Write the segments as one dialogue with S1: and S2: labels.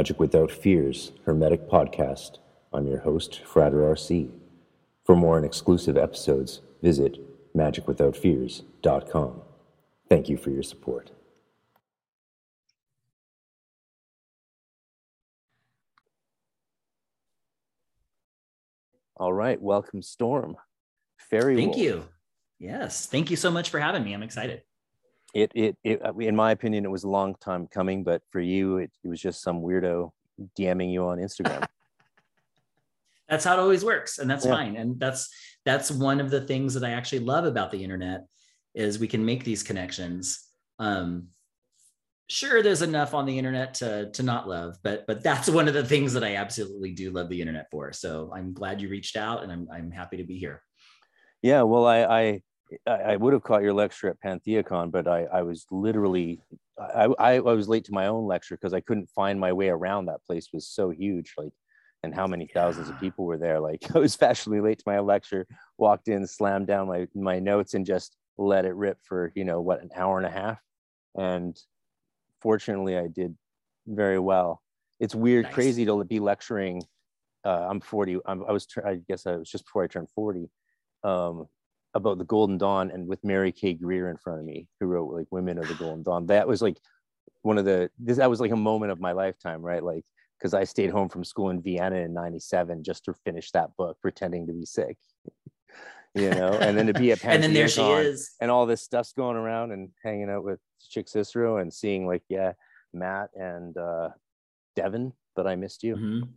S1: Magic Without Fears Hermetic Podcast. I'm your host, Frater RC. For more and exclusive episodes, visit magicwithoutfears.com. Thank you for your support. All right, welcome, Storm. Fairy.
S2: Thank
S1: Wolf.
S2: you. Yes, thank you so much for having me. I'm excited.
S1: It, it, it, in my opinion, it was a long time coming, but for you, it, it was just some weirdo DMing you on Instagram.
S2: that's how it always works, and that's
S1: Yeah.
S2: fine. And that's that's one of the things that I actually love about the internet is we can make these connections. Um, sure, there's enough on the internet to to not love, but but that's one of the things that I absolutely do love the internet for. So I'm glad you reached out, and I'm I'm happy to be here.
S1: Yeah, well, I I, I I would have caught your lecture at PantheaCon, but I, I was literally I, I, I was late to my own lecture because I couldn't find my way around. That place was so huge, like, and how many thousands of people were there. Like, I was fashionably late to my lecture, walked in, slammed down my my notes, and just let it rip for you know what an hour and a half. And fortunately, I did very well. It's weird,
S2: Nice.
S1: crazy to be lecturing. Uh, I'm 40. I'm, I was, I guess, I was just before I turned 40 um, about the Golden Dawn and with Mary K. Greer in front of me, who wrote like Women of the Golden Dawn. That was like one of the this that was like a moment of my lifetime, right? Like because I stayed home from school in Vienna in '97 just to finish that book, pretending to be sick, you know, and then to be at
S2: and then there she is.
S1: and all this stuff's going around and hanging out with Chic Cicero and seeing like yeah Matt and uh, Devin, but I missed you.
S2: Mhm.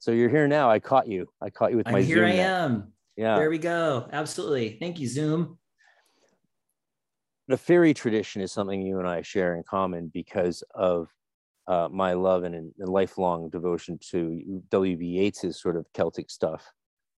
S1: So you're here now. I caught you. I caught you with my
S2: I'm here.
S1: Zoom
S2: I am.
S1: Yeah.
S2: There we go. Absolutely. Thank you, Zoom.
S1: the fairy tradition is something you and I share in common because of uh, my love and, and lifelong devotion to W.B. Yeats's sort of Celtic stuff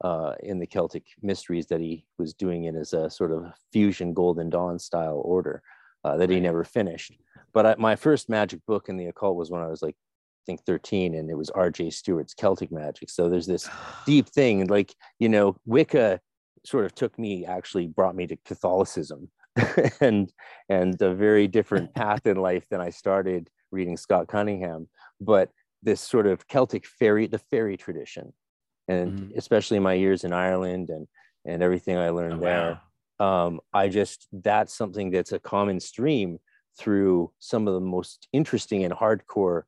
S1: uh, in the Celtic mysteries that he was doing in his uh, sort of fusion Golden Dawn style order uh, that he never finished. But I, my first magic book in the occult was when I was like, think 13, and it was R.J. Stewart's Celtic Magic. So there's this deep thing, like, you know, Wicca sort of took me, actually brought me to Catholicism and and a very different path in life than I started reading Scott Cunningham, but this sort of Celtic fairy, the fairy tradition, and
S2: Mhm.
S1: especially my years in Ireland and and everything I
S2: Oh,
S1: learned
S2: wow.
S1: there. Um, I just that's something that's a common stream through some of the most interesting and hardcore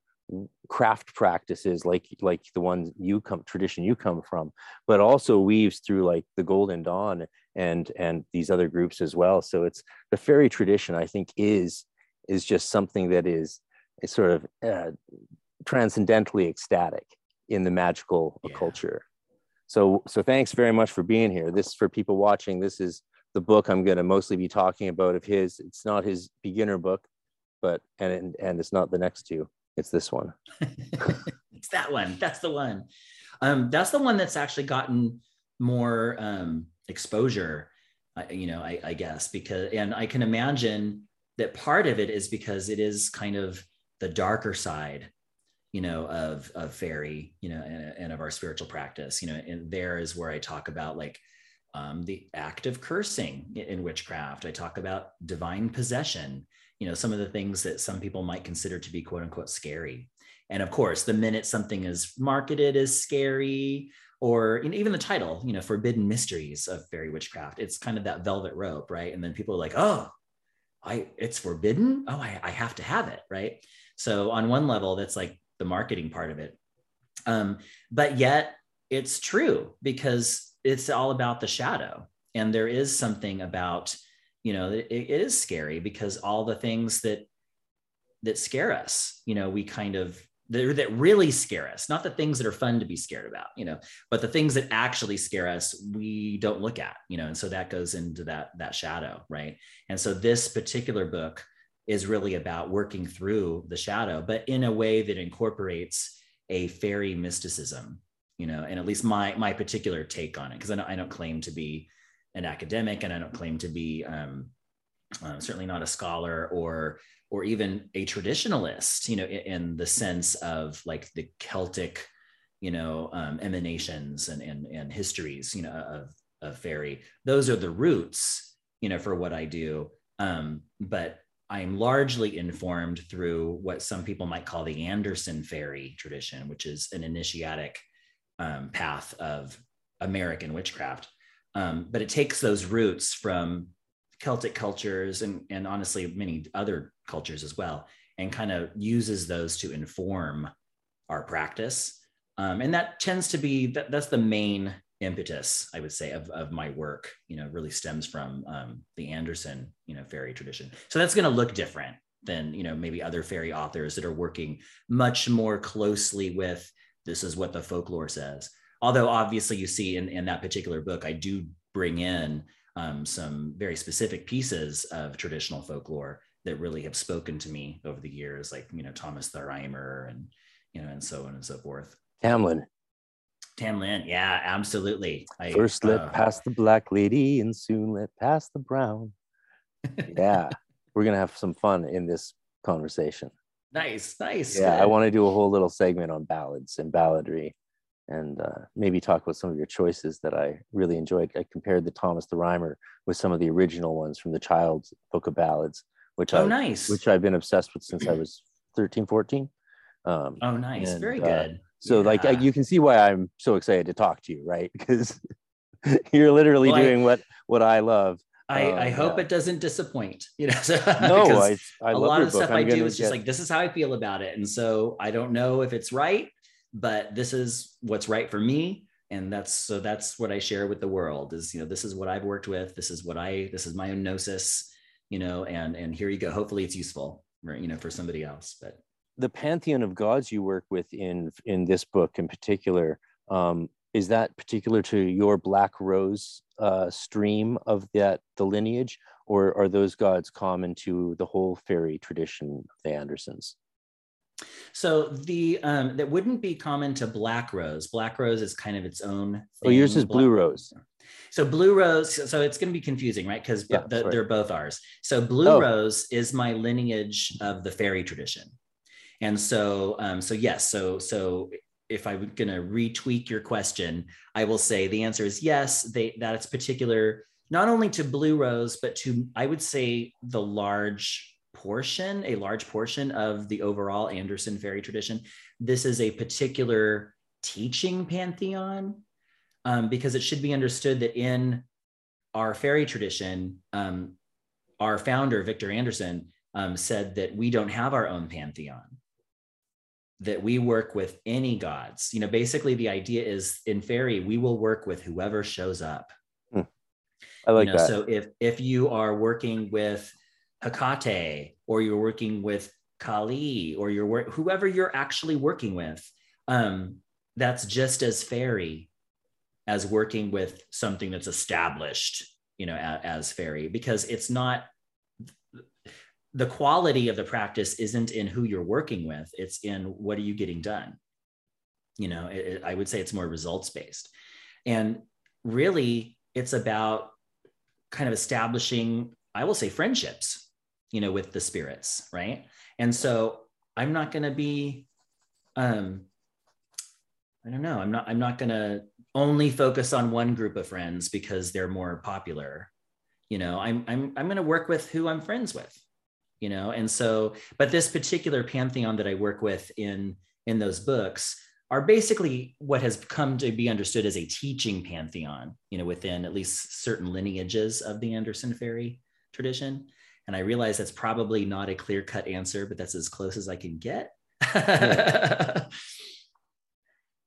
S1: craft practices like like the ones you come tradition you come from but also weaves through like the golden dawn and and these other groups as well. So it's the fairy tradition i think is is just something that is is sort of uh, transcendently ecstatic in the magical
S2: Yeah.
S1: culture. So so thanks very much for being here. This for people watching this is the book i'm going to mostly be talking about of his. It's not his beginner book but and and, and it's not the next two it's this one
S2: it's that one. That's the one. Um, that's the one that's actually gotten more um, exposure. Uh, you know, I, I guess because, and I can imagine that part of it is because it is kind of the darker side, you know, of of fairy, you know, and, and of our spiritual practice. You know, and there is where I talk about like um, the act of cursing in, in witchcraft. I talk about divine possession. You know, some of the things that some people might consider to be quote unquote scary. And of course, the minute something is marketed as scary, or even the title, you know, Forbidden Mysteries of Fairy Witchcraft, it's kind of that velvet rope, right? And then people are like, oh, I it's forbidden. Oh, I, I have to have it, right? So on one level, that's like the marketing part of it. Um, but yet it's true because it's all about the shadow. And there is something about, you know, it, it is scary because all the things that that scare us, you know, we kind of that really scare us, not the things that are fun to be scared about, you know, but the things that actually scare us, we don't look at, you know, and so that goes into that that shadow, right? And so this particular book is really about working through the shadow, but in a way that incorporates a fairy mysticism, you know, and at least my my particular take on it, because I don't, I don't claim to be an academic and I don't claim to be um, uh, certainly not a scholar or or even a traditionalist, you know, in, in the sense of like the Celtic, you know, um, emanations and, and and histories, you know, of of fairy. Those are the roots, you know, for what I do. Um, but I'm largely informed through what some people might call the Anderson fairy tradition, which is an initiatic um, path of American witchcraft. Um, but it takes those roots from Celtic cultures and, and honestly many other cultures as well, and kind of uses those to inform our practice. Um, and that tends to be that, that's the main impetus, I would say, of, of my work. You know, really stems from um, the Anderson, you know, fairy tradition. So that's going to look different than you know maybe other fairy authors that are working much more closely with this is what the folklore says. Although obviously you see in, in that particular book, I do bring in um, some very specific pieces of traditional folklore that really have spoken to me over the years, like you know Thomas the Rhymer and you know and so on and so forth.
S1: Tamlin.
S2: Tamlin, yeah, absolutely.
S1: I, First let uh, pass the black lady, and soon let pass the brown. yeah, we're gonna have some fun in this conversation.
S2: Nice, nice.
S1: Yeah. I want to do a whole little segment on ballads and balladry and uh, maybe talk about some of your choices that I really enjoyed. I compared the Thomas the Rhymer with some of the original ones from the Child's Book of Ballads, which
S2: oh,
S1: I
S2: nice.
S1: which I've been obsessed with since I was 13, 14.
S2: Um, oh, nice. And, Very uh, good. Uh,
S1: so, yeah. like, I, you can see why I'm so excited to talk to you, right? Because you're literally well, doing I, what what I love.
S2: I, um, I hope yeah. it doesn't disappoint. You know, so,
S1: no, I, I
S2: a lot of stuff I'm I do is just get... like this is how I feel about it, and so I don't know if it's right but this is what's right for me. And that's so that's what i share with the world is you know this is what i've worked with. This is what i this is my own gnosis you know and and here you go. Hopefully it's useful you know for somebody else but.
S1: The pantheon of gods you work with in in this book in particular um, is that particular to your black rose uh, stream of that the lineage or are those gods common to the whole fairy tradition of the andersons
S2: so the um, that wouldn't be common to black rose. Black rose is kind of its own. Thing.
S1: Oh, yours is blue rose.
S2: So blue rose. So it's going to be confusing, right? Because yeah, the, they're both ours. So blue oh. rose is my lineage of the fairy tradition, and so um, so yes. So so if I'm going to retweak your question, I will say the answer is yes. They that it's particular not only to blue rose, but to I would say the large portion, a large portion of the overall Anderson fairy tradition. This is a particular teaching pantheon um, because it should be understood that in our fairy tradition, um, our founder, Victor Anderson, um, said that we don't have our own pantheon, that we work with any gods. You know, basically, the idea is in fairy, we will work with whoever shows up.
S1: Hmm. I like
S2: you know,
S1: that.
S2: So if if you are working with Hecate, or you're working with Kali, or you're whoever you're actually working with. Um, that's just as fairy as working with something that's established, you know, as, as fairy, because it's not the quality of the practice isn't in who you're working with; it's in what are you getting done. You know, it, it, I would say it's more results based, and really, it's about kind of establishing, I will say, friendships you know, with the spirits, right? And so I'm not going to be, um, I don't know, I'm not, I'm not going to only focus on one group of friends because they're more popular. You know, I'm, I'm, I'm going to work with who I'm friends with, you know? And so, but this particular pantheon that I work with in, in those books are basically what has come to be understood as a teaching pantheon, you know, within at least certain lineages of the Anderson fairy tradition. And I realize that's probably not a clear cut answer, but that's as close as I can get.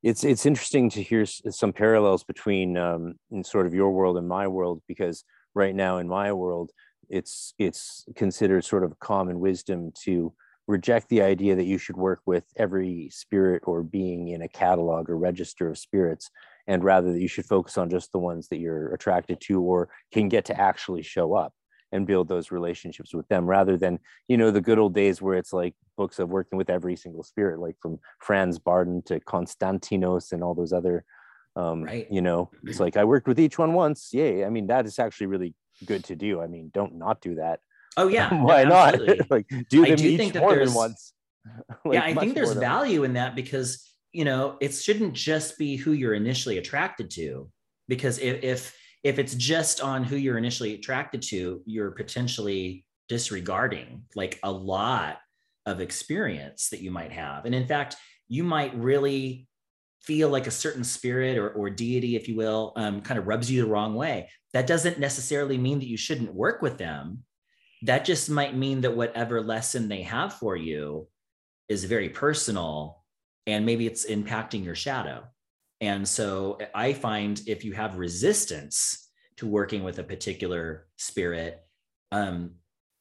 S1: it's it's interesting to hear some parallels between um, in sort of your world and my world because right now in my world it's it's considered sort of common wisdom to reject the idea that you should work with every spirit or being in a catalog or register of spirits and rather that you should focus on just the ones that you're attracted to or can get to actually show up and build those relationships with them rather than you know the good old days where it's like books of working with every single spirit like from franz bardon to konstantinos and all those other um right. you know it's like i worked with each one once. Yay. I mean that is actually really good to do. I mean don't not do that.
S2: Oh yeah.
S1: Why
S2: no,
S1: not? like do them do each more than once.
S2: Like, yeah i think there's value in that because you know it shouldn't just be who you're initially attracted to because if if if it's just on who you're initially attracted to, you're potentially disregarding like a lot of experience that you might have. And in fact, you might really feel like a certain spirit or, or deity, if you will, um, kind of rubs you the wrong way. That doesn't necessarily mean that you shouldn't work with them. That just might mean that whatever lesson they have for you is very personal and maybe it's impacting your shadow. And so I find if you have resistance to working with a particular spirit, um,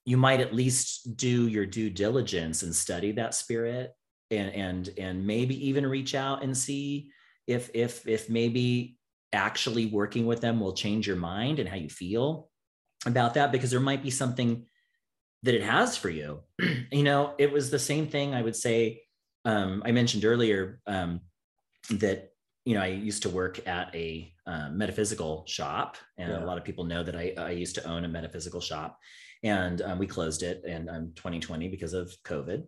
S2: you might at least do your due diligence and study that spirit and and and maybe even reach out and see if if if maybe actually working with them will change your mind and how you feel about that because there might be something that it has for you. You know it was the same thing i would say um, i mentioned earlier um, that you know i used to work at a uh, metaphysical shop and yeah. a lot of people know that I, I used to own a metaphysical shop. And um, we closed it in um, 2020 because of covid.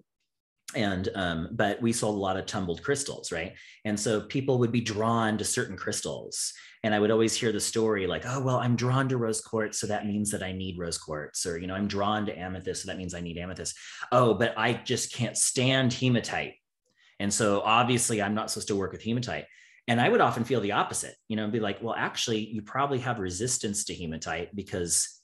S2: And um, but we sold a lot of tumbled crystals right? And so people would be drawn to certain crystals and i would always hear the story like oh well i'm drawn to rose quartz so that means that i need rose quartz or you know i'm drawn to amethyst so that means i need amethyst. Oh but i just can't stand hematite. And so obviously i'm not supposed to work with hematite and i would often feel the opposite you know be like well actually you probably have resistance to hematite because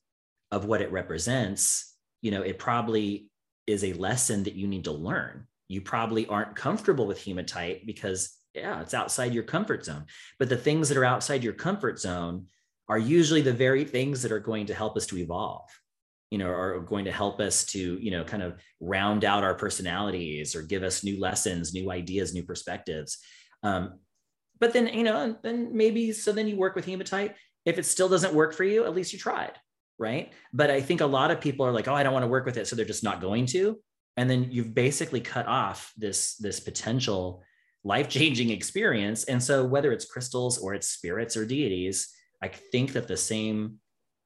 S2: of what it represents, you know, it probably is a lesson that you need to learn. You probably aren't comfortable with hematite because, yeah, it's outside your comfort zone. But the things that are outside your comfort zone are usually the very things that are going to help us to evolve you know are going to help us to you know kind of round out our personalities or give us new lessons new ideas new perspectives um, but then you know then maybe so then you work with hematite if it still doesn't work for you at least you tried right? But I think a lot of people are like, oh, I don't want to work with it, so they're just not going to. And then you've basically cut off this this potential life-changing experience. And so whether it's crystals or it's spirits or deities, I think that the same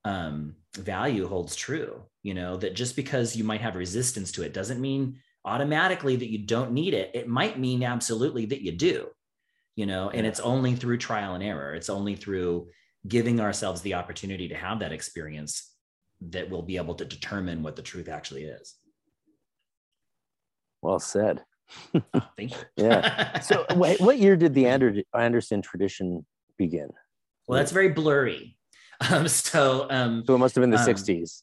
S2: um, value holds true. You know that just because you might have resistance to it doesn't mean automatically that you don't need it. It might mean absolutely that you do. You know, and it's only through trial and error. It's only through giving ourselves the opportunity to have that experience that we'll be able to determine what the truth actually is.
S1: Well said.
S2: oh, thank you.
S1: yeah. So, what year did the Anderson tradition begin?
S2: Well, that's very blurry. Um, so, um,
S1: so it must have been the um, 60s.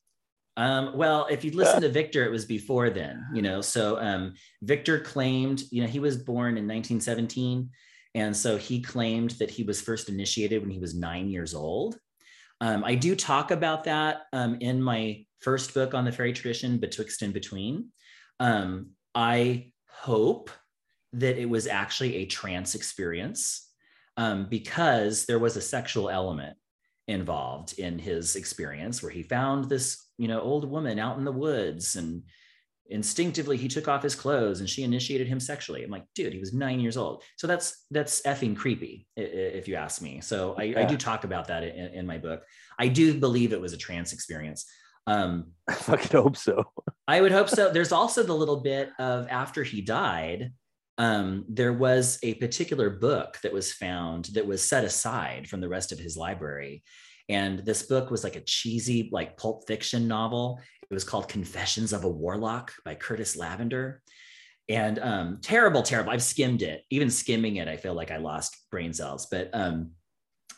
S2: Um, well, if you listen to Victor, it was before then, you know. So um, Victor claimed, you know, he was born in 1917. And so he claimed that he was first initiated when he was nine years old. Um, I do talk about that um, in my first book on the fairy tradition, Betwixt and Between. Um, I hope that it was actually a trance experience um, because there was a sexual element involved in his experience where he found this you know old woman out in the woods and instinctively he took off his clothes and she initiated him sexually. I'm like dude he was nine years old. So that's that's effing creepy if you ask me. So i, yeah. I do talk about that in, in, my book. I do believe it was a trance experience. Um
S1: i fucking hope so.
S2: I would hope so. There's also the little bit of after he died um, there was a particular book that was found that was set aside from the rest of his library. And this book was like a cheesy like pulp fiction novel it was called Confessions of a Warlock by Curtis Lavender. And um, terrible, terrible. I've skimmed it. Even skimming it, I feel like I lost brain cells. But um,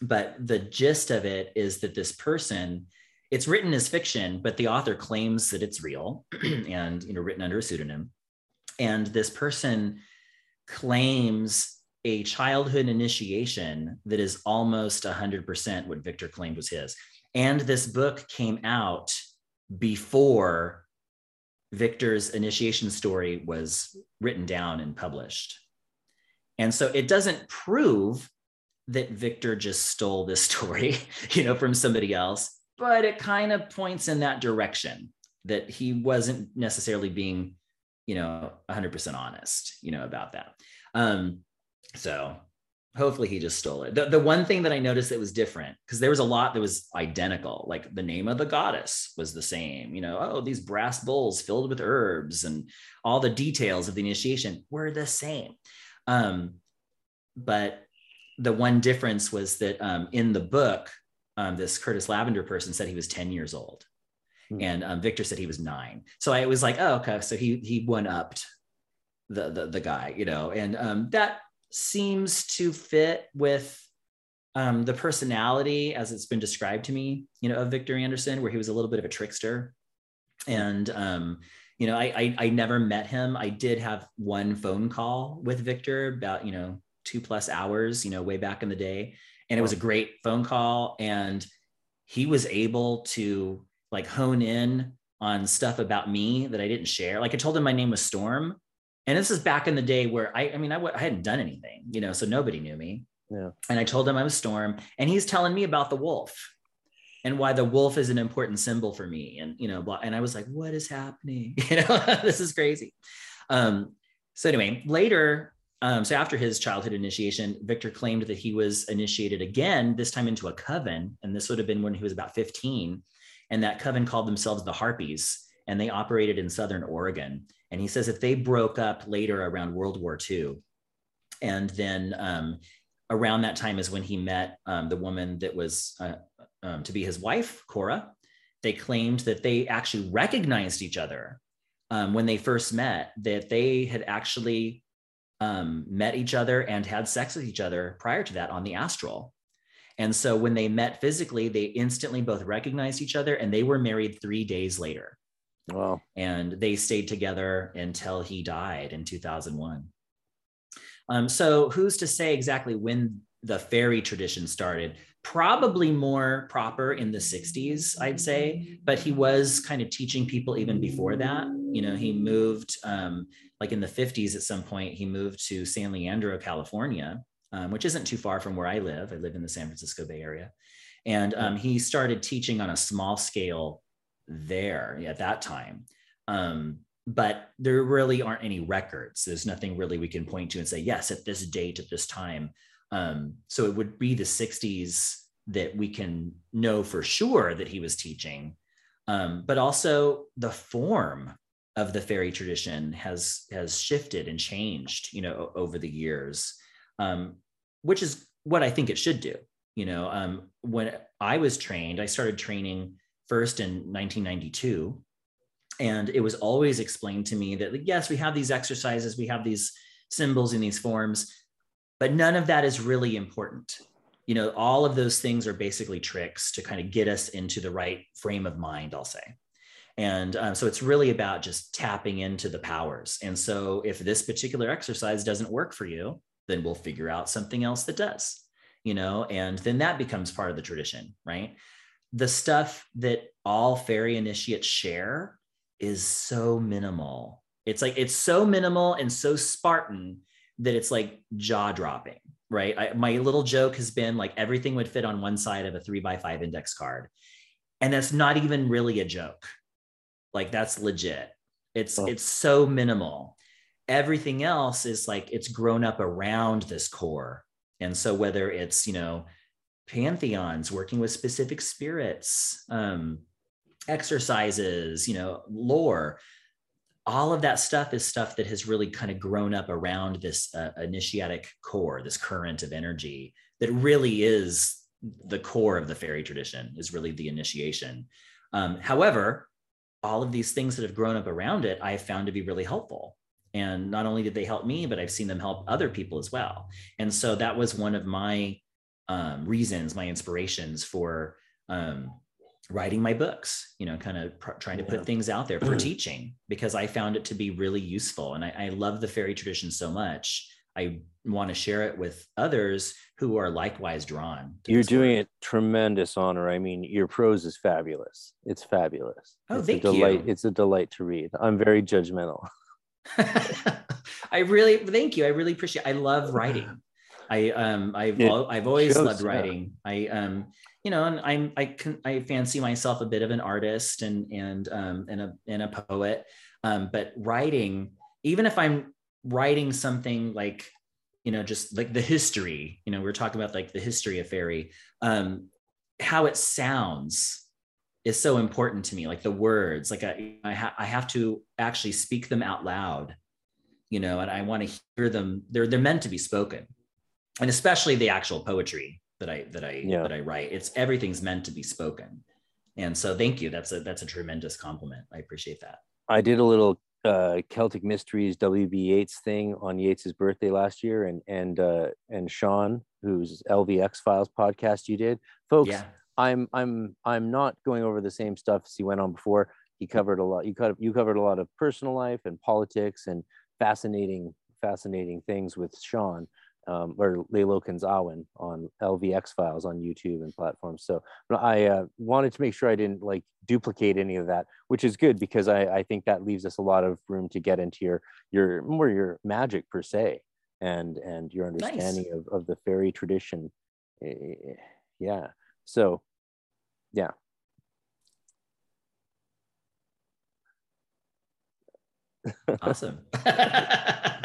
S2: but the gist of it is that this person, it's written as fiction, but the author claims that it's real and you know written under a pseudonym. And this person claims a childhood initiation that is almost 100% what Victor claimed was his. And this book came out before Victor's initiation story was written down and published. And so it doesn't prove that Victor just stole this story, you know, from somebody else, but it kind of points in that direction that he wasn't necessarily being, you know, 100% honest, you know, about that. Um, so hopefully he just stole it the, the one thing that i noticed that was different because there was a lot that was identical like the name of the goddess was the same you know oh these brass bowls filled with herbs and all the details of the initiation were the same um, but the one difference was that um, in the book um, this curtis lavender person said he was 10 years old Hmm. And um, Victor said he was nine. So I was like, oh, okay. So he he one upped the, the the guy, you know, and um, that seems to fit with um, the personality as it's been described to me, you know, of Victor Anderson, where he was a little bit of a trickster. And um, you know, I, I I never met him. I did have one phone call with Victor about, you know, two plus hours, you know, way back in the day. And it was a great phone call. And he was able to like hone in on stuff about me that I didn't share. Like I told him my name was Storm. And this is back in the day where I, I mean, I w- I hadn't done anything, you know, so nobody knew me.
S1: Yeah.
S2: And I told him I was Storm, and he's telling me about the wolf and why the wolf is an important symbol for me. And, you know, blah, and I was like, what is happening? You know, this is crazy. Um, so anyway, later, um, so after his childhood initiation, Victor claimed that he was initiated again, this time into a coven. And this would have been when he was about 15. And that coven called themselves the Harpies, and they operated in Southern Oregon. And he says that they broke up later around World War II. And then um, around that time is when he met um, the woman that was uh, um, to be his wife, Cora. They claimed that they actually recognized each other um, when they first met, that they had actually um, met each other and had sex with each other prior to that on the astral. And so when they met physically, they instantly both recognized each other and they were married three days later.
S1: Wow.
S2: And they stayed together until he died in 2001. Um, so who's to say exactly when the fairy tradition started? Probably more proper in the 60s, I'd say, but he was kind of teaching people even before that. You know, he moved um, like in the 50s at some point, he moved to San Leandro, California, um, which isn't too far from where I live. I live in the San Francisco Bay Area. And um, he started teaching on a small scale there at that time. Um, but there really aren't any records. There's nothing really we can point to and say, yes, at this date, at this time. Um, so it would be the 60s that we can know for sure that he was teaching. Um, but also the form of the fairy tradition has has shifted and changed, you know, over the years, um, which is what I think it should do. You know, um, when I was trained, I started training first in 1992 and it was always explained to me that yes we have these exercises we have these symbols in these forms but none of that is really important. You know all of those things are basically tricks to kind of get us into the right frame of mind i'll say. And um, so it's really about just tapping into the powers. And so if this particular exercise doesn't work for you then we'll figure out something else that does you know and then that becomes part of the tradition right the stuff that all fairy initiates share is so minimal. It's like it's so minimal and so Spartan that it's like jaw dropping, right? I, my little joke has been like everything would fit on one side of a three by five index card. And that's not even really a joke. Like that's legit. It's oh. it's so minimal. Everything else is like it's grown up around this core. And so whether it's, you know, pantheons working with specific spirits, um, exercises, you know, lore, all of that stuff is stuff that has really kind of grown up around this uh, initiatic core, this current of energy that really is the core of the fairy tradition, is really the initiation. Um, however, all of these things that have grown up around it, I have found to be really helpful. And not only did they help me, but I've seen them help other people as well. And so that was one of my um, reasons, my inspirations for um, writing my books you know kind of pr- trying to yeah. put things out there for teaching because i found it to be really useful. And I, I love the fairy tradition so much i want to share it with others who are likewise drawn
S1: you're doing work. it tremendous honor. I mean your prose is fabulous. It's fabulous.
S2: Oh
S1: it's
S2: thank
S1: a delight
S2: you.
S1: it's a delight to read. I'm very judgmental.
S2: I really thank you. I really appreciate i love writing i um i've i've always shows, loved writing yeah. i um you know, and I'm I can I fancy myself a bit of an artist and and um, and a and a poet, um, but writing, even if I'm writing something like, you know, just like the history, you know, we are talking about like the history of fairy, um, how it sounds is so important to me. Like the words, like I I, ha- I have to actually speak them out loud, you know, and I want to hear them. They're they're meant to be spoken, and especially the actual poetry that I that I yeah. that I write. It's everything's meant to be spoken. And so thank you. That's a that's a tremendous compliment. I appreciate that.
S1: I did a little uh, Celtic Mysteries WB Yeats thing on Yeats's birthday last year, and and uh, and Sean, whose LVX Files podcast you did, folks.
S2: Yeah.
S1: I'm I'm I'm not going over the same stuff as he went on before. He covered a lot. You covered you covered a lot of personal life and politics and fascinating fascinating things with Sean um, or Laylo Kanzawan on LVX files on YouTube and platforms. So I uh, wanted to make sure I didn't like duplicate any of that, which is good because I, I think that leaves us a lot of room to get into your your more your magic per se and and your understanding nice. of, of the fairy tradition. Yeah. So yeah.
S2: awesome.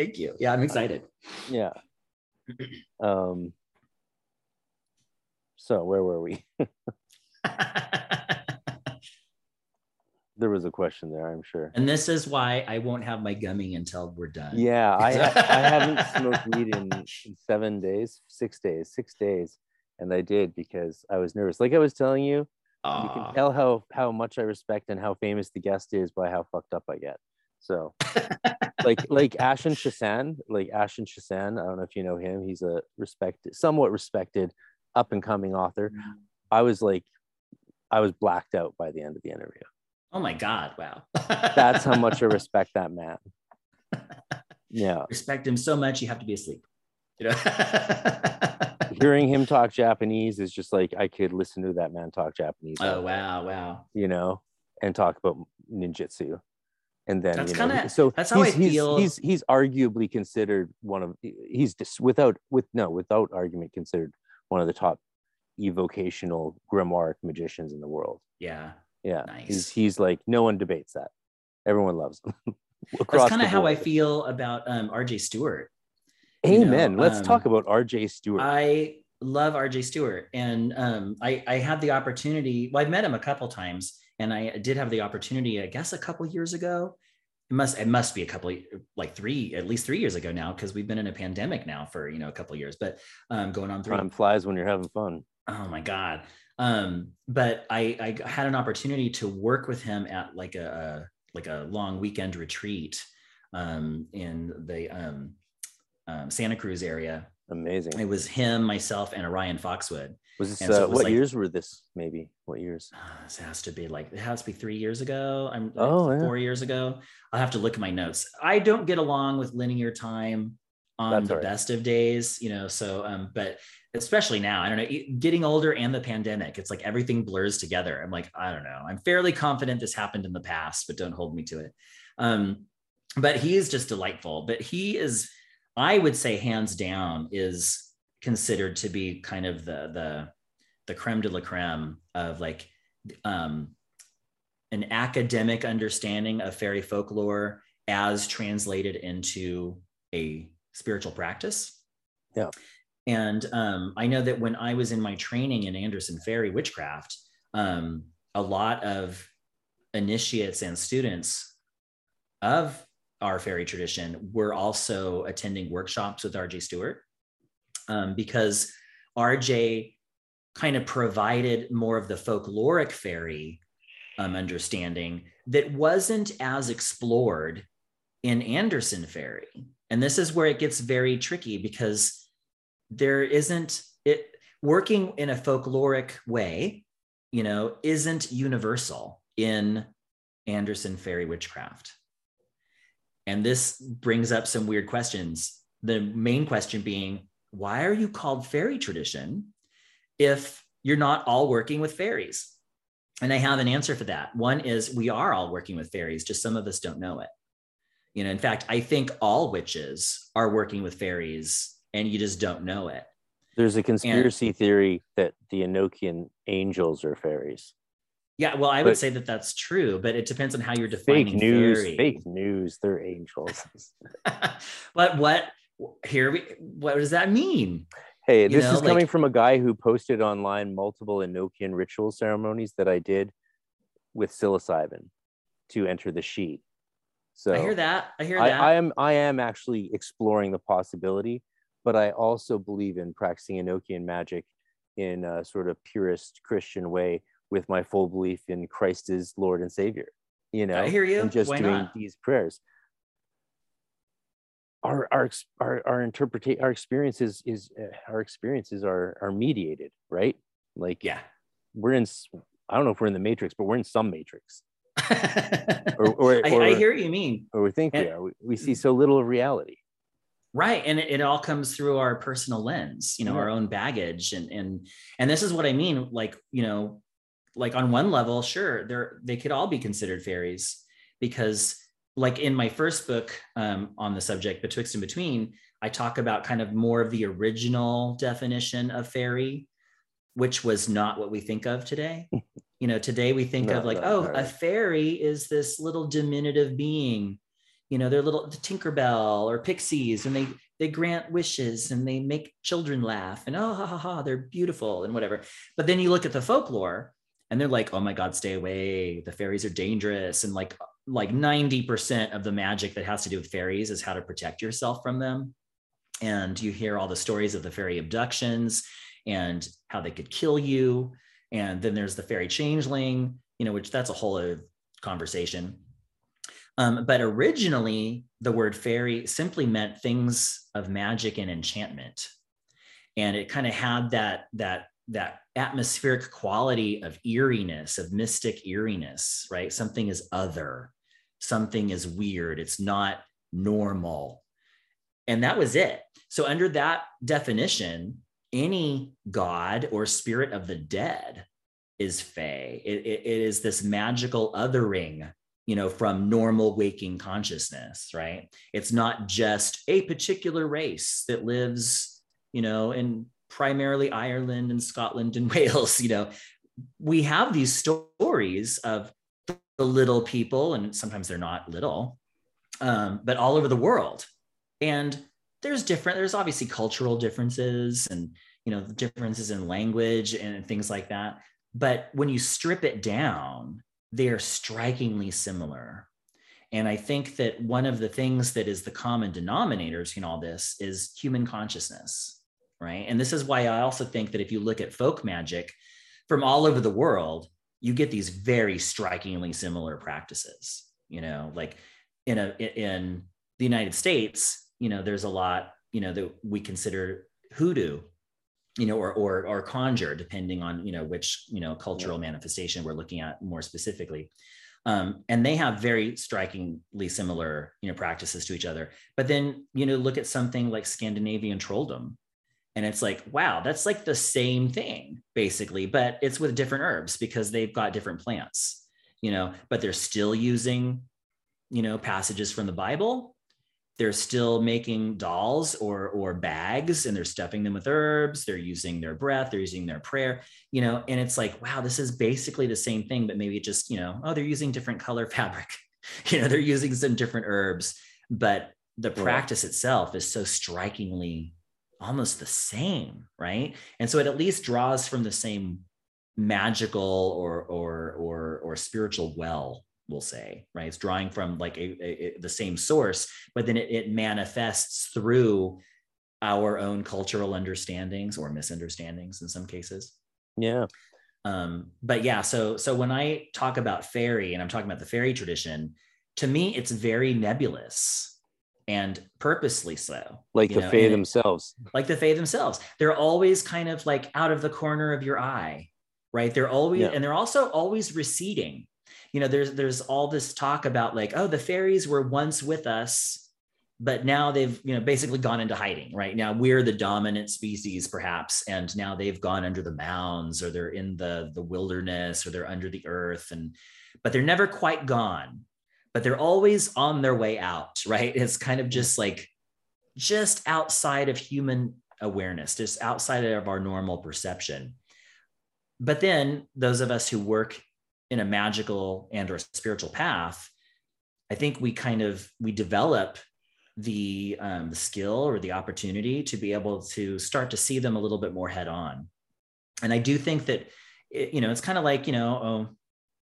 S2: Thank you. Yeah, I'm excited.
S1: Yeah. Um, so where were we? there was a question there, I'm sure.
S2: And this is why I won't have my gummy until we're done.
S1: Yeah, I I haven't smoked weed in, in seven days, six days, six days, and I did because I was nervous. Like I was telling you, Aww. you can tell how how much I respect and how famous the guest is by how fucked up I get. So, like like Ashen Chassan, like Ashen Chassan. I don't know if you know him. He's a respected, somewhat respected, up and coming author. Mm-hmm. I was like, I was blacked out by the end of the interview.
S2: Oh my god! Wow.
S1: That's how much I respect that man. Yeah.
S2: Respect him so much you have to be asleep. You know.
S1: Hearing him talk Japanese is just like I could listen to that man talk Japanese.
S2: Oh wow, wow.
S1: You know, and talk about ninjutsu and then
S2: that's
S1: you
S2: know, kind of so that's how I
S1: feel. He's, he's he's arguably considered one of he's just without with no without argument considered one of the top evocational grimoire magicians in the world.
S2: Yeah,
S1: yeah. Nice. He's he's like no one debates that. Everyone loves him.
S2: that's kind of how I feel about um, R.J. Stewart.
S1: Amen. You know, Let's um, talk about R.J. Stewart.
S2: I love R.J. Stewart, and um, I I had the opportunity. Well, I've met him a couple times and I did have the opportunity, I guess, a couple years ago. It must it must be a couple like three at least three years ago now because we've been in a pandemic now for you know a couple years, but um, going on three.
S1: Time flies when you're having fun.
S2: Oh my god! Um, but I I had an opportunity to work with him at like a, a like a long weekend retreat um, in the um, um, Santa Cruz area.
S1: Amazing.
S2: It was him, myself, and Orion Foxwood.
S1: Was this so uh, what like, years were this? Maybe what years?
S2: Uh, this has to be like it has to be three years ago. I'm like oh four
S1: yeah.
S2: years ago. I'll have to look at my notes. I don't get along with linear time on That's the right. best of days, you know. So, um, but especially now, I don't know, getting older and the pandemic, it's like everything blurs together. I'm like, I don't know. I'm fairly confident this happened in the past, but don't hold me to it. Um, but he is just delightful. But he is, I would say, hands down, is considered to be kind of the the the creme de la creme of like um, an academic understanding of fairy folklore as translated into a spiritual practice.
S1: Yeah.
S2: And um, I know that when I was in my training in Anderson Fairy Witchcraft, um, a lot of initiates and students of our fairy tradition were also attending workshops with RJ Stewart um, because RJ kind of provided more of the folkloric fairy um, understanding that wasn't as explored in Anderson Fairy. And this is where it gets very tricky because there isn't it working in a folkloric way, you know, isn't universal in Anderson Fairy witchcraft. And this brings up some weird questions. The main question being why are you called fairy tradition if you're not all working with fairies? And I have an answer for that. One is we are all working with fairies, just some of us don't know it. You know, in fact, I think all witches are working with fairies and you just don't know it.
S1: There's a conspiracy and, theory that the Enochian angels are fairies.
S2: Yeah, well, I would say that that's true, but it depends on how you're defining
S1: fake news.
S2: Fairy.
S1: Fake news. They're angels.
S2: but what here we what does that mean?
S1: Hey, this know, is coming like, from a guy who posted online multiple Enochian ritual ceremonies that I did with psilocybin to enter the sheet. So
S2: I hear that. I hear that.
S1: I, I am I am actually exploring the possibility, but I also believe in practicing Enochian magic in a sort of purist Christian way with my full belief in Christ as Lord and Savior. You know,
S2: I hear you.
S1: and just
S2: Why
S1: doing
S2: not?
S1: these prayers. Our our our our interpretation, our experiences is uh, our experiences are are mediated, right? Like
S2: Yeah.
S1: we're in. i don't know if we're in the matrix, but we're in some matrix, or or,
S2: I,
S1: or,
S2: I hear what you mean.
S1: or we think we are. We, we see so little of reality.
S2: right and it, it all comes through our personal lens you know
S1: Yeah.
S2: our own baggage and and and this is what i mean like you know like on one level sure they're they could all be considered fairies because like in my first book um, on the subject betwixt and between i talk about kind of more of the original definition of fairy which was not what we think of today. You know today we think
S1: No,
S2: of like
S1: no,
S2: oh a fairy is this little diminutive being. You know they're little the tinkerbell or pixies and they they grant wishes and they make children laugh and oh ha ha ha they're beautiful and whatever. But then you look at the folklore and they're like oh my god stay away. The fairies are dangerous and like like 90% of the magic that has to do with fairies is how to protect yourself from them. And you hear all the stories of the fairy abductions and how they could kill you. And then there's the fairy changeling you know which that's a whole other conversation. Um, but originally, the word fairy simply meant things of magic and enchantment, and it kind of had that that that atmospheric quality of eeriness, of mystic eeriness, right? Something is other, something is weird. It's not normal, and that was it. So under that definition, any god or spirit of the dead is fae. It, it- it is this magical othering you know, from normal waking consciousness, right? It's not just a particular race that lives, you know, in primarily Ireland and Scotland and Wales, you know. We have these stories of the little people, and sometimes they're not little, um, but all over the world. And there's different, there's obviously cultural differences and, you know, differences in language and things like that. But when you strip it down, they are strikingly similar. And I think that one of the things that is the common denominators in all this is human consciousness, right? And this is why I also think that if you look at folk magic from all over the world, you get these very strikingly similar practices. You know, like in a in the United States, you know, there's a lot, you know, that we consider hoodoo you know, or or or conjure, depending on you know which you know cultural manifestation we're looking at more specifically. Um, and they have very strikingly similar you know practices to each other. But then you know look at something like Scandinavian trolldom, and it's like wow, that's like the same thing basically, but it's with different herbs because they've got different plants, you know. But they're still using you know passages from the Bible. They're still making dolls or or bags and they're stuffing them with herbs. They're using their breath. They're using their prayer you know and it's like wow this is basically the same thing but maybe just you know oh they're using different color fabric. You know they're using some different herbs but the practice itself is so strikingly almost the same right? And so it at least draws from the same magical or or or or spiritual well we'll say right? It's drawing from like a, a- a- the same source but then it, it manifests through our own cultural understandings or misunderstandings in some cases.
S1: Yeah.
S2: um, but yeah so so when i talk about fairy and i'm talking about the fairy tradition to me it's very nebulous and purposely so
S1: Like the
S2: know,
S1: Fae
S2: and
S1: themselves.
S2: like the Fae themselves. They're always kind of like out of the corner of your eye, right? They're always,
S1: Yeah.
S2: and they're also always receding. You know, there's there's all this talk about like, oh, the fairies were once with us, but now they've you know basically gone into hiding. Right now, we're the dominant species, perhaps, and now they've gone under the mounds, or they're in the the wilderness, or they're under the earth, and but they're never quite gone. But they're always on their way out, right? It's kind of just like just outside of human awareness, just outside of our normal perception. But then those of us who work in a magical and or spiritual path, I think we kind of we develop the um, the skill or the opportunity to be able to start to see them a little bit more head on. And I do think that it, you know it's kind of like you know oh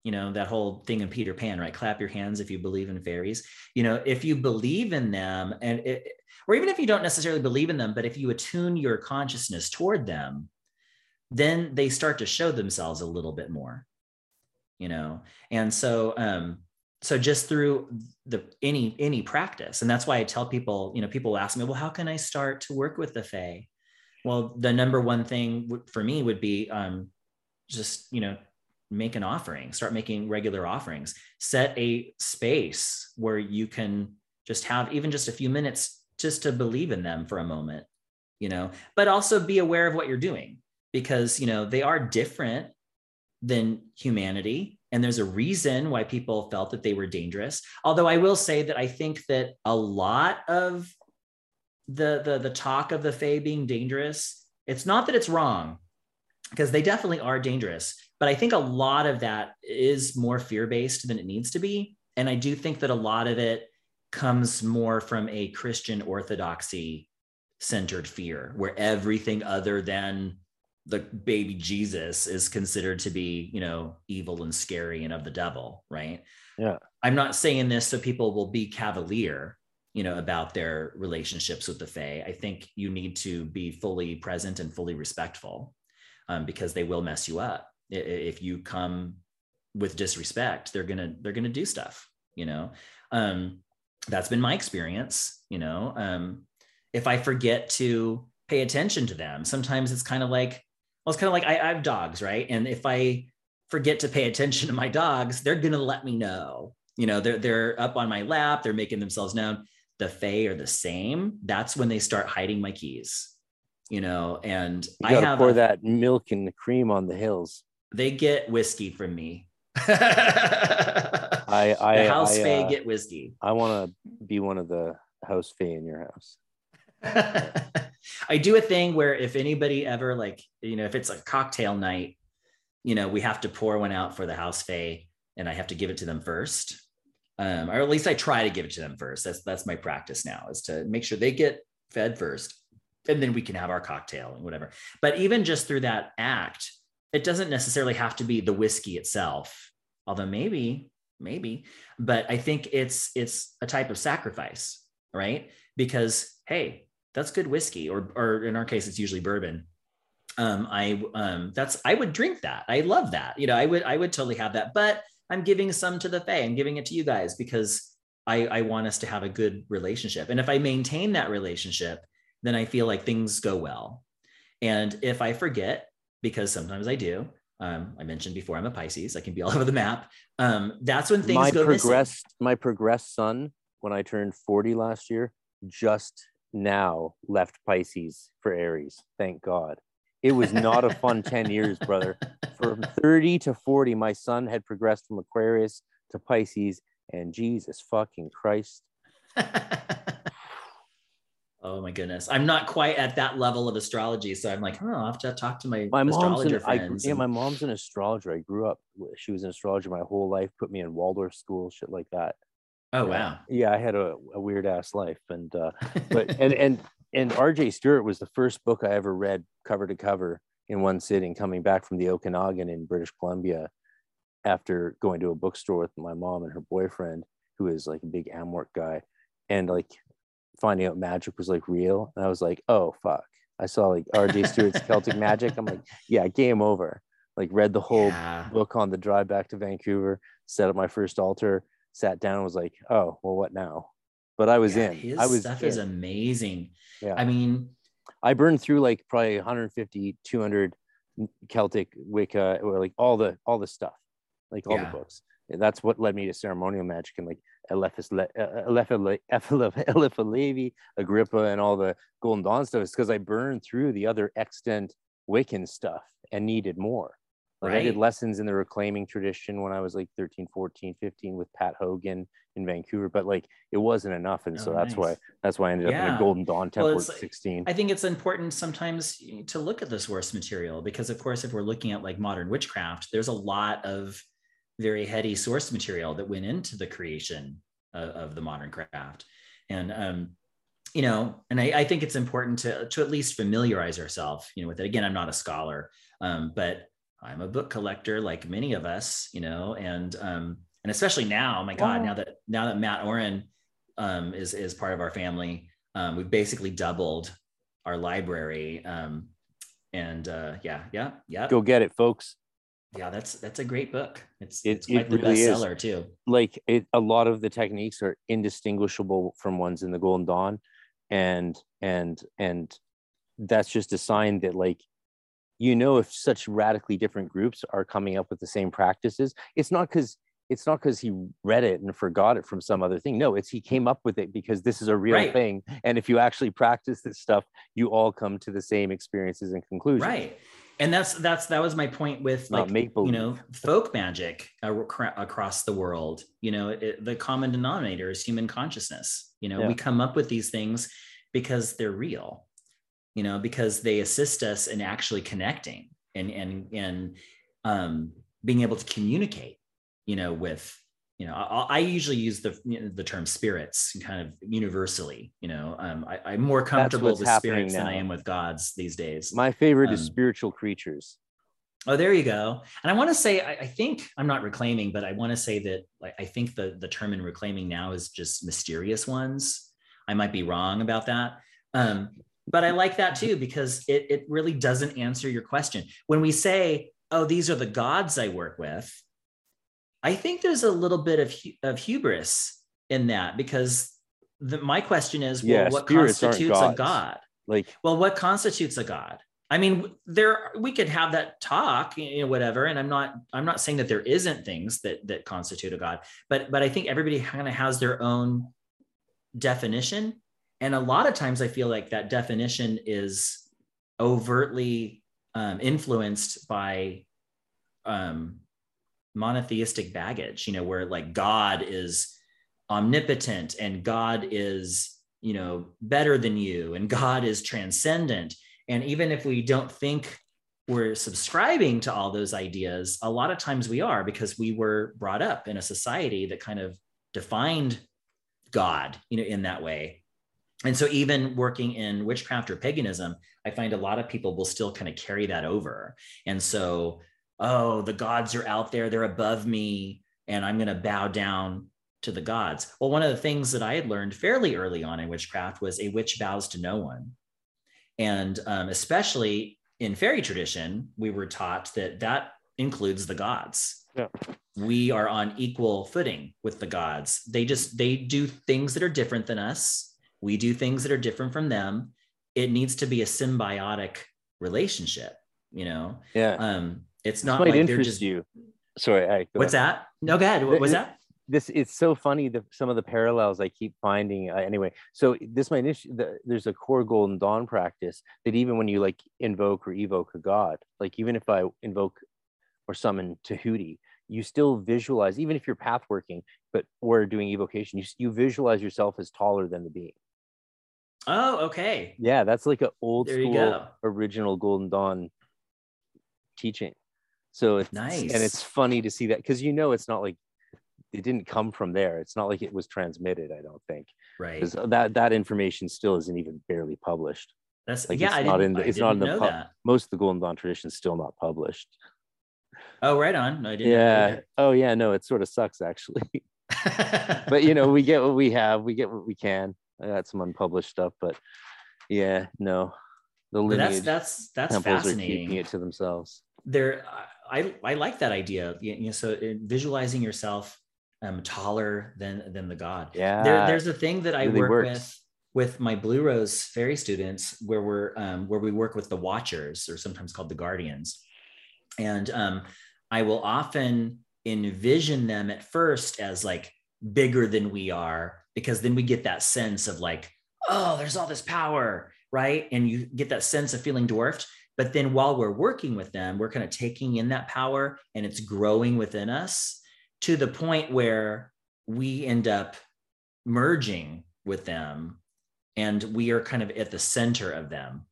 S2: you know that whole thing in Peter Pan right? Clap your hands if you believe in fairies. You know if you believe in them and it, or even if you don't necessarily believe in them, but if you attune your consciousness toward them, then they start to show themselves a little bit more. you know? And so um so just through the any any practice and that's why i tell people you know people ask me well how can i start to work with the fae? Well the number one thing for me would be um just you know make an offering start making regular offerings. Set a space where you can just have even just a few minutes just to believe in them for a moment you know but also be aware of what you're doing because you know they are different than humanity. And there's a reason why people felt that they were dangerous. Although i will say that i think that a lot of the the, the talk of the fae being dangerous it's not that it's wrong because they definitely are dangerous but i think a lot of that is more fear-based than it needs to be and i do think that a lot of it comes more from a christian orthodoxy centered fear where everything other than the baby Jesus is considered to be, you know, evil and scary and of the devil, right?
S1: Yeah.
S2: I'm not saying this so people will be cavalier, you know, about their relationships with the Fae. I think you need to be fully present and fully respectful um, because they will mess you up. If you come with disrespect, they're gonna they're gonna do stuff, you know. Um, that's been my experience, you know. Um, if I forget to pay attention to them, sometimes it's kind of like well, it's kind of like I, I have dogs, right? And if I forget to pay attention to my dogs, they're gonna let me know. You know, they're they're up on my lap, they're making themselves known. The Fae are the same. That's when they start hiding my keys. You know, and
S1: you I have pour a, that milk and the cream on the hills.
S2: They get whiskey from me.
S1: I, I
S2: the house
S1: I,
S2: Fae uh, get whiskey.
S1: I want to be one of the house Fae in your house.
S2: I do a thing where if anybody ever like, you know, if it's a cocktail night, you know, we have to pour one out for the house fae and I have to give it to them first. Um, or at least I try to give it to them first. That's that's my practice now is to make sure they get fed first and then we can have our cocktail and whatever. But even just through that act, it doesn't necessarily have to be the whiskey itself, although maybe, maybe, but I think it's it's a type of sacrifice, right? Because hey, that's good whiskey, or or in our case, it's usually bourbon. Um, I um, that's I would drink that. I love that. You know, I would I would totally have that. But I'm giving some to the Fae. I'm giving it to you guys because I, I want us to have a good relationship. And if I maintain that relationship, then I feel like things go well. And if I forget, because sometimes I do, um, I mentioned before I'm a Pisces, I can be all over the map. Um, that's when things
S1: my
S2: go
S1: progressed,
S2: missing.
S1: My progressed son, when I turned 40 last year, just now left Pisces for Aries. Thank God. It was not a fun 10 years, brother. From 30 to 40, my son had progressed from Aquarius to Pisces, and Jesus fucking Christ.
S2: oh my goodness. I'm not quite at that level of astrology. So I'm like, oh, I'll have to talk to my,
S1: my
S2: astrologer
S1: an,
S2: friends.
S1: I, yeah, my mom's an astrologer. I grew up, she was an astrologer my whole life, put me in Waldorf school, shit like that.
S2: Oh wow.
S1: Yeah, I had a, a weird ass life, and uh, but and and and R.J. Stewart was the first book I ever read cover to cover in one sitting. Coming back from the Okanagan in British Columbia, after going to a bookstore with my mom and her boyfriend, who is like a big AMORC guy, and like finding out magic was like real, and I was like, oh fuck. I saw like R.J. Stewart's Celtic Magic. I'm like, yeah, game over. Like read the whole yeah. book on the drive back to Vancouver, set up my first altar sat down and was like, oh, well, what now? But I was yeah, in.
S2: His
S1: I was
S2: stuff
S1: in.
S2: is amazing. Yeah. I mean,
S1: I burned through like probably 150, 200 Celtic Wicca or like all the all the stuff, like all yeah. the books. And that's what led me to ceremonial magic and like Eliphas, uh, uh, Eliphas Levi, Agrippa, and all the Golden Dawn stuff. Is because I burned through the other extant Wiccan stuff and needed more. Like right. I did lessons in the reclaiming tradition when I was like 13, 14, 15 with Pat Hogan in Vancouver, but like it wasn't enough. And oh, so that's nice. why that's why I ended yeah. up in a Golden Dawn temple well, at 16.
S2: I think it's important sometimes to look at the source material because of course, if we're looking at like modern witchcraft, there's a lot of very heady source material that went into the creation of, of the modern craft. And um, you know, and I, I, think it's important to to at least familiarize ourselves, you know, with it. Again, I'm not a scholar, um, but I'm a book collector, like many of us, you know, and um, and especially now, my God, wow. now that now that Matt Oren um, is is part of our family, um, we've basically doubled our library. Um, and uh, yeah, yeah, yeah.
S1: Go get it, folks.
S2: Yeah, that's that's a great book. It's
S1: It-
S2: it's quite
S1: it
S2: the
S1: really is.
S2: bestseller too.
S1: like it a lot of the techniques are indistinguishable from ones in the golden dawn and and and that's just a sign that like you know if such radically different groups are coming up with the same practices it's not because it's not because he read it and forgot it from some other thing no it's he came up with it because this is a real
S2: Right.
S1: thing and if you actually practice this stuff you all come to the same experiences and conclusions
S2: Right. And that's that's that was my point with like you know folk magic across the world you know it, the common denominator is human consciousness you know
S1: Yeah.
S2: we come up with these things because they're real you know because they assist us in actually connecting and and and um being able to communicate you know with you know i, I usually use the you know, the term spirits kind of universally you know um I, i'm more comfortable with spirits than i am with gods these days
S1: my favorite is
S2: Um,
S1: spiritual creatures
S2: Oh, there you go. And I want to say, I, I think I'm not reclaiming, but I want to say that like I think the the term in reclaiming now is just mysterious ones. I might be wrong about that. Um, but I like that too because it it really doesn't answer your question. When we say, "Oh, these are the gods I work with," I think there's a little bit of of hubris in that because the, my question is, well,
S1: Yeah,
S2: what constitutes a god?
S1: like
S2: well what constitutes a god i mean there we could have that talk you know whatever and i'm not i'm not saying that there isn't things that that constitute a god but but i think everybody kind of has their own definition and a lot of times i feel like that definition is overtly um, influenced by um, monotheistic baggage you know where like god is omnipotent and god is you know better than you and god is transcendent. And even if we don't think we're subscribing to all those ideas a lot of times we are because we were brought up in a society that kind of defined god you know in that way. And so even working in witchcraft or paganism i find a lot of people will still kind of carry that over. And so oh the gods are out there they're above me and i'm going to bow down to the gods. Well, one of the things that I had learned fairly early on in witchcraft was a witch bows to no one. And um, especially in fairy tradition, we were taught that that includes the gods.
S1: Yeah.
S2: We are on equal footing with the gods. They just they do things that are different than us. We do things that are different from them. It needs to be a symbiotic relationship, you know.
S1: yeah
S2: Um, it's not like they're just
S1: you sorry I,
S2: what's
S1: ahead.
S2: that? No, go ahead. What was that?
S1: this it's so funny the some of the parallels I keep finding. Uh, anyway, so this might issue. The, there's a core Golden Dawn practice that even when you like invoke or evoke a god, like even if I invoke or summon Tahuti, you still visualize, even if you're path working, but or doing evocation, you you visualize yourself as taller than the being.
S2: Oh, okay.
S1: Yeah, that's like an old
S2: There
S1: school original Golden Dawn teaching. So it's
S2: Nice.
S1: and it's funny to see that because you know it's not like it didn't come from there. It's not like it was transmitted. I don't think
S2: Right.
S1: because that that information still isn't even barely published.
S2: That's
S1: like,
S2: yeah.
S1: it's
S2: I
S1: not
S2: didn't,
S1: in the- it's not in the
S2: know
S1: pub-
S2: that.
S1: Most of the Golden Dawn tradition is still not published.
S2: Oh, right on. No, I didn't.
S1: Yeah. Oh yeah. No, it sort of sucks actually. but you know, we get what we have. We get what we can. I got some unpublished stuff, but yeah, no. The
S2: that's
S1: lineage
S2: that's that's
S1: are
S2: fascinating.
S1: keeping it to themselves.
S2: there I, I like that idea you know so uh, visualizing yourself um taller than than the god
S1: Yeah.
S2: there, there's a thing that i
S1: really
S2: work
S1: works.
S2: with with my blue rose fairy students where we're um, where we work with the watchers or sometimes called the guardians and um, i will often envision them at first as like bigger than we are because then we get that sense of like oh there's all this power right and you get that sense of feeling dwarfed but then while we're working with them we're kind of taking in that power and it's growing within us to the point where we end up merging with them and we are kind of at the center of them.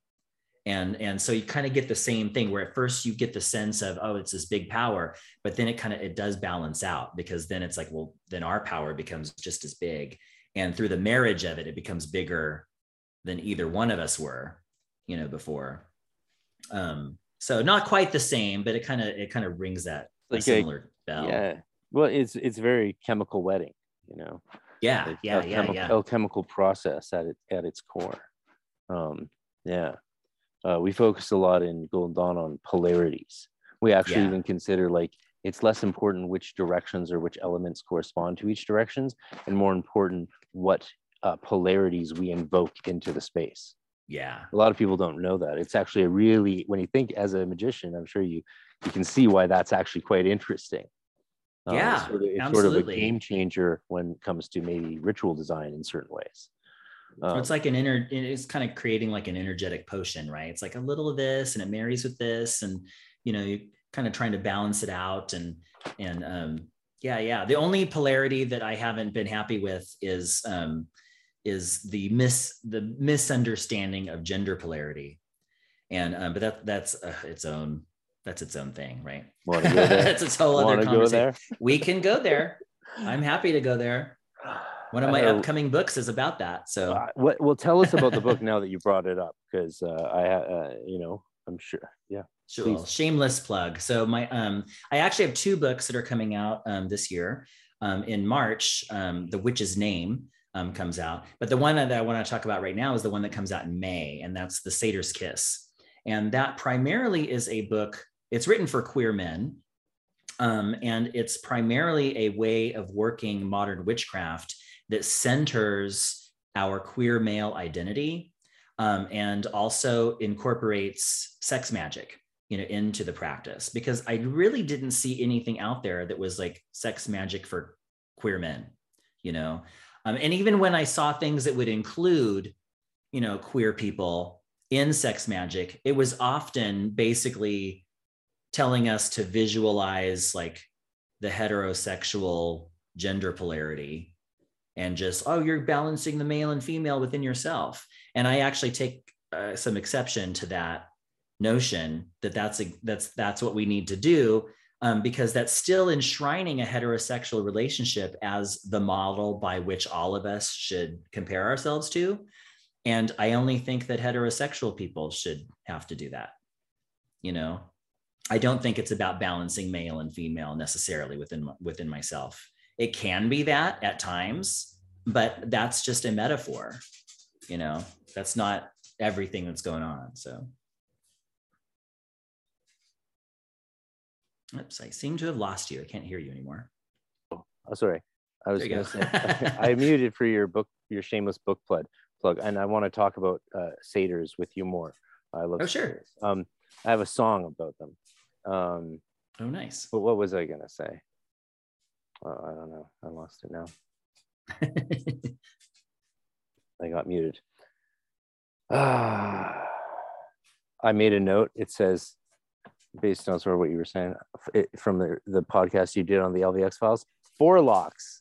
S2: And and so you kind of get the same thing where at first you get the sense of oh it's this big power but then it kind of it does balance out because then it's like well then our power becomes just as big. And through the marriage of it it becomes bigger than either one of us were you know before um so not quite the same but it kind of it kind of rings that a
S1: Like a-
S2: similar bell
S1: Yeah. Well, it's it's very chemical wedding, you know.
S2: yeah yeah
S1: a
S2: yeah
S1: chemi-
S2: yeah
S1: a chemical process at it at its core. Um, yeah. Uh, we focus a lot in Golden Dawn on polarities, We actually
S2: Yeah.
S1: even consider like it's less important which directions or which elements correspond to each directions, and more important what uh, polarities we invoke into the space.
S2: Yeah.
S1: A lot of people don't know that. It's actually a really when you think as a magician, I'm sure you you can see why that's actually quite interesting. Um, it's
S2: Yeah,
S1: sort of, it's sort of a game changer when it comes to maybe ritual design in certain ways. Um,
S2: it's like an inner it's kind of creating like an energetic potion right it's like a little of this and it marries with this and you know you kind of trying to balance it out and and um yeah yeah the only polarity that i haven't been happy with is um is the mis the misunderstanding of gender polarity and um but that that's uh, its own that's its own thing right that's its whole other
S1: to go
S2: conversation we can go there i'm happy to go there one of my upcoming books is about that so
S1: Uh, what, well, tell us about the book now that you brought it up, because uh, I, uh, you know, I'm sure. Yeah.
S2: Sure.
S1: Please.
S2: Shameless plug. So my um I actually have two books that are coming out um this year. Um in March, um The Witch's Name um comes out. But the one that I want to talk about right now is the one that comes out in May, and that's The Satyr's Kiss. And that primarily is a book, it's written for queer men. Um, and it's primarily a way of working modern witchcraft that centers our queer male identity um, and also incorporates sex magic you know into the practice because i really didn't see anything out there that was like sex magic for queer men you know um, and even when i saw things that would include you know queer people in sex magic it was often basically telling us to visualize like the heterosexual gender polarity and just oh you're balancing the male and female within yourself. And i actually take uh, some exception to that notion that that's a, that's that's what we need to do um, because that's still enshrining a heterosexual relationship as the model by which all of us should compare ourselves to. And i only think that heterosexual people should have to do that you know? I don't think it's about balancing male and female necessarily within within myself. It can be that at times but that's just a metaphor you know? That's not everything that's going on so oops i seem to have lost you i can't hear you anymore
S1: Oh, sorry. I was going to say, I muted for your book, your shameless book plug, plug, and I want to talk about uh, satyrs with you more. I love
S2: Oh, sure.
S1: Um, I have a song about them. Um,
S2: oh nice
S1: but what was I going to say? Uh, I don't know. I lost it now. I got muted. Ah, I made a note. It says, based on sort of what you were saying it, from the, the podcast you did on the LVX files, four locks,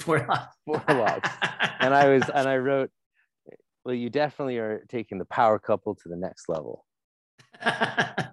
S2: Four locks,
S1: four locks. And I was, and I wrote, well, you definitely are taking the power couple to the next level.
S2: yeah,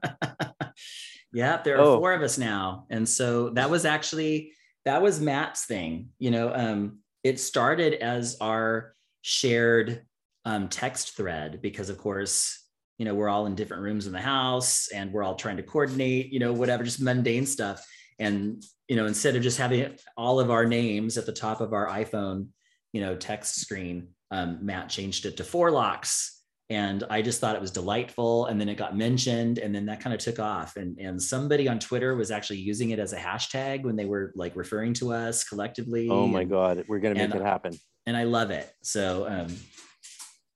S2: there are
S1: Oh.
S2: four of us now. And so that was actually that was Matt's thing. You know, um, it started as our shared um, text thread because of course, you know, we're all in different rooms in the house and we're all trying to coordinate, you know, whatever, just mundane stuff. And, you know, instead of just having all of our names at the top of our iPhone, you know, text screen, um, Matt changed it to four locks and I just thought it was delightful. And then it got mentioned, and then that kind of took off. And and somebody on Twitter was actually using it as a hashtag when they were like referring to us collectively.
S1: Oh my
S2: and,
S1: God, we're going to make
S2: and-
S1: it happen.
S2: And I love it. So um,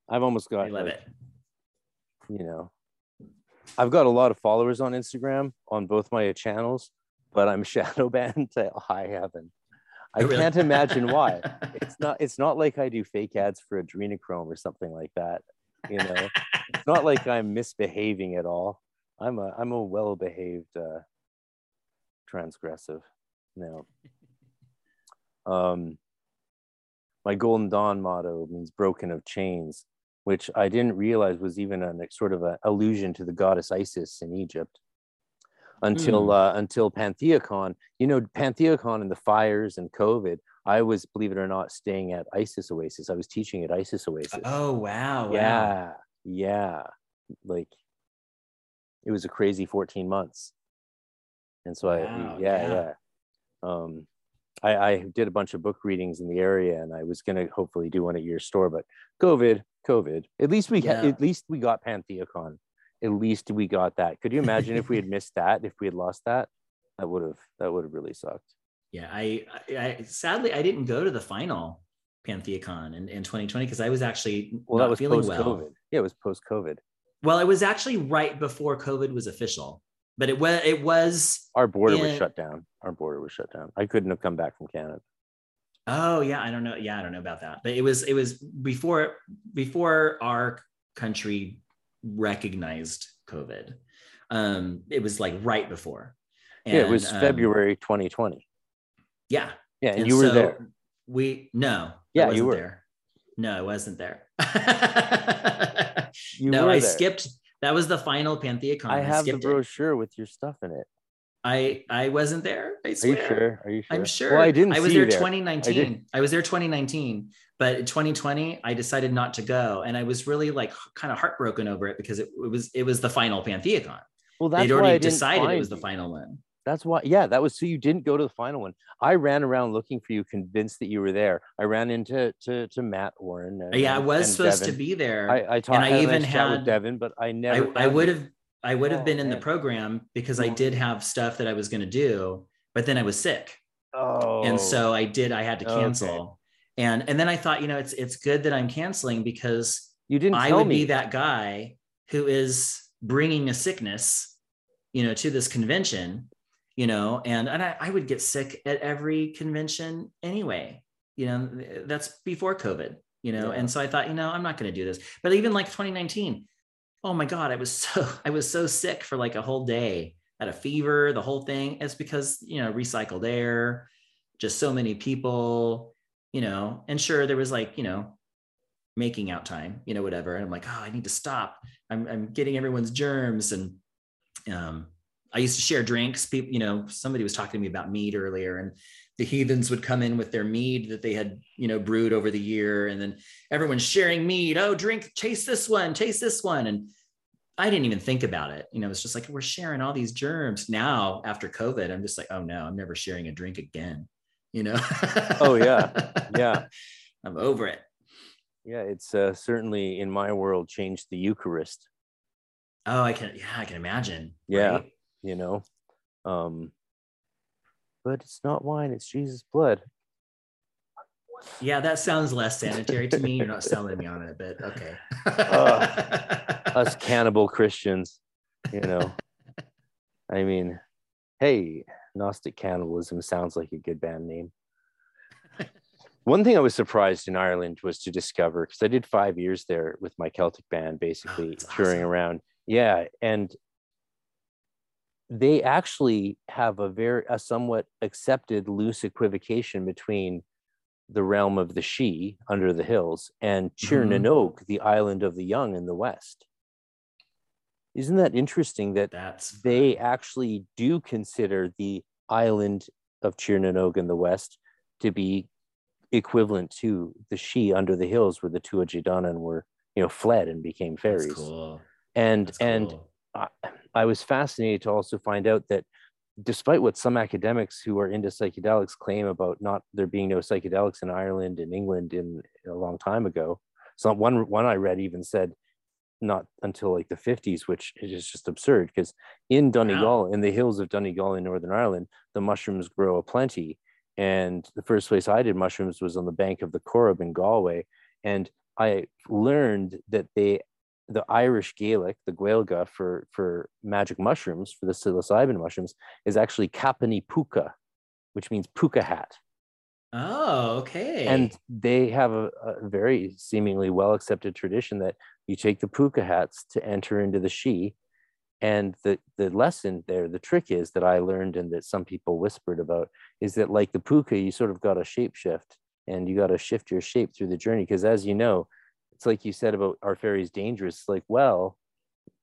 S1: I've almost got I
S2: love
S1: like,
S2: it.
S1: You know, I've got a lot of followers on Instagram on both my channels, but I'm shadow banned to high heaven. I
S2: really?
S1: can't imagine why. It's not. It's not like I do fake ads for adrenochrome or something like that. You know, it's not like I'm misbehaving at all. I'm a I'm a well behaved uh, transgressive. No. Um, my Golden Dawn motto means broken of chains, which I didn't realize was even a sort of an allusion to the goddess Isis in Egypt until
S2: Hmm.
S1: uh, until Pantheacon. You know, Pantheacon and the fires and COVID. I was, believe it or not, staying at Isis Oasis. I was teaching at Isis Oasis.
S2: oh wow. wow.
S1: yeah, yeah. Like it was a crazy 14 months. And so
S2: Wow,
S1: I, yeah,
S2: yeah.
S1: yeah. Um, I, I did a bunch of book readings in the area and I was going to hopefully do one at your store, but COVID, COVID, at least we,
S2: Yeah.
S1: at least we got Pantheacon. at least we got that. Could you imagine if we had missed that? If we had lost that, that would have that would have really sucked.
S2: Yeah, I, I, I sadly I didn't go to the final PantheaCon in, in 2020 because I was actually
S1: Well,
S2: not
S1: that was
S2: feeling
S1: post COVID.
S2: well.
S1: Yeah, it was post COVID.
S2: Well, it was actually right before COVID was official, but it was it was.
S1: Our border was shut down. Our border was shut down. I couldn't have come back from Canada.
S2: Oh yeah, I don't know. Yeah, I don't know about that, but it was it was before before our country recognized COVID. Um, it was like right before.
S1: yeah, it was
S2: um,
S1: February 2020.
S2: Yeah,
S1: Yeah, and,
S2: and
S1: you were
S2: so
S1: there.
S2: We no,
S1: Yeah, you were.
S2: there. No, I wasn't there.
S1: You
S2: no,
S1: were
S2: I
S1: there.
S2: skipped. That was the final PantheaCon.
S1: I have the
S2: skipped it.
S1: brochure with your stuff in it.
S2: I I wasn't there. I
S1: Are
S2: swear.
S1: you sure? Are you sure?
S2: I'm sure.
S1: Well, I didn't
S2: I was
S1: see
S2: there
S1: there.
S2: 2019. I, was there 2019, but in 2020 I decided not to go, and I was really like kind of heartbroken over it because it, it was it was the final PantheaCon.
S1: Well, that's
S2: They'd
S1: why I
S2: already decided it was the final one.
S1: That's why. Yeah, that was so you didn't go to the final one. I ran around looking for you, convinced that you were there. I ran into to to Matt Warren. And,
S2: yeah, I was supposed
S1: Devin.
S2: to be there.
S1: I, I talked.
S2: I
S1: had
S2: even
S1: nice chat with
S2: had-
S1: Devin, but I
S2: I,
S1: never.
S2: I
S1: found
S2: would have I would have
S1: Oh,
S2: been in the program because I did have stuff that I was going to do, but then I was sick.
S1: Oh,
S2: and so oh. I did I had to
S1: Okay.
S2: cancel. And and then I thought, you know, it's it's good that I'm canceling because
S1: you didn't
S2: I would
S1: me
S2: be that guy who is bringing a sickness, you know, to this convention, you know, and and I, I would get sick at every convention anyway. You know, that's before COVID, you know,
S1: Yeah.
S2: and so I thought, you know, I'm not going to do this. But even like 2019, oh my God, I was so I was so sick for like a whole day, had a fever, the whole thing. It's because you know, recycled air, just so many people, you know, and sure there was like, you know, making out time, you know, whatever. And I'm like, oh, I need to stop. I'm, I'm getting everyone's germs. And um, I used to share drinks. People, you know, somebody was talking to me about meat earlier, and the heathens would come in with their mead that they had, you know, brewed over the year, and then everyone's sharing mead. Oh, drink, chase this one, chase this one, and I didn't even think about it. You know, it's just like we're sharing all these germs. Now, after COVID, I'm just like, oh no, I'm never sharing a drink again. You know?
S1: Oh, yeah. Yeah,
S2: I'm over it.
S1: yeah. It's uh, certainly in my world changed the Eucharist.
S2: Oh, I can. Yeah, I can imagine.
S1: Yeah.
S2: right?
S1: You know, um, but it's not wine; it's Jesus' blood.
S2: Yeah, that sounds less sanitary to me. You're not selling me on it, but okay.
S1: Uh, us cannibal Christians, you know. I mean, hey, Gnostic cannibalism sounds like a good band name. One thing I was surprised in Ireland was to discover because I did five years there with my Celtic band, basically oh,
S2: that's
S1: touring
S2: awesome.
S1: around. Yeah, and they actually have a very a somewhat accepted loose equivocation between the realm of the Sídhe under the hills and
S2: Mhm.
S1: The island of the young in the west. Isn't that interesting that
S2: That's
S1: they actually do consider the island of Tír na nÓg in the west to be equivalent to the Sídhe under the hills where the Tuatha were, you know, fled and became fairies.
S2: cool.
S1: And and. I, was fascinated to also find out that despite what some academics who are into psychedelics claim about not there being no psychedelics in Ireland and England in a long time ago, so one one I read even said not until like the 50s, which is just absurd because in Donegal, in the hills of Donegal in Northern Ireland, the mushrooms grow aplenty. And the first place I did mushrooms was on the bank of the Corrib in Galway. And I learned that they the Irish Gaelic, the Gaeilge for for magic mushrooms, for the psilocybin mushrooms, is actually Kapani Puka, which means puka hat.
S2: Oh, okay.
S1: And they have a, a very seemingly well accepted tradition that you take the puka hats to enter into the sídhe. And the, the lesson there, the trick is that I learned and that some people whispered about is that like the puka, you sort of got to shape shift and you got to shift your shape through the journey. Because as you know, it's like you said about our fairies dangerous? Like, well,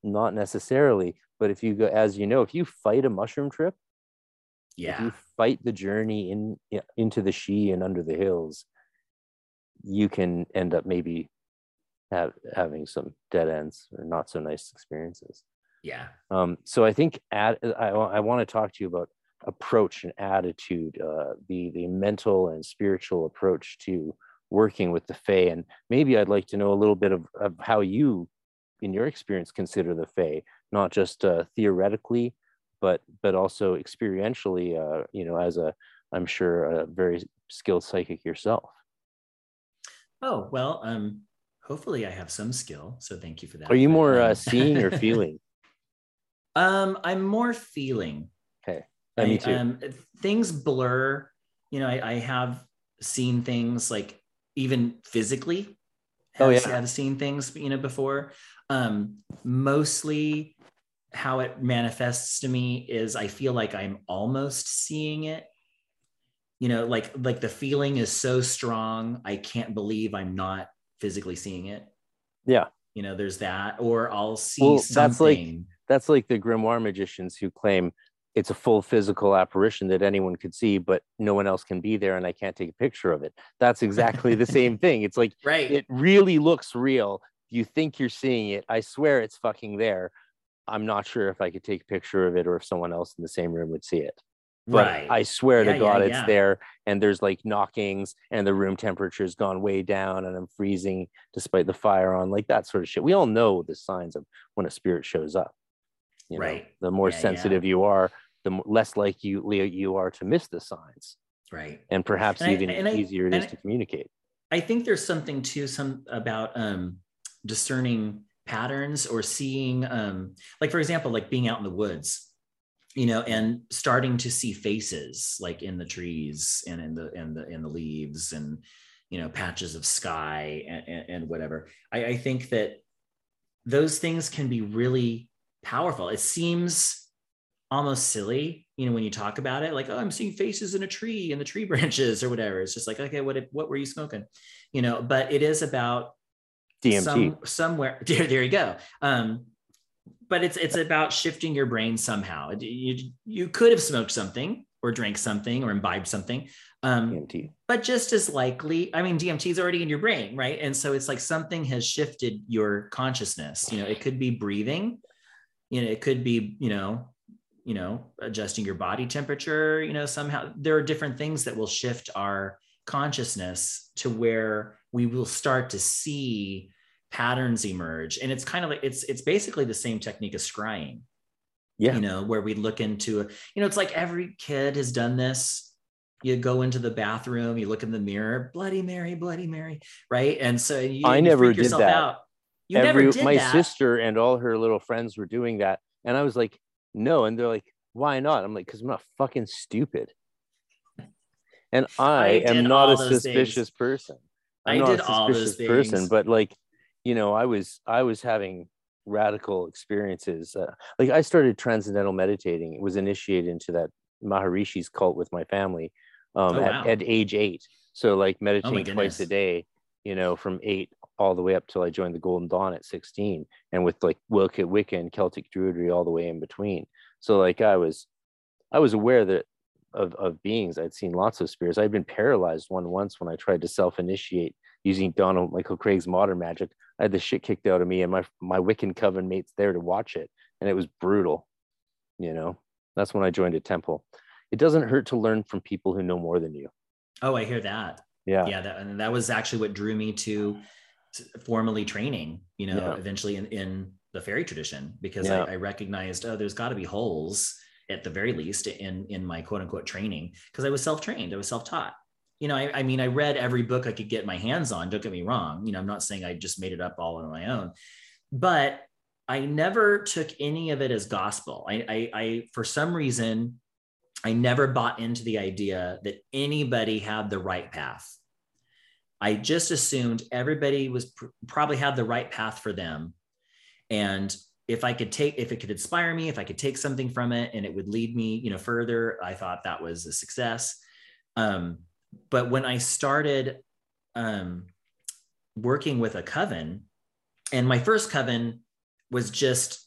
S1: not necessarily. But if you go, as you know, if you fight a mushroom trip, if
S2: yeah.
S1: you fight the journey in into the sídhe and under the hills you can end up maybe have, having some dead ends or not so nice experiences
S2: Yeah.
S1: um, so i think ad, I, I want to talk to you about approach and attitude uh, the the mental and spiritual approach to working with the fae and maybe i'd like to know a little bit of, of how you in your experience consider the fae not just uh, theoretically but but also experientially uh, you know as a i'm sure a very skilled psychic yourself.
S2: Oh well um hopefully i have some skill so thank you for that.
S1: Are you more uh,
S2: um,
S1: seeing or feeling?
S2: Um i'm more feeling.
S1: Okay. Yeah, me
S2: I,
S1: too.
S2: um, things blur. You know, I, I have seen things like even physically.
S1: Oh,
S2: Have,
S1: yeah.
S2: have seen things you know before. Um, mostly, how it manifests to me is I feel like I'm almost seeing it. You know, like like the feeling is so strong, I can't believe I'm not physically seeing it.
S1: yeah
S2: You know, there's that, or I'll see
S1: Well,
S2: something.
S1: that's like- that's like the grimoire magicians who claim it's a full physical apparition that anyone could see but no one else can be there and i can't take a picture of it. That's exactly the same thing. It's like
S2: right.
S1: it really looks real. You think you're seeing it. I swear it's fucking there. I'm not sure if i could take a picture of it or if someone else in the same room would see it. But
S2: right.
S1: i swear
S2: Yeah,
S1: to
S2: yeah,
S1: god it's
S2: yeah.
S1: there and there's like knockings and the room temperature's gone way down and i'm freezing despite the fire on like that sort of shit. We all know the signs of when a spirit shows up you know,
S2: Right.
S1: the more
S2: Yeah, yeah.
S1: sensitive you are the less like you Leo, you are to miss the signs
S2: right.
S1: and perhaps
S2: And I-
S1: even
S2: I-
S1: easier it is
S2: I-
S1: to communicate
S2: I think there's something too some about um, discerning patterns or seeing um, like for example like being out in the woods you know and starting to see faces like in the trees and in the in the in the leaves and you know patches of sky and, and, and whatever I, I think that those things can be really powerful. It seems almost silly you know when you talk about it like oh i'm seeing faces in a tree in the tree branches or whatever. It's just like okay what what were you smoking? You know but it is about
S1: dmt
S2: some, somewhere there, there you go. Um but it's it's about shifting your brain somehow. You, you could have smoked something or drank something or imbibed something um
S1: dmt
S2: but just as likely i mean dmt is already in your brain right? And so it's like something has shifted your consciousness. You know it could be breathing you know it could be you know you know adjusting your body temperature you know somehow. There are different things that will shift our consciousness to where we will start to see patterns emerge. And it's kind of like it's it's basically the same technique as scrying.
S1: Yeah.
S2: You know where we look into a, you know it's like every kid has done this. You go into the bathroom you look in the mirror bloody mary bloody mary right? And so you,
S1: I never did that.
S2: out you
S1: Every,
S2: never did
S1: my
S2: that.
S1: sister and all her little friends were doing that. And i was like no. And they're like why not? I'm like because i'm not fucking stupid. And i,
S2: I
S1: am not a
S2: those things.
S1: suspicious person. I'm
S2: I
S1: not
S2: did
S1: a suspicious person but like you know i was i was having radical experiences uh, like i started transcendental meditating. It was initiated into that maharishi's cult with my family um,
S2: Oh,
S1: at,
S2: wow.
S1: at age eight. So like meditating twice a day you know from eight all the way up till i joined the golden dawn at 16 and with like wicca wicca and celtic druidry all the way in between. So like i was i was aware that of, of beings. I'd seen lots of spirits i'd been paralyzed one once when i tried to self-initiate using donald michael kraig's modern magic. I had the shit kicked out of me and my my wiccan coven mates there to watch it and it was brutal you know? That's when i joined a temple. It doesn't hurt to learn from people who know more than you.
S2: Oh i hear that.
S1: Yeah.
S2: Yeah that, and that was actually what drew me to formally training you know
S1: Yeah.
S2: eventually in, in the fairy tradition because
S1: Yeah.
S2: I, I recognized oh there's got to be holes at the very least in in my quote unquote training because i was self-trained i was self-taught you know I, I mean i read every book i could get my hands on don't get me wrong you know i'm not saying i just made it up all on my own but i never took any of it as gospel i i, I for some reason I never bought into the idea that anybody had the right path. I just assumed everybody was pr- probably had the right path for them. And if I could take, if it could inspire me, if I could take something from it and it would lead me, you know, further, I thought that was a success. Um, but when I started um, working with a coven, and my first coven was just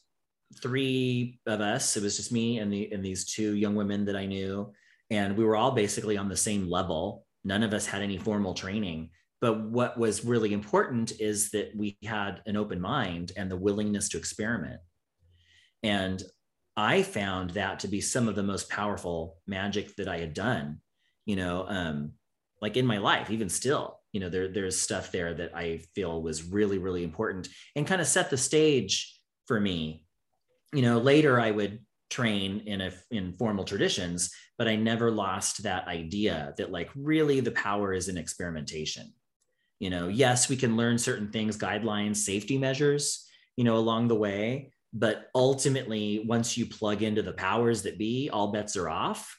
S2: three of us. It was just me and the and these two young women that I knew, and we were all basically on the same level. None of us had any formal training. But what was really important is that we had an open mind and the willingness to experiment. And I found that to be some of the most powerful magic that I had done, you know, um, like in my life, even still, you know there there's stuff there that i feel was really really important and kind of set the stage for me you know later i would train in a in formal traditions but i never lost that idea that like really the power is in experimentation you know yes we can learn certain things guidelines safety measures you know along the way but ultimately once you plug into the powers that be all bets are off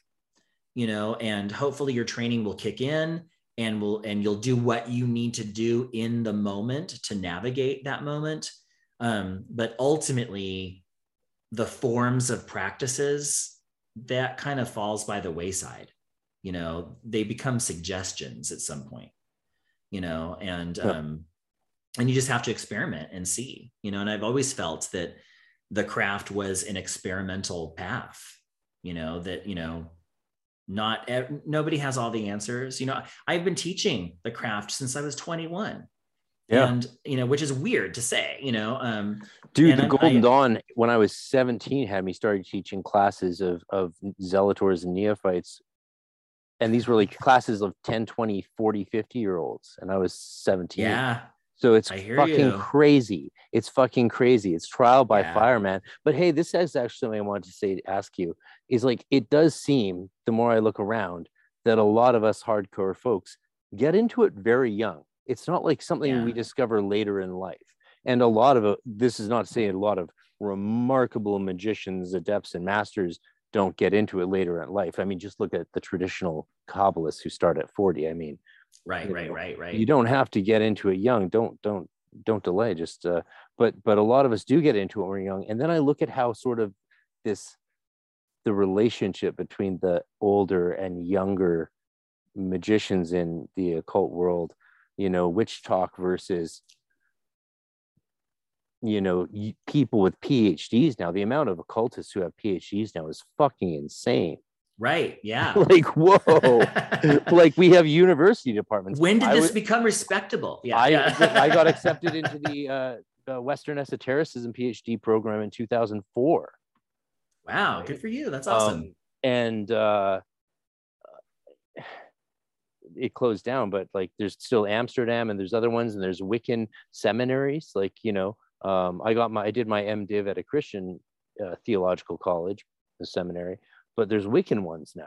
S2: you know and hopefully your training will kick in and will and you'll do what you need to do in the moment to navigate that moment. Um, but ultimately the forms of practices that kind of falls by the wayside. You know they become suggestions at some point you know and yeah. um and you just have to experiment and see you know and i've always felt that the craft was an experimental path you know that you know not nobody has all the answers you know i've been teaching the craft since i was 21 yeah. and you know which is weird to say you know um
S1: dude the I, golden I, dawn when i was 17 had me started teaching classes of of zelators and neophytes and these were like classes of 10 20 40 50 year olds and i was 17
S2: yeah
S1: so it's fucking you. crazy it's fucking crazy it's trial by yeah. fire man but hey this is actually something i wanted to say ask you is like it does seem the more i look around that a lot of us hardcore folks get into it very young it's not like something yeah. we discover later in life. And a lot of it, this is not saying a lot of remarkable magicians, adepts, and masters don't get into it later in life. I mean, just look at the traditional Kabbalists who start at 40. I mean,
S2: right, right, know, right, right.
S1: You don't have to get into it young. Don't, don't, don't delay. Just, uh, but, but a lot of us do get into it when we're young. And then I look at how sort of this, the relationship between the older and younger magicians in the occult world you know witch talk versus you know people with phds now the amount of occultists who have phds now is fucking insane.
S2: Right yeah.
S1: Like whoa. Like we have university departments.
S2: When did I this become respectable?
S1: Yeah i. I got accepted into the uh, western esotericism phd program in 2004
S2: wow good for you. That's awesome. um,
S1: and uh it closed down, but like there's still Amsterdam and there's other ones and there's Wiccan seminaries. Like, you know, um, I got my, I did my MDiv at a Christian uh, theological college, the seminary, but there's Wiccan ones now,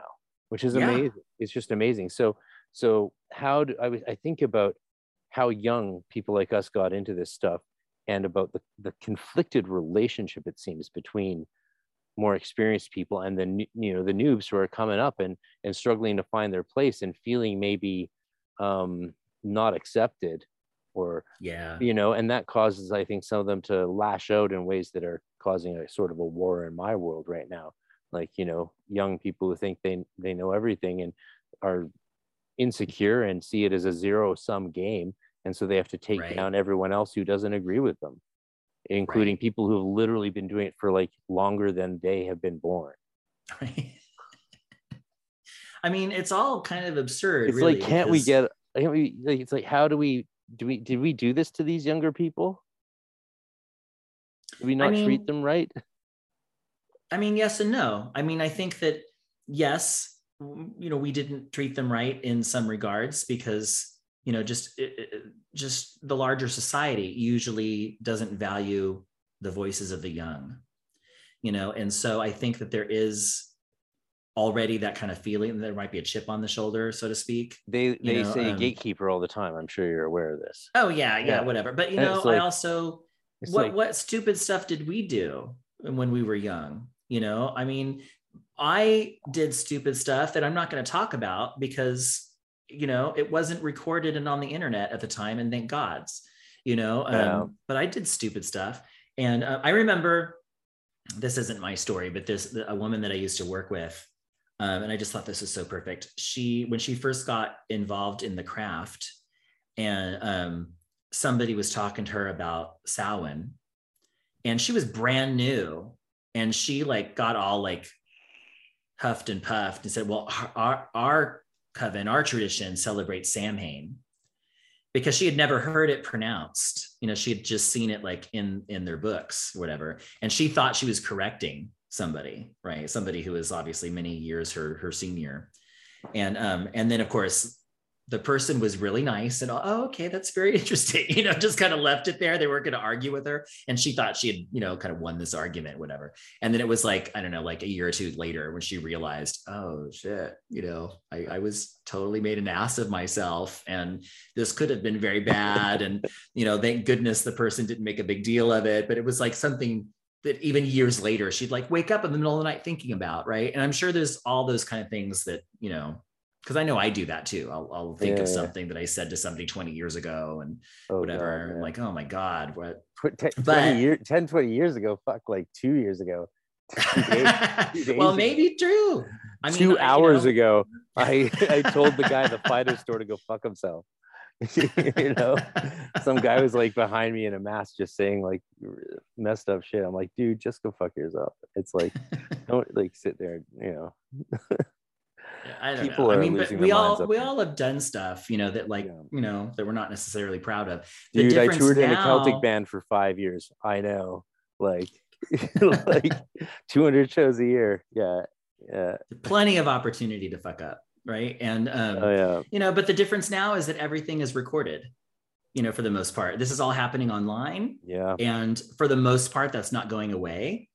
S1: which is yeah. amazing. It's just amazing. So, so how do I, I think about how young people like us got into this stuff and about the, the conflicted relationship it seems between more experienced people and the you know the noobs who are coming up and and struggling to find their place and feeling maybe um not accepted or
S2: yeah
S1: you know and that causes i think some of them to lash out in ways that are causing a sort of a war in my world right now like you know young people who think they they know everything and are insecure and see it as a zero sum game and so they have to take right. down everyone else who doesn't agree with them including right. people who have literally been doing it for like longer than they have been born.
S2: Right. I mean, it's all kind of absurd.
S1: It's really, like, can't because... we get? Can't we? It's like, how do we? Do we? Did we do this to these younger people? Did we not I mean, treat them right?
S2: I mean, yes and no. I mean, I think that yes, you know, we didn't treat them right in some regards because you know just it, just the larger society usually doesn't value the voices of the young you know and so i think that there is already that kind of feeling there might be a chip on the shoulder so to speak
S1: they they know, say um, gatekeeper all the time. I'm sure you're aware of this.
S2: Oh yeah yeah, yeah. whatever. But you and know like, i also what like, what stupid stuff did we do when we were young? You know i mean i did stupid stuff that i'm not going to talk about because you know it wasn't recorded and on the internet at the time and thank gods you know um, yeah. but i did stupid stuff. And uh, i remember this isn't my story but this a woman that i used to work with um, and i just thought this was so perfect she when she first got involved in the craft and um, somebody was talking to her about Samhain and she was brand new and she like got all like huffed and puffed and said well our, our coven, our tradition celebrates Samhain because she had never heard it pronounced. You know, she had just seen it like in in their books, whatever, and she thought she was correcting somebody, right? Somebody who is obviously many years her her senior, and um and then of course the person was really nice and oh okay that's very interesting you know just kind of left it there. They weren't going to argue with her. And she thought she had you know kind of won this argument whatever. And then it was like i don't know like a year or two later when she realized oh shit you know i, I was totally made an ass of myself and this could have been very bad. And you know thank goodness the person didn't make a big deal of it. But it was like something that even years later she'd like wake up in the middle of the night thinking about right and i'm sure there's all those kind of things that you know because I know I do that too. I'll, I'll think yeah, of something that I said to somebody 20 years ago and oh, whatever. God, like, oh my God, what?
S1: 10, 20 year, 10, 20 years ago, fuck, like two years ago.
S2: Two days, two days well, ago. maybe true.
S1: I mean, two I, hours you know. ago, I, I told the guy at the fighter store to go fuck himself. you know, some guy was like behind me in a mask just saying like messed up shit. I'm like, dude, just go fuck yourself. It's like, don't like sit there, you know.
S2: I don't People know. I mean, but we all we all have done stuff, you know, that like yeah. you know that we're not necessarily proud of.
S1: The Dude, I toured now... in a Celtic band for five years. I know, like, like 200 shows a year. Yeah, yeah.
S2: Plenty of opportunity to fuck up, right? And um,
S1: oh, yeah.
S2: you know, but the difference now is that everything is recorded. You know, for the most part, this is all happening online.
S1: Yeah.
S2: And for the most part, that's not going away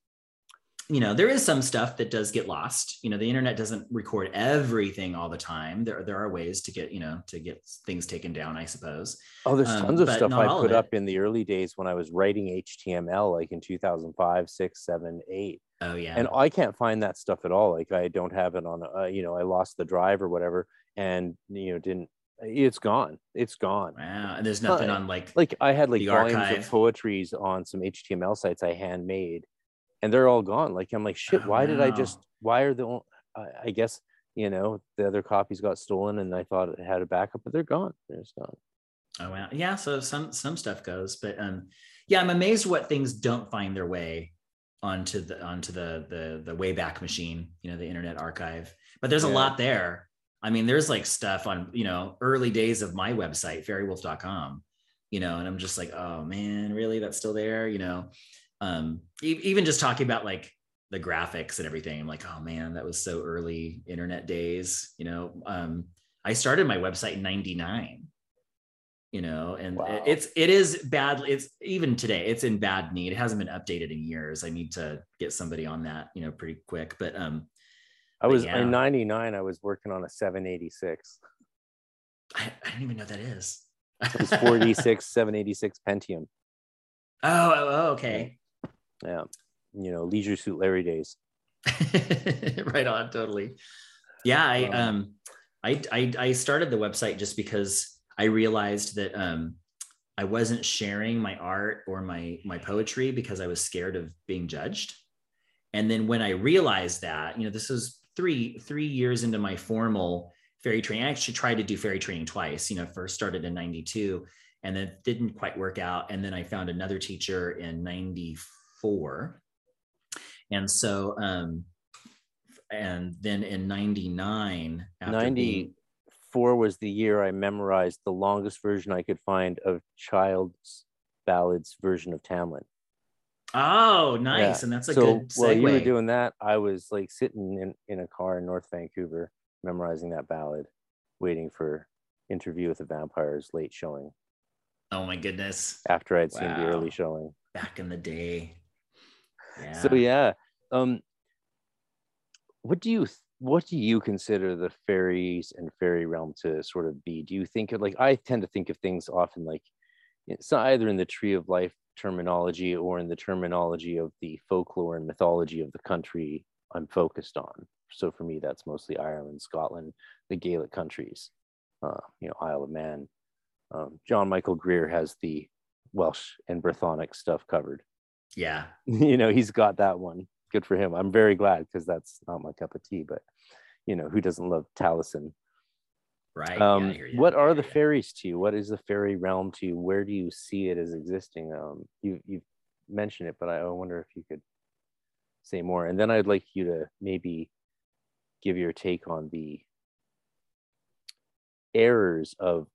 S2: you know there is some stuff that does get lost you know the internet doesn't record everything all the time there, there are ways to get you know to get things taken down i suppose
S1: oh there's um, tons of stuff i put up in the early days when i was writing html like in 2005 6 7 8
S2: oh yeah
S1: and i can't find that stuff at all like i don't have it on uh, you know i lost the drive or whatever and you know didn't it's gone it's gone
S2: wow and there's nothing uh, on like
S1: like i had like volumes archive. of poetries on some html sites i handmade and they're all gone. Like I'm like, shit, why did I just why are the I guess, you know, the other copies got stolen and I thought it had a backup, but they're gone. They're just gone.
S2: Oh wow. Yeah. So some some stuff goes, but um yeah, I'm amazed what things don't find their way onto the onto the the the wayback machine, you know, the internet archive. But there's yeah. a lot there. I mean, there's like stuff on, you know, early days of my website, faerywolf.com, you know, and I'm just like, oh man, really? That's still there, you know um e- even just talking about like the graphics and everything i'm like oh man that was so early internet days you know um i started my website in 99 you know and wow. it's it is bad it's even today it's in bad need. It hasn't been updated in years. I need to get somebody on that you know pretty quick but um
S1: i was yeah. in 99 i was working on a 786
S2: i, I don't even know what that is.
S1: It was 486 786 pentium.
S2: Oh, oh, oh okay.
S1: Yeah. You know leisure suit larry days.
S2: Right on totally. Yeah i um, um I, I i started the website just because I realized that um, I wasn't sharing my art or my my poetry because I was scared of being judged. And then when I realized that, you know, this was three three years into my formal fairy training. I actually tried to do fairy training twice. You know, first started in '92, and then didn't quite work out. And then I found another teacher in '94, and so um, and then in '99,
S1: 90, Four was the year I memorized the longest version I could find of Child's Ballad's version of Tamlin.
S2: Oh, nice. Yeah. And that's a
S1: so
S2: good segue.
S1: While you were doing that, I was like sitting in, in a car in North Vancouver memorizing that ballad, waiting for Interview with the Vampire's late showing.
S2: Oh my goodness.
S1: After I'd wow. seen the early showing.
S2: Back in the day. Yeah.
S1: So yeah. Um what do you what do you consider the fairies and fairy realm to sort of be? Do you think of like I tend to think of things often like it's not either in the tree of life terminology or in the terminology of the folklore and mythology of the country I'm focused on. So for me, that's mostly Ireland, Scotland, the Gaelic countries, uh, you know, Isle of Man. Um, John Michael Greer has the Welsh and Brythonic stuff covered.
S2: Yeah.
S1: you know, he's got that one. Good for him. I'm very glad because that's not my cup of tea, but you know, who doesn't love Taliesin?
S2: Right.
S1: Um, yeah, what are the fairies to you? What is the fairy realm to you? Where do you see it as existing? Um, you you've mentioned it, but I wonder if you could say more. And then I'd like you to maybe give your take on the errors of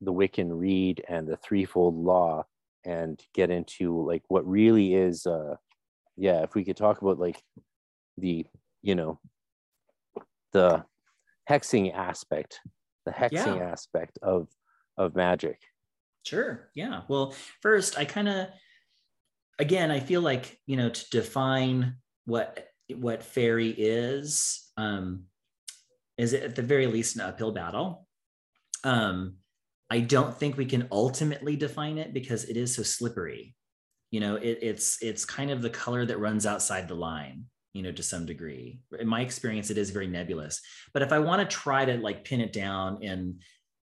S1: the Wiccan Rede and the threefold law and get into like what really is uh yeah if we could talk about like the you know the hexing aspect the hexing
S2: Yeah.
S1: aspect of of magic.
S2: Sure. Yeah. Well, first, I kind of, again, I feel like you know to define what what fairy is, um, is at the very least an uphill battle. Um, I don't think we can ultimately define it because it is so slippery. You know, it, it's it's kind of the color that runs outside the line. You know, to some degree. In my experience, it is very nebulous. But if I want to try to like pin it down in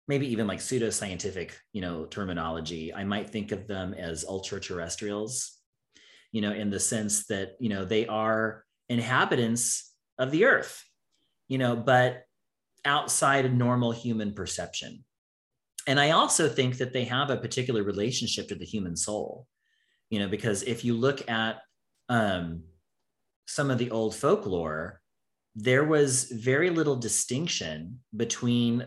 S2: maybe even like pseudoscientific, you know, terminology, I might think of them as ultra terrestrials, you know, in the sense that, you know, they are inhabitants of the earth, you know, but outside of normal human perception. And I also think that they have a particular relationship to the human soul, you know, because if you look at um, some of the old folklore, there was very little distinction between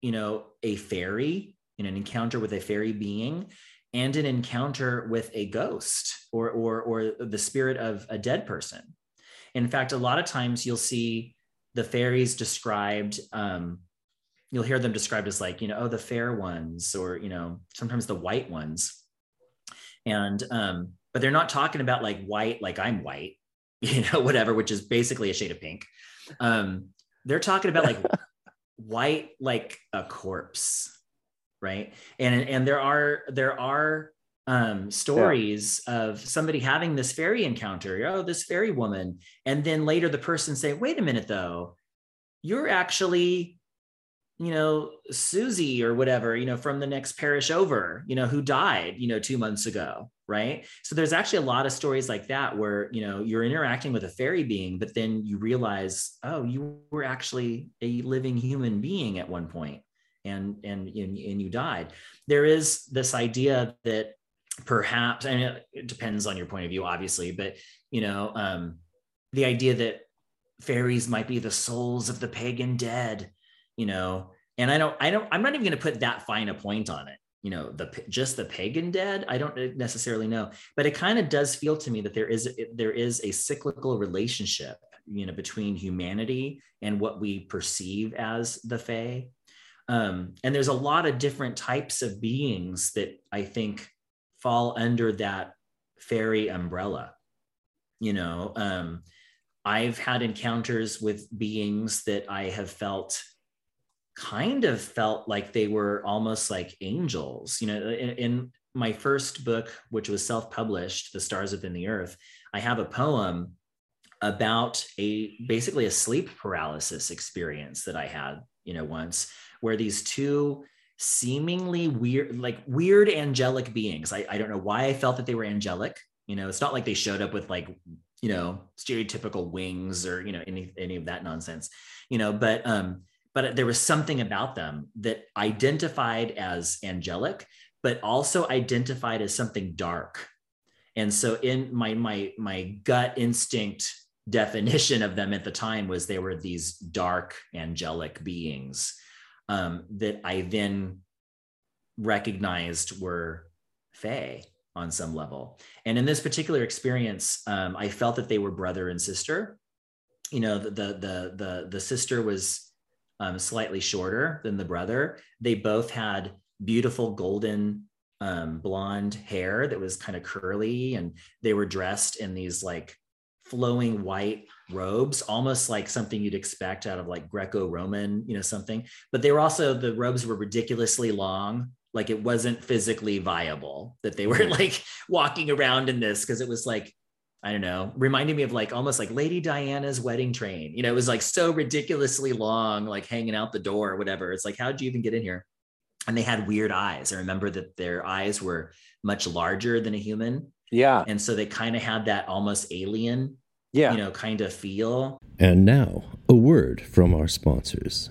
S2: you know, a fairy in an encounter with a fairy being and an encounter with a ghost or, or, or the spirit of a dead person. In fact, a lot of times you'll see the fairies described, um, you'll hear them described as like, you know, oh, the fair ones, or, you know, sometimes the white ones. And, um, but they're not talking about like white, like I'm white, you know, whatever, which is basically a shade of pink. Um, they're talking about like white like a corpse right and and there are there are um stories yeah. of somebody having this fairy encounter oh this fairy woman and then later the person say wait a minute though you're actually you know susie or whatever you know from the next parish over you know who died you know two months ago right? So there's actually a lot of stories like that where you know you're interacting with a fairy being but then you realize oh you were actually a living human being at one point and and and, and you died. There is this idea that perhaps and it depends on your point of view obviously but you know um the idea that fairies might be the souls of the pagan dead you know and i don't i don't i'm not even going to put that fine a point on it you know the just the pagan dead i don't necessarily know but it kind of does feel to me that there is there is a cyclical relationship you know between humanity and what we perceive as the fae. Um, and there's a lot of different types of beings that i think fall under that fairy umbrella you know um, i've had encounters with beings that i have felt kind of felt like they were almost like angels. You know, in, in my first book, which was self published, The Stars Within the Earth, I have a poem about a basically a sleep paralysis experience that I had, you know, once where these two seemingly weird, like weird angelic beings. I, I don't know why I felt that they were angelic. You know, it's not like they showed up with like, you know, stereotypical wings or, you know, any any of that nonsense, you know, but um but there was something about them that identified as angelic, but also identified as something dark. And so in my my my gut instinct definition of them at the time was they were these dark angelic beings um, that I then recognized were fae on some level. And in this particular experience, um, I felt that they were brother and sister. You know, the the the the, the sister was um, slightly shorter than the brother. They both had beautiful golden um, blonde hair that was kind of curly, and they were dressed in these like flowing white robes, almost like something you'd expect out of like Greco-Roman, you know, something. But they were also the robes were ridiculously long. Like it wasn't physically viable that they were like walking around in this because it was like I don't know, reminding me of like almost like Lady Diana's wedding train. You know, it was like so ridiculously long, like hanging out the door or whatever. It's like, how'd you even get in here? And they had weird eyes. I remember that their eyes were much larger than a human.
S1: Yeah.
S2: And so they kind of had that almost alien,
S1: yeah,
S2: you know, kind of feel.
S3: And now, a word from our sponsors.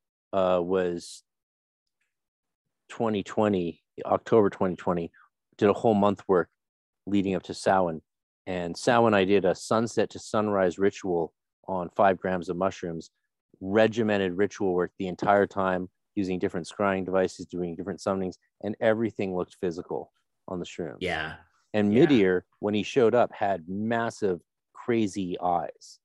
S1: uh, was 2020, October 2020, did a whole month work leading up to Samhain. And Samhain, I did a sunset to sunrise ritual on five grams of mushrooms, regimented ritual work the entire time using different scrying devices, doing different summonings, and everything looked physical on the shroom.
S2: Yeah.
S1: And
S2: Yeah.
S1: Midir, when he showed up, had massive, crazy eyes.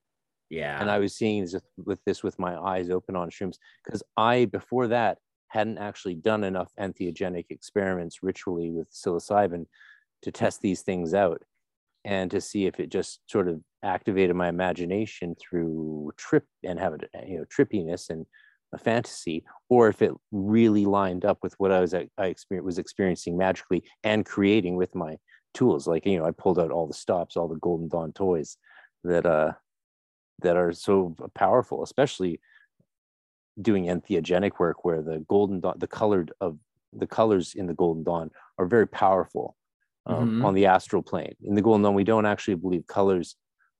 S2: Yeah.
S1: And I was seeing this with this with my eyes open on shrooms because I, before that, hadn't actually done enough entheogenic experiments ritually with psilocybin to test these things out and to see if it just sort of activated my imagination through trip and have a you know trippiness and a fantasy or if it really lined up with what I was I exper- was experiencing magically and creating with my tools like you know I pulled out all the stops all the golden dawn toys that uh that are so powerful especially doing entheogenic work where the golden dawn the colored of the colors in the golden dawn are very powerful um,
S2: Mhm.
S1: on the astral plane. In the golden dawn we don't actually believe colors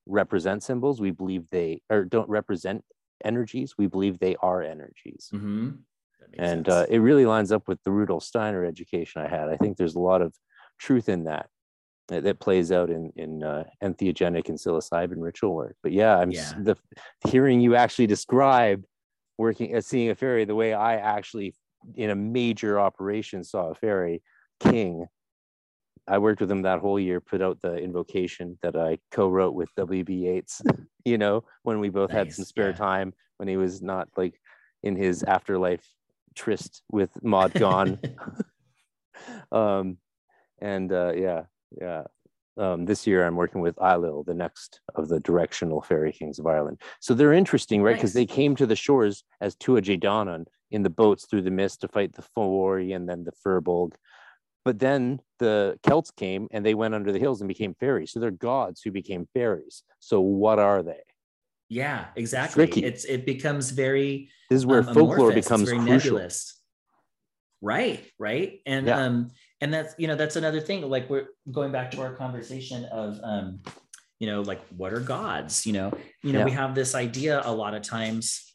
S1: represent symbols. We believe they or don't represent energies. We believe they are energies.
S2: Hmm
S1: and uh, it really lines up with the rudolf steiner education i had. I think there's a lot of truth in that that, that plays out in in uh, entheogenic and psilocybin ritual work but yeah i'm
S2: Yeah.
S1: the hearing you actually describe working uh, seeing a fairy the way i actually in a major operation saw a fairy king i worked with him that whole year put out the invocation that i co-wrote with wb Yeats you know when we both had some spare
S2: yeah.
S1: time when he was not like in his afterlife tryst with Maud Gonne. um, and uh, yeah, yeah. Um, this year I'm working with Ailill, the next of the directional fairy kings of Ireland. So they're interesting, right? Because
S2: Nice.
S1: they came to the shores as Tuatha Danann in the boats through the mist to fight the Fawari and then the Fir Bolg. But then the Celts came and they went under the hills and became fairies. So they're gods who became fairies. So what are they?
S2: yeah, exactly.
S1: tricky.
S2: It's it becomes very
S1: This is where
S2: um,
S1: folklore
S2: amorphous.
S1: Becomes
S2: very
S1: crucial.
S2: nebulous. Right, right. And
S1: Yeah.
S2: um and that's you know that's another thing like we're going back to our conversation of um you know like what are gods, you know? You know,
S1: Yeah.
S2: we have this idea a lot of times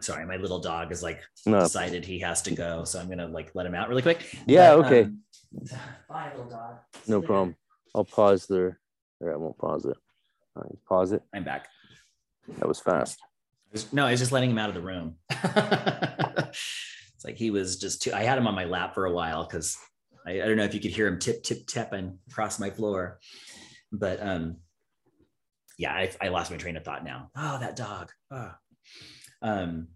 S2: Sorry, my little dog is like
S1: No,
S2: decided he has to go, so I'm going to like let him out really quick.
S1: Yeah,
S2: But,
S1: okay.
S2: um, bye little dog. See
S1: no problem. I'll pause there. Or I won't pause it. All right, pause it.
S2: I'm back.
S1: That was fast.
S2: No, I was just letting him out of the room. it's like he was just too. I had him on my lap for a while because I, I don't know if you could hear him tip tip tapping across my floor, but um, yeah, I, I lost my train of thought now. Oh, that dog. Oh. Um,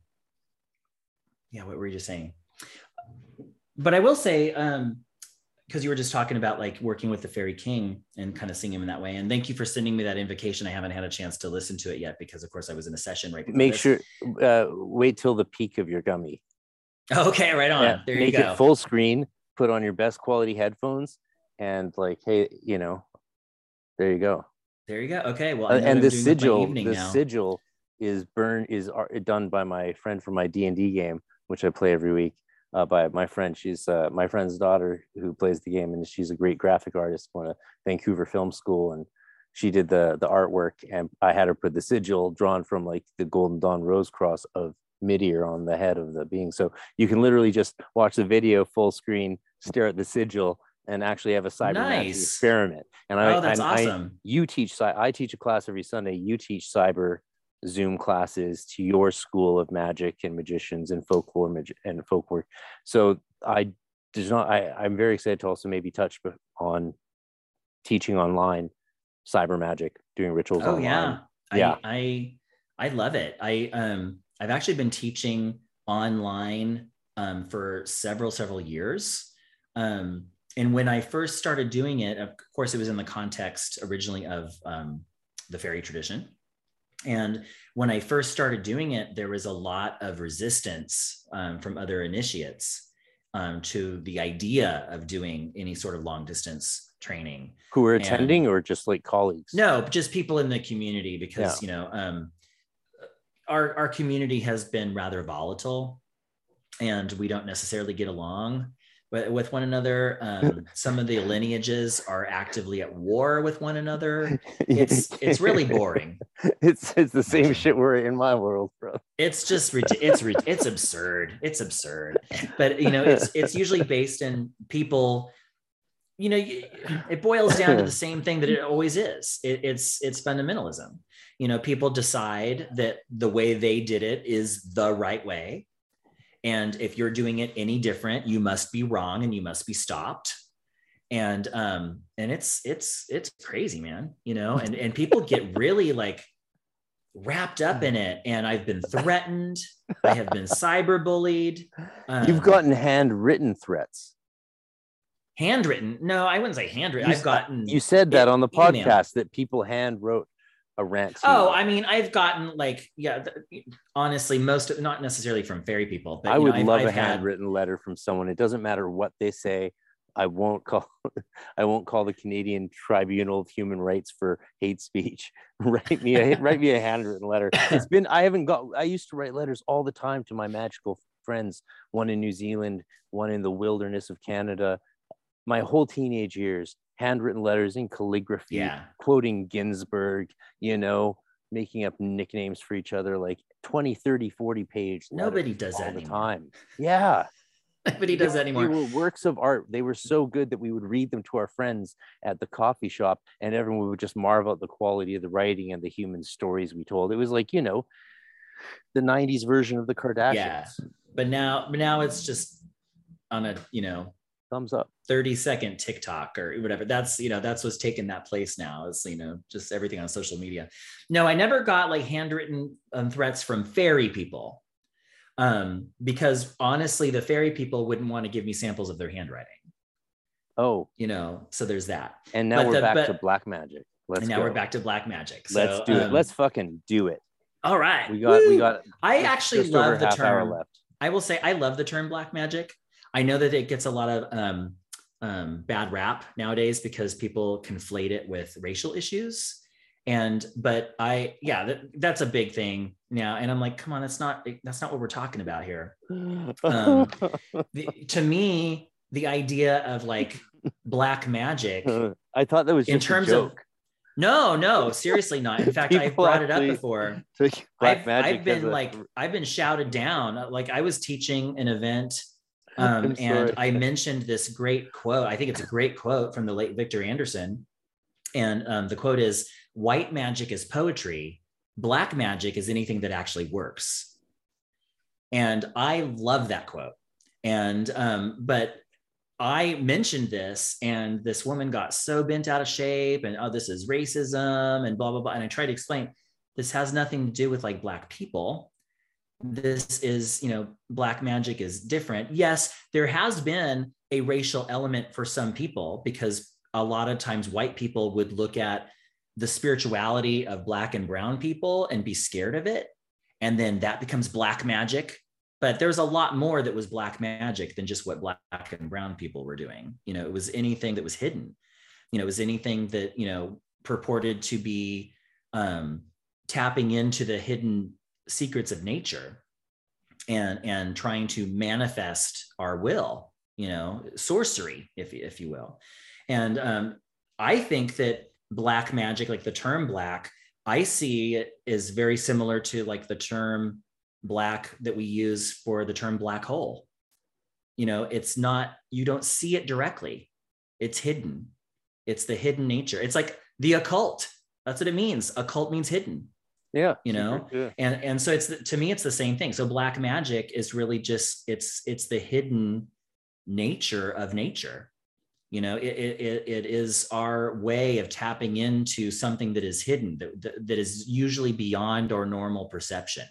S2: yeah, what were you just saying? But I will say, um, because you were just talking about like working with the fairy king and kind of seeing him in that way. And thank you for sending me that invocation. I haven't had a chance to listen to it yet because, of course, I was in a session right.
S1: Make
S2: this.
S1: sure uh, wait till the peak of your gummy.
S2: Okay, right on.
S1: Yeah,
S2: there
S1: make
S2: you go.
S1: it full screen. Put on your best quality headphones, and like, hey, you know, there you go.
S2: there you go. Okay, well,
S1: Uh,
S2: know
S1: and the
S2: doing with my
S1: sigil, the
S2: now.
S1: sigil is burn is ar- done by my friend from my D and D game, which I play every week. Uh, by my friend, she's uh, my friend's daughter who plays the game, and she's a great graphic artist from a Vancouver Film School, and she did the the artwork, and I had her put the sigil drawn from like the Golden Dawn Rose Cross of Midir on the head of the being. So you can literally just watch the video full screen, stare at the sigil, and actually have a cyber magic
S2: Nice.
S1: experiment. And I,
S2: oh, that's
S1: I-
S2: awesome.
S1: you teach i teach a class every sunday you teach cyber zoom classes to your school of magic and magicians and folklore mag- and folklore so i does not i i'm very excited to also maybe touch on teaching online cyber magic doing rituals
S2: oh
S1: online
S2: yeah.
S1: Yeah.
S2: I, I I love it. I um I've actually been teaching online um for several several years. Um and when I first started doing it, of course, it was in the context originally of um, the fairy tradition. And when I first started doing it, there was a lot of resistance um, from other initiates um, to the idea of doing any sort of long distance training.
S1: who
S2: And-
S1: attending or just like colleagues
S2: No, just people in the community because you know um, our our community has been rather volatile, and we don't necessarily get along with, with one another. Um, some of the lineages are actively at war with one another. It's it's really boring.
S1: it's it's the same shit we're in my world bro
S2: it's just it's it's absurd it's absurd but you know it's it's usually based in people you know it boils down to the same thing that it always is it, it's it's fundamentalism you know people decide that the way they did it is the right way and if you're doing it any different you must be wrong and you must be stopped. And um and it's it's it's crazy man you know and and people get really like wrapped up in it. And i've been threatened. I have been cyberbullied.
S1: You've
S2: um,
S1: gotten handwritten threats.
S2: handwritten? No i wouldn't say handwritten.
S1: You
S2: i've gotten
S1: You said that on the
S2: email.
S1: podcast that people hand wrote a rant.
S2: oh
S1: you.
S2: i mean i've gotten like yeah th- honestly most of not necessarily from fairy people but
S1: I
S2: know,
S1: would
S2: I've-
S1: love
S2: I've
S1: a
S2: had-
S1: handwritten letter from someone. It doesn't matter what they say. I won't call. I won't call the Canadian Tribunal of Human Rights for hate speech. write me a write me a handwritten letter. It's been. I haven't got. I used to write letters all the time to my magical friends. One in New Zealand, one in the wilderness of Canada. My whole teenage years, handwritten letters in calligraphy,
S2: yeah
S1: quoting Ginsberg. You know, making up nicknames for each other, like 20, 30, 40 page.
S2: nobody does
S1: all
S2: that
S1: the
S2: anymore
S1: time. Yeah.
S2: nobody does that
S1: They were works of art. They were so good that we would read them to our friends at the coffee shop, and everyone would just marvel at the quality of the writing and the human stories we told. It was like, you know, the 90s version of the Kardashians.
S2: Yeah. but now but now it's just on a you know
S1: Thumbs up.
S2: 30 second TikTok or whatever. That's, you know, that's what's taken that place now is, you know, just everything on social media. No, I never got like handwritten um, threats from fairy people. Um, because honestly, the fairy people wouldn't want to give me samples of their handwriting,
S1: Oh,
S2: you know, so there's that.
S1: and now
S2: But
S1: we're
S2: the-
S1: back to black magic. Let's
S2: and now
S1: go.
S2: we're back to black magic.
S1: Let's
S2: So,
S1: do it.
S2: um,
S1: Let's fucking do it.
S2: all right.
S1: We got we got
S2: I actually love the term.
S1: left.
S2: I will say I love the term black magic. I know that it gets a lot of um, um, bad rap nowadays because people conflate it with racial issues. And but I yeah that, that's a big thing now. And I'm like, come on, that's not that's not what we're talking about here. Um, The, to me, the idea of like black magic.
S1: I thought that was
S2: in
S1: just
S2: terms
S1: a
S2: of- No, no, seriously not. In fact, I've brought it up before.
S1: Black
S2: I've,
S1: magic
S2: I've been like I've been shouted down. Like I was teaching an event um, and. I mentioned this great quote. I think it's a great quote from the late Victor Anderson. And um, the quote is White magic is poetry, black magic is anything that actually works. And I love that quote. And, um, but I mentioned this, and this woman got so bent out of shape, and oh, this is racism, and blah, blah, blah. And I tried to explain this has nothing to do with like black people this is you know black magic is different. Yes there has been a racial element for some people because a lot of times white people would look at the spirituality of black and brown people and be scared of it and then that becomes black magic. But there's a lot more that was black magic than just what black and brown people were doing. You know it was anything that was hidden. You know it was anything that you know purported to be um tapping into the hidden secrets of nature and and trying to manifest our will you know sorcery if if you will. And um i think that black magic like the term black i see it is very similar to like the term black that we use for the term black hole. You know it's not you don't see it directly. It's hidden. It's the hidden nature. It's like the occult. That's what it means. Occult means hidden
S1: yeah,
S2: you know,
S1: yeah.
S2: and and so it's the- to me it's the same thing. So black magic is really just it's it's the hidden nature of nature. You know it it, it- is our way of tapping into something that is hidden that, that, is usually beyond our normal perception.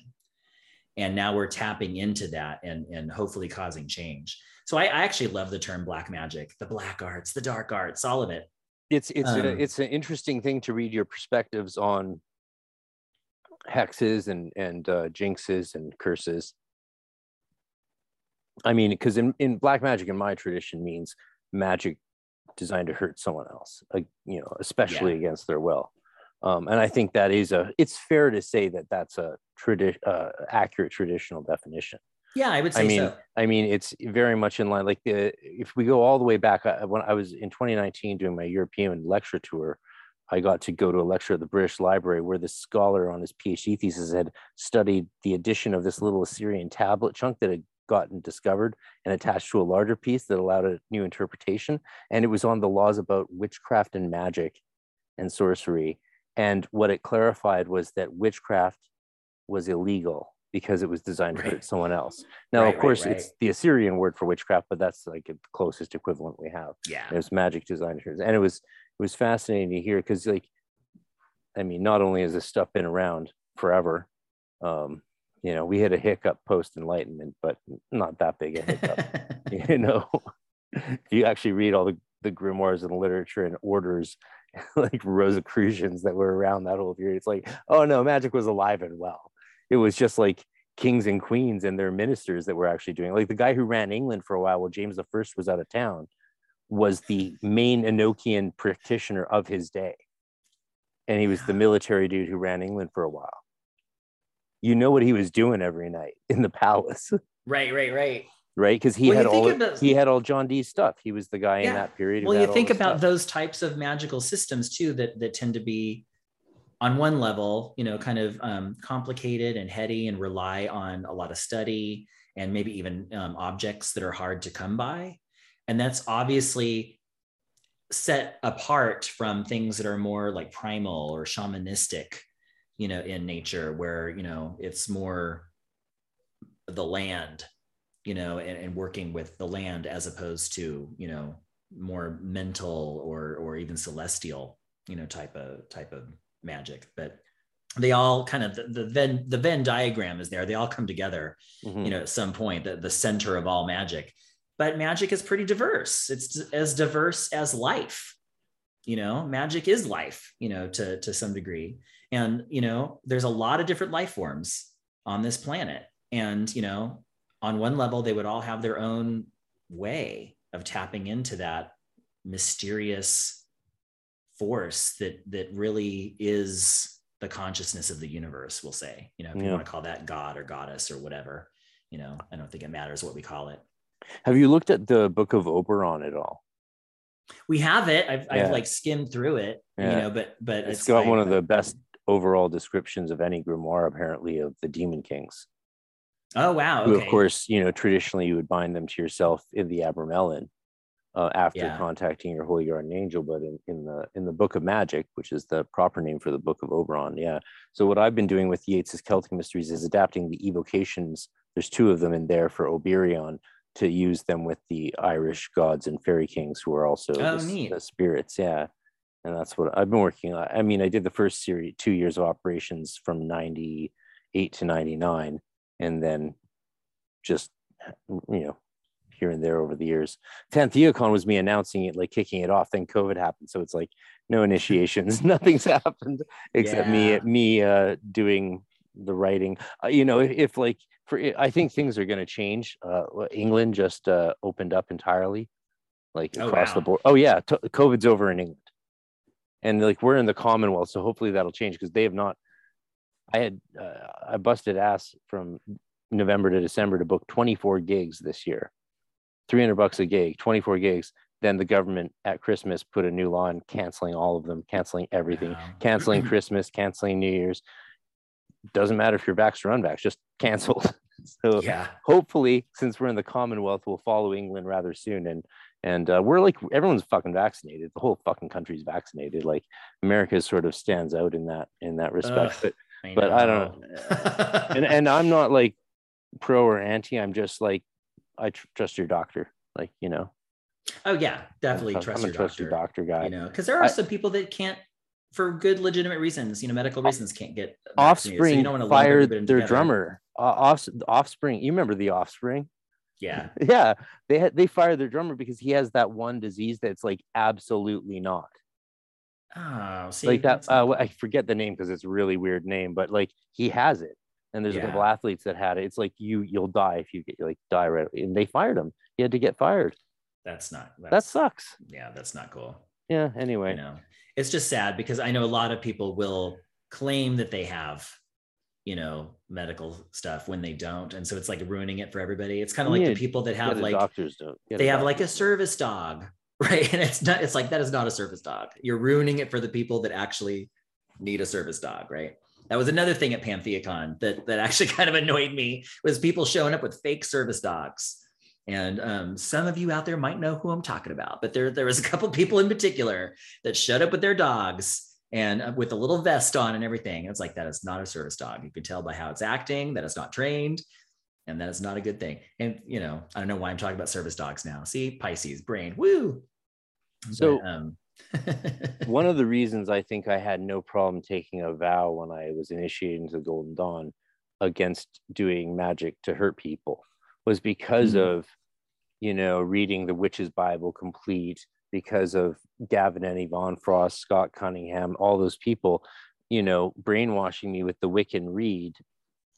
S2: And now we're tapping into that and and hopefully causing change. So i, I actually love the term black magic the black arts the dark arts all of it.
S1: It's it's a,
S2: Um,
S1: it's an interesting thing to read your perspectives on hexes and and uh, jinxes and curses. I mean, because in in black magic, in my tradition, means magic designed to hurt someone else, like you know, especially against their will. Um, and I think that is a. It's fair to say that that's a tradi- uh, accurate traditional definition.
S2: yeah i would say
S1: I mean,
S2: so
S1: I mean, it's very much in line. Like the, if we go all the way back, I, when I was in 2019 doing my European lecture tour, I got to go to a lecture at the British Library where this scholar on his PhD thesis had studied the addition of this little Assyrian tablet chunk that had gotten discovered and attached to a larger piece that allowed a new interpretation. And it was on the laws about witchcraft and magic and sorcery. And what it clarified was that witchcraft was illegal because it was designed right. for someone else. Now, right, of course, right, it's the Assyrian word for witchcraft, but that's like the closest equivalent we have.
S2: Yeah,
S1: it was magic designers, and it was it was fascinating to hear because, like, I mean, not only has this stuff been around forever, um, you know, we had a hiccup post Enlightenment, but not that big a hiccup. you know, if you actually read all the the grimoires and the literature and orders like Rosicrucians that were around that whole period. It's like, oh no, magic was alive and well it was just like kings and queens and their ministers that were actually doing it. like the guy who ran England for a while while James the First was out of town was the main Enochian practitioner of his day. And he was the military dude who ran England for a while. You know what he was doing every night in the palace.
S2: Right, right, right.
S1: Right, because he well, had all about, he had all John Dee stuff. He was the guy yeah. in that period.
S2: Well, you think about stuff. those types of magical systems too that that tend to be on one level, you know, kind of um, complicated and heady and rely on a lot of study and maybe even um, objects that are hard to come by. And that's obviously set apart from things that are more like primal or shamanistic, you know, in nature, where, you know, it's more the land, you know, and, and working with the land as opposed to, you know, more mental or or even celestial, you know, type of type of magic, but they all kind of the, the Venn the Venn diagram is there. They all come together, mm-hmm. you know, at some point. The, the center of all magic, but magic is pretty diverse. It's as diverse as life. You know, magic is life. You know, to to some degree, and you know, there's a lot of different life forms on this planet, and you know, on one level, they would all have their own way of tapping into that mysterious force that that really is the consciousness of the universe we'll say you know if yeah. you want to call that god or goddess or whatever you know i don't think it matters what we call it
S1: have you looked at the book of oberon at all
S2: we have it i've, yeah. I've like skimmed through it yeah. you know but but
S1: it's, it's got like, one of the best overall descriptions of any grimoire apparently of the demon kings
S2: oh wow
S1: okay. who of course you know traditionally you would bind them to yourself in the abramelin uh, after yeah. contacting your holy guardian angel but in, in the in the book of magic which is the proper name for the book of oberon yeah so what i've been doing with Yeats's celtic mysteries is adapting the evocations there's two of them in there for oberion to use them with the irish gods and fairy kings who are also oh, the, the, spirits yeah and that's what i've been working on i mean i did the first series two years of operations from 98 to 99 and then just you know here and there over the years. PantheaCon was me announcing it, like kicking it off. Then COVID happened, so it's like no initiations, nothing's happened except yeah. me me uh, doing the writing. Uh, you know, if, if, like for I think things are going to change. Uh, England just uh, opened up entirely, like oh, across wow. the board. Oh yeah, t- COVID's over in England, and like we're in the Commonwealth, so hopefully that'll change because they have not. I had uh, I busted ass from November to December to book 24 gigs this year 300 bucks a gig, 24 gigs. Then the government at Christmas put a new law on canceling all of them, canceling everything, wow. canceling Christmas, canceling New Year's. Doesn't matter if you're vaxxed or unvaxxed, just canceled. so yeah. hopefully, since we're in the Commonwealth, we'll follow England rather soon. And and uh, we're like everyone's fucking vaccinated. The whole fucking country's vaccinated. Like America sort of stands out in that in that respect. Ugh, but I but I don't. and and I'm not like pro or anti. I'm just like I tr- trust your doctor. Like, you know.
S2: Oh yeah, definitely
S1: I'm,
S2: trust,
S1: I'm
S2: your, doctor,
S1: trust your doctor guy.
S2: You know, because there are I, some people that can't, for good legitimate reasons, you know, medical reasons, can't get
S1: offspring. So fired their together. drummer. Uh, off, offspring. You remember the offspring?
S2: Yeah.
S1: yeah. They had they fired their drummer because he has that one disease that's like absolutely not.
S2: Oh, see,
S1: like that. Uh, I forget the name because it's a really weird name, but like he has it and there's yeah. a couple athletes that had it. It's like you you'll die if you get like die right, and they fired him. He had to get fired.
S2: That's not that's,
S1: that sucks.
S2: Yeah, that's not cool.
S1: Yeah. Anyway,
S2: you know, it's just sad because I know a lot of people will claim that they have, you know, medical stuff when they don't, and so it's like ruining it for everybody. It's kind of like yeah, the people that have like
S1: doctors don't.
S2: They have like a service dog right? And it's not it's like that is not a service dog. You're ruining it for the people that actually need a service dog right? That was another thing at PantheaCon that that actually kind of annoyed me was people showing up with fake service dogs and um, some of you out there might know who i'm talking about but there there was a couple people in particular that showed up with their dogs and uh, with a little vest on and everything it's like that is not a service dog you can tell by how it's acting that it's not trained and that is not a good thing. And you know, I don't know why I'm talking about service dogs now. See, Pisces brain, woo.
S1: So, but, um, one of the reasons I think I had no problem taking a vow when I was initiated into the Golden Dawn against doing magic to hurt people was because mm-hmm. of, you know, reading the Witch's Bible complete, because of Gavin and Yvonne Frost, Scott Cunningham, all those people, you know, brainwashing me with the Wiccan Rede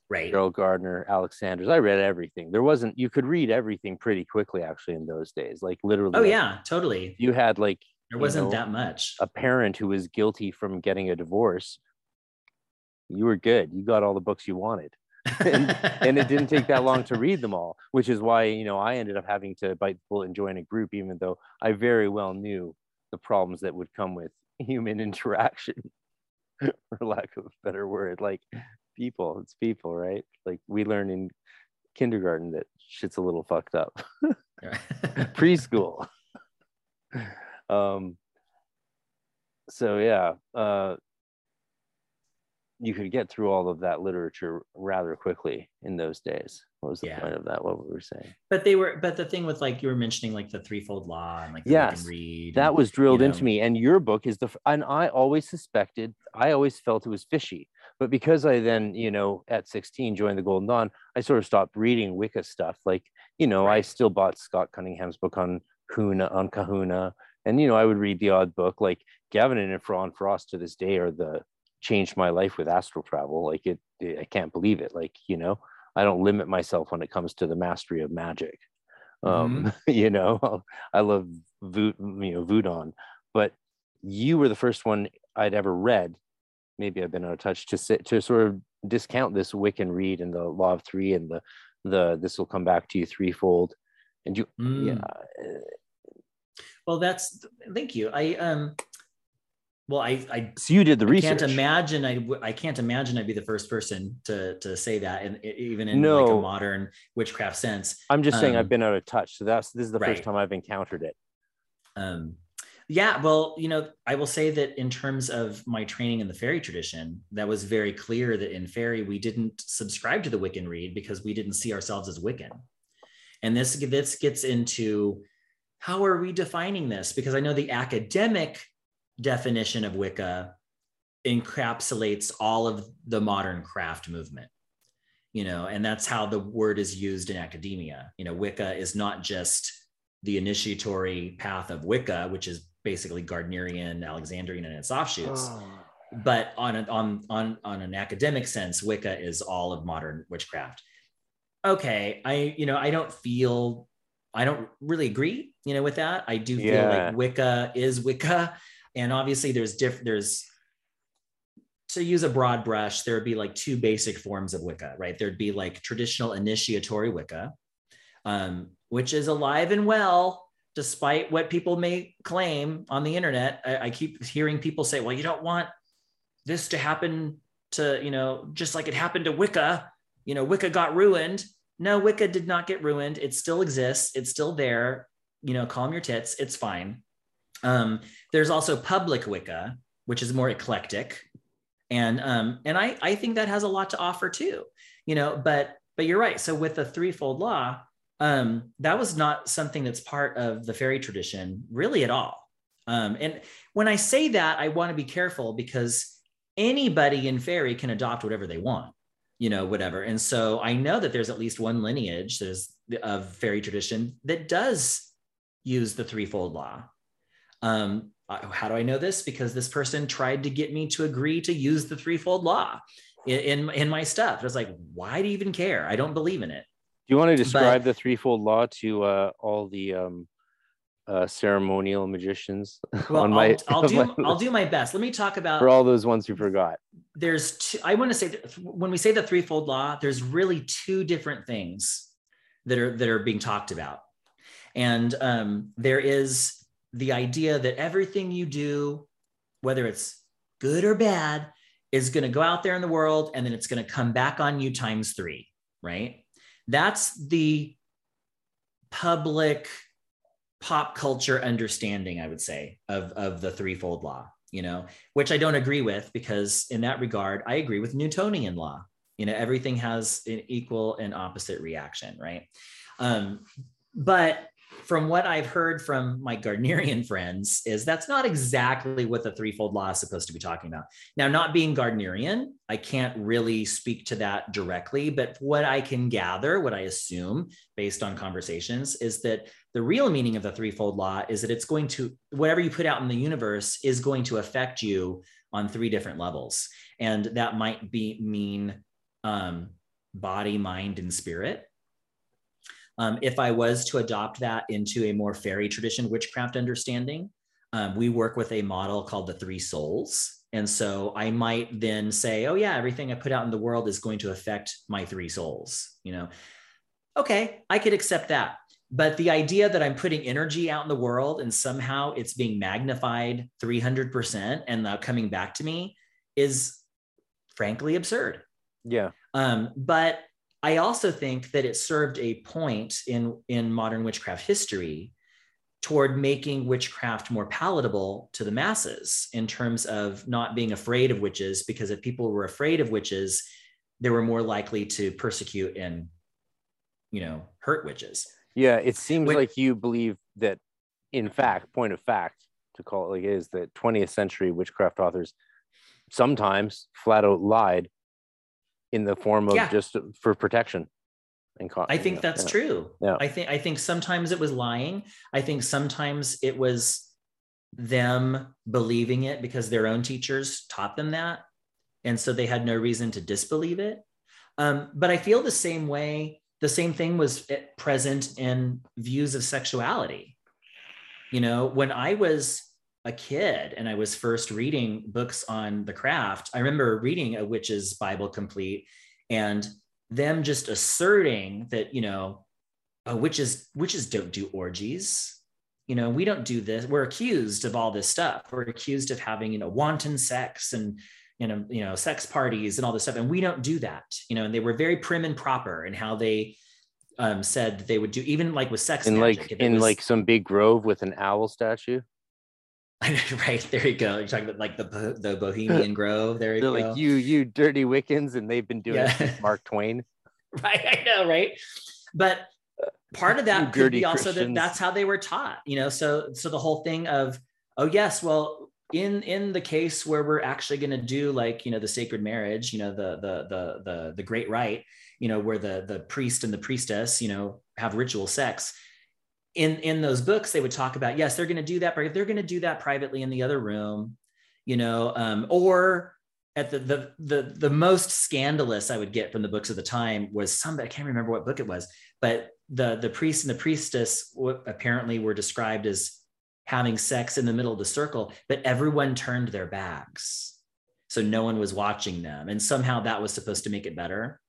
S2: right
S1: Gerald Gardner, Alex Sanders. I read everything. There wasn't you could read everything pretty quickly actually in those days. Like literally.
S2: Oh yeah, totally.
S1: You had like
S2: there wasn't know, that much.
S1: A parent who was guilty from getting a divorce. You were good. You got all the books you wanted. And, and, it didn't take that long to read them all, which is why you know I ended up having to bite the bullet and join a group, even though I very well knew the problems that would come with human interaction, for lack of a better word. Like people. It's people, right? Like we learn in kindergarten that shit's a little fucked up. Preschool. um so yeah, uh you could get through all of that literature rather quickly in those days. What was the yeah. point of that? What we were saying?
S2: But they were, but the thing with like you were mentioning like the threefold law and like
S1: yes, read that and, was drilled you know. into me. And your book is the, and I always suspected, I always felt it was fishy. But because I then, you know, at 16 joined the Golden Dawn, I sort of stopped reading Wicca stuff. Like, you know, right. I still bought Scott Cunningham's book on Huna, on Kahuna. And, you know, I would read the odd book like Gavin and Yvonne Frost to this day are the changed my life with astral travel. Like it, it, I can't believe it. Like, you know, I don't limit myself when it comes to the mastery of magic. Um, mm-hmm. you know, I love Voot, you know, Voodoo, but you were the first one I'd ever read maybe I've been out of touch to sit to sort of discount this Wiccan Rede and the law of three and the the this will come back to you threefold. And you mm. yeah.
S2: Well, that's thank you. I um well, I, I
S1: so you did the research.
S2: Can't imagine I I can't imagine I'd be the first person to to say that, and even in no. like a modern witchcraft sense.
S1: I'm just um, saying I've um, been out of touch, so that's this is the right. first time I've encountered it.
S2: Um, yeah, well, you know, I will say that in terms of my training in the fairy tradition, that was very clear that in fairy we didn't subscribe to the Wiccan Rede because we didn't see ourselves as Wiccan. And this this gets into how are we defining this? Because I know the academic definition of Wicca encapsulates all of the modern craft movement. You know, and that's how the word is used in academia. You know, Wicca is not just the initiatory path of Wicca, which is basically Gardnerian, Alexandrian, and its offshoots. Oh. But on, a, on, on, on an academic sense, Wicca is all of modern witchcraft. Okay, I you know I don't feel I don't really agree you know with that. I do feel yeah. like Wicca is Wicca, and obviously there's diff there's to use a broad brush, there would be like two basic forms of Wicca, right? There'd be like traditional initiatory Wicca, um, which is alive and well despite what people may claim on the internet. I, I, keep hearing people say, well, you don't want this to happen to, you know, just like it happened to Wicca. You know, Wicca got ruined. No, Wicca did not get ruined. It still exists. It's still there. You know, calm your tits. It's fine. Um, there's also public Wicca, which is more eclectic. And um, and I, I think that has a lot to offer too, you know, but but you're right. So with the threefold law, um, that was not something that's part of the fairy tradition really at all. Um, and when I say that, I want to be careful because anybody in fairy can adopt whatever they want, you know, whatever. And so I know that there's at least one lineage there's of fairy tradition that does use the threefold law. Um, how do I know this? Because this person tried to get me to agree to use the threefold law in, in, in my stuff. I was like, why do you even care? I don't believe in it Do
S1: you want to describe but, the threefold law to uh, all the um, uh, ceremonial magicians?
S2: Well, I'll, my, I'll, do. My, I'll do my best. Let me talk about
S1: for all those ones who forgot.
S2: There's. Two, I want to say when we say the threefold law, there's really two different things that are that are being talked about, and um, there is the idea that everything you do, whether it's good or bad, is going to go out there in the world and then it's going to come back on you times three, right? That's the public pop culture understanding, I would say, of, of the threefold law, you know, which I don't agree with because in that regard, I agree with Newtonian law. You know, everything has an equal and opposite reaction, right? Um, but from what I've heard from my Gardnerian friends, is that's not exactly what the threefold law is supposed to be talking about. Now, not being Gardnerian, I can't really speak to that directly, but what I can gather, what I assume based on conversations, is that the real meaning of the threefold law is that it's going to, whatever you put out in the universe is going to affect you on three different levels. And that might be mean um, body, mind, and spirit um, if I was to adopt that into a more fairy tradition witchcraft understanding, um, we work with a model called the three souls. And so I might then say, oh, yeah, everything I put out in the world is going to affect my three souls. You know, okay, I could accept that. But the idea that I'm putting energy out in the world and somehow it's being magnified 300% and now coming back to me is frankly absurd.
S1: Yeah.
S2: Um, but I also think that it served a point in, in modern witchcraft history toward making witchcraft more palatable to the masses in terms of not being afraid of witches, because if people were afraid of witches, they were more likely to persecute and, you know, hurt witches.
S1: Yeah, it seems when, like you believe that, in fact, point of fact, to call it like it is, that 20th century witchcraft authors sometimes flat out lied in the form of yeah. just for protection.
S2: And co- I think know, that's true. Yeah. I think I think sometimes it was lying. I think sometimes it was them believing it because their own teachers taught them that, and so they had no reason to disbelieve it. Um, but I feel the same way. The same thing was present in views of sexuality. You know, when I was a kid and I was first reading books on the craft, I remember reading a witch's Bible complete and them just asserting that, you know, oh, witches, witches don't do orgies. You know, we don't do this. We're accused of all this stuff. We're accused of having, you know, wanton sex and you know, you know, sex parties and all this stuff. And we don't do that, you know, and they were very prim and proper in how they um, said they would do, even like with sex
S1: in
S2: magic,
S1: like in was, like some big grove with an owl statue.
S2: right there you go. You're talking about like the the Bohemian Grove. There you
S1: They're
S2: go.
S1: like you you dirty Wiccans, and they've been doing yeah. Mark Twain.
S2: right, I know, right? But part of that could be also that that's how they were taught. You know, so so the whole thing of oh yes, well in in the case where we're actually going to do like you know the sacred marriage, you know the the the the the great rite, you know where the the priest and the priestess, you know, have ritual sex in in those books they would talk about yes they're going to do that but they're going to do that privately in the other room you know um, or at the, the the the most scandalous i would get from the books of the time was somebody i can't remember what book it was but the the priest and the priestess apparently were described as having sex in the middle of the circle but everyone turned their backs. So no one was watching them and somehow that was supposed to make it better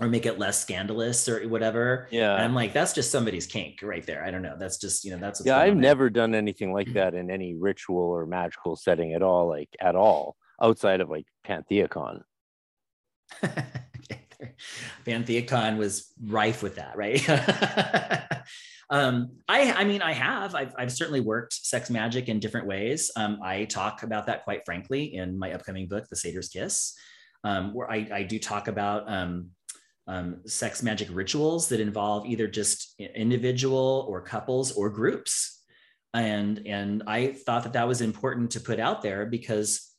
S2: or make it less scandalous or whatever.
S1: Yeah.
S2: And I'm like, that's just somebody's kink right there. I don't know. That's just, you know, that's
S1: yeah, I've never done anything like that in any ritual or magical setting at all, like at all, outside of like PantheaCon.
S2: PantheaCon was rife with that, right? um, I, I mean, I have, I've, I've certainly worked sex magic in different ways. Um, I talk about that quite frankly in my upcoming book, The Satyr's Kiss, um, where I, I do talk about um, um, sex magic rituals that involve either just individual or couples or groups. And and i thought that that was important to put out there because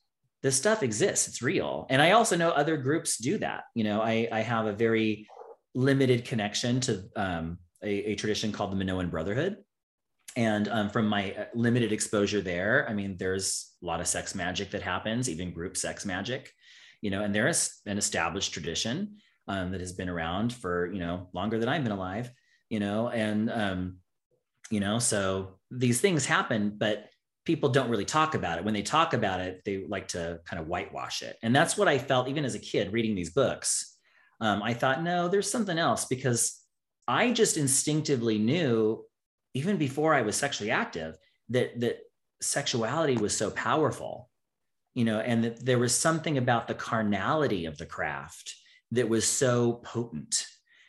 S2: this stuff exists. It's real. And i also know other groups do that. You know i i have a very limited connection to um, a, a, tradition called the minoan brotherhood. And um, from my uh, limited exposure there i mean there's a lot of sex magic that happens even group sex magic you know and there's an established tradition um, that has been around for you know longer than I've been alive, you know, and um, you know, so these things happen, but people don't really talk about it. When they talk about it, they like to kind of whitewash it, and that's what I felt even as a kid reading these books. Um, I thought, no, there's something else because I just instinctively knew, even before I was sexually active, that that sexuality was so powerful you know and that there was something about the carnality of the craft that was so potent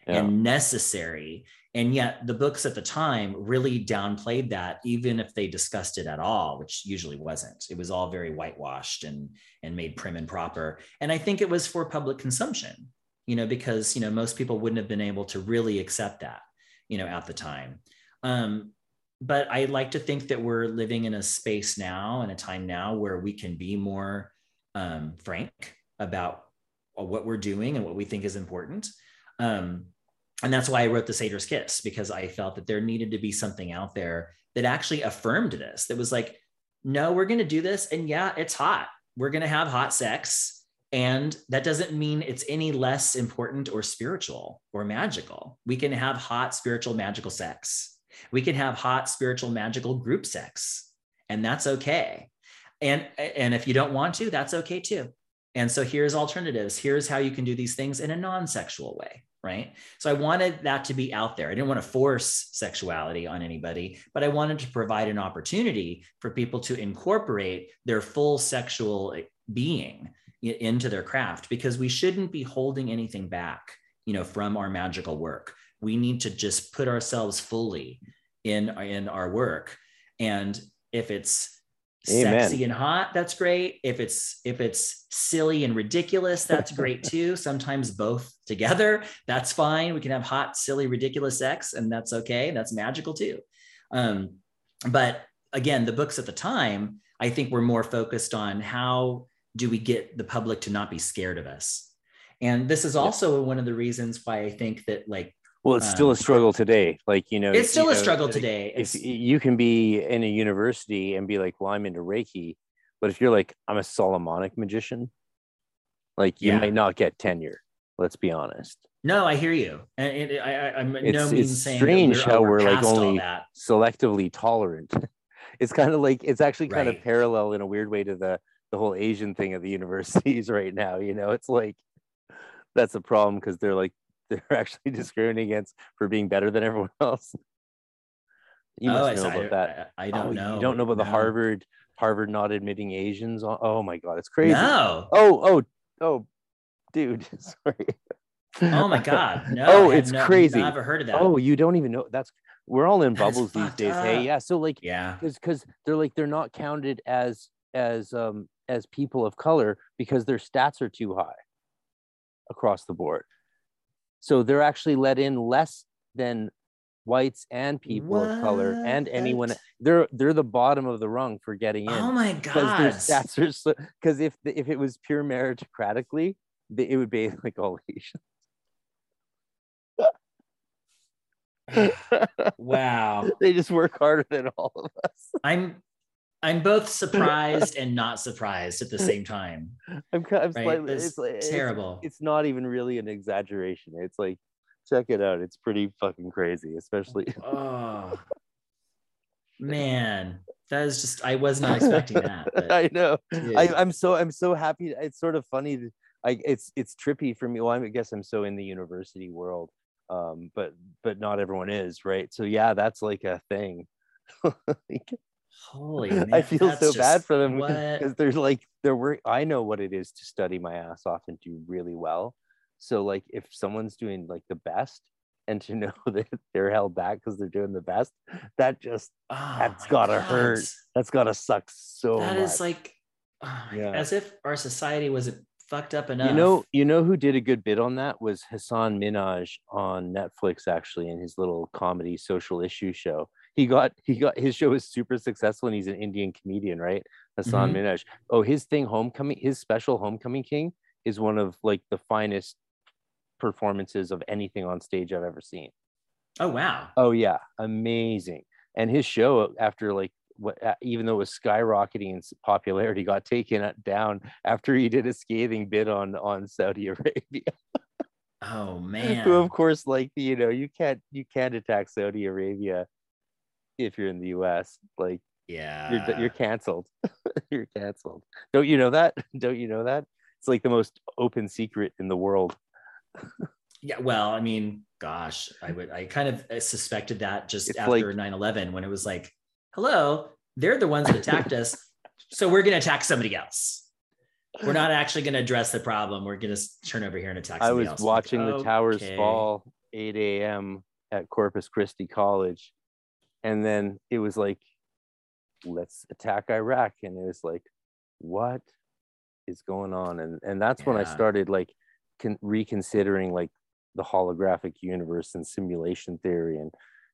S2: yeah. and necessary. And yet the books at the time really downplayed that even if they discussed it at all which usually wasn't. It was all very whitewashed and and made prim and proper. And i think it was for public consumption you know because you know most people wouldn't have been able to really accept that you know at the time. Um, but I like to think that we're living in a space now and a time now where we can be more um, frank about what we're doing and what we think is important. Um, and that's why I wrote the Satyr's Kiss because I felt that there needed to be something out there that actually affirmed this. That was like, no, we're going to do this, and yeah, it's hot. We're going to have hot sex, and that doesn't mean it's any less important or spiritual or magical. We can have hot spiritual magical sex we can have hot spiritual magical group sex, and that's okay. And and if you don't want to, that's okay too. And so here's alternatives. Here's how you can do these things in a non-sexual way, right? So I wanted that to be out there. I didn't want to force sexuality on anybody, but I wanted to provide an opportunity for people to incorporate their full sexual eh, being into their craft because we shouldn't be holding anything back, you know, from our magical work we need to just put ourselves fully in in our work and if it's Amen. sexy and hot that's great. If it's if it's silly and ridiculous that's great too. Sometimes both together that's fine. We can have hot silly ridiculous sex and that's okay that's magical too. Um, but again the books at the time i think were more focused on how do we get the public to not be scared of us. And this is also one of the reasons why i think that like
S1: well, it's still a um, struggle today. Like, you know,
S2: it's still
S1: a
S2: know, struggle today.
S1: If you can be in a university and be like, well, I'm into Reiki, but if you're like, I'm a Solomonic magician, like you yeah. might not get tenure. Let's be honest.
S2: No, I hear you. And it, I, I'm it's, no means
S1: it's
S2: saying
S1: strange how we're, we're like only selectively tolerant. it's kind of like it's actually kind right. of parallel in a weird way to the the whole Asian thing of the universities right now. You know, it's like that's a problem because they're like they're actually discriminating against for being better than everyone else. You must oh, know about I, that.
S2: I, I don't
S1: oh,
S2: know.
S1: You don't know about no. the Harvard Harvard not admitting Asians. Oh my god, it's crazy.
S2: No.
S1: Oh oh oh, dude, sorry.
S2: Oh my god, no.
S1: oh, it's no, crazy.
S2: Never heard of that.
S1: Oh, you don't even know. That's we're all in bubbles these days. Up. Hey, yeah. So like,
S2: yeah,
S1: because because they're like they're not counted as as um as people of color because their stats are too high across the board. So they're actually let in less than whites and people what? of color and anyone they're they're the bottom of the rung for getting in.
S2: Oh my god because
S1: so if the, if it was pure meritocratically it would be like all
S2: asians wow.
S1: They just work harder than all of us.
S2: I'm I'm both surprised and not surprised at the same time.
S1: I'm, I'm right? slightly, it's, it's,
S2: terrible.
S1: It's, it's, not even really an exaggeration. It's like, check it out. It's pretty fucking crazy, especially.
S2: oh, man, that is just. I was not expecting that.
S1: But, I know. I, I'm so I'm so happy. It's sort of funny. I it's it's trippy for me. Well, I guess I'm so in the university world, um, but but not everyone is, right? So yeah, that's like a thing.
S2: Holy man,
S1: I feel so bad for them because they're like they're work. I know what it is to study my ass off and do really well. So like if someone's doing like the best and to know that they're held back because they're doing the best, that just oh that's gotta God. hurt. That's gotta suck so
S2: That
S1: much.
S2: is like oh yeah. as if our society wasn't fucked up enough.
S1: You know, you know who did a good bit on that was Hasan Minhaj on Netflix actually in his little comedy social issue show he got he got his show is super successful and he's an Indian comedian, right? Hasan mm-hmm. Minhaj. Oh, his thing, Homecoming, his special Homecoming King is one of like the finest performances of anything on stage I've ever seen.
S2: Oh wow.
S1: Oh yeah, amazing. And his show after like what, even though it was skyrocketing in popularity, got taken down after he did a scathing bit on on Saudi Arabia.
S2: oh man.
S1: Who of course like you know you can't you can't attack Saudi Arabia if you're in the US. Like,
S2: yeah,
S1: you're, you're canceled. you're canceled. Don't you know that? Don't you know that? It's like the most open secret in the world.
S2: yeah. Well, I mean, gosh, I would, I kind of uh, suspected that just it's after like, 9 11 when it was like, hello, they're the ones that attacked us. So we're going to attack somebody else. We're not actually going to address the problem. We're going to turn over here and attack
S1: I was
S2: else.
S1: watching
S2: Like,
S1: the towers fall 8 a.m. at Corpus Christi College. And then it was like, let's attack Iraq. And it was like, what is going on? And and that's when I started like con- reconsidering like the holographic universe and simulation theory and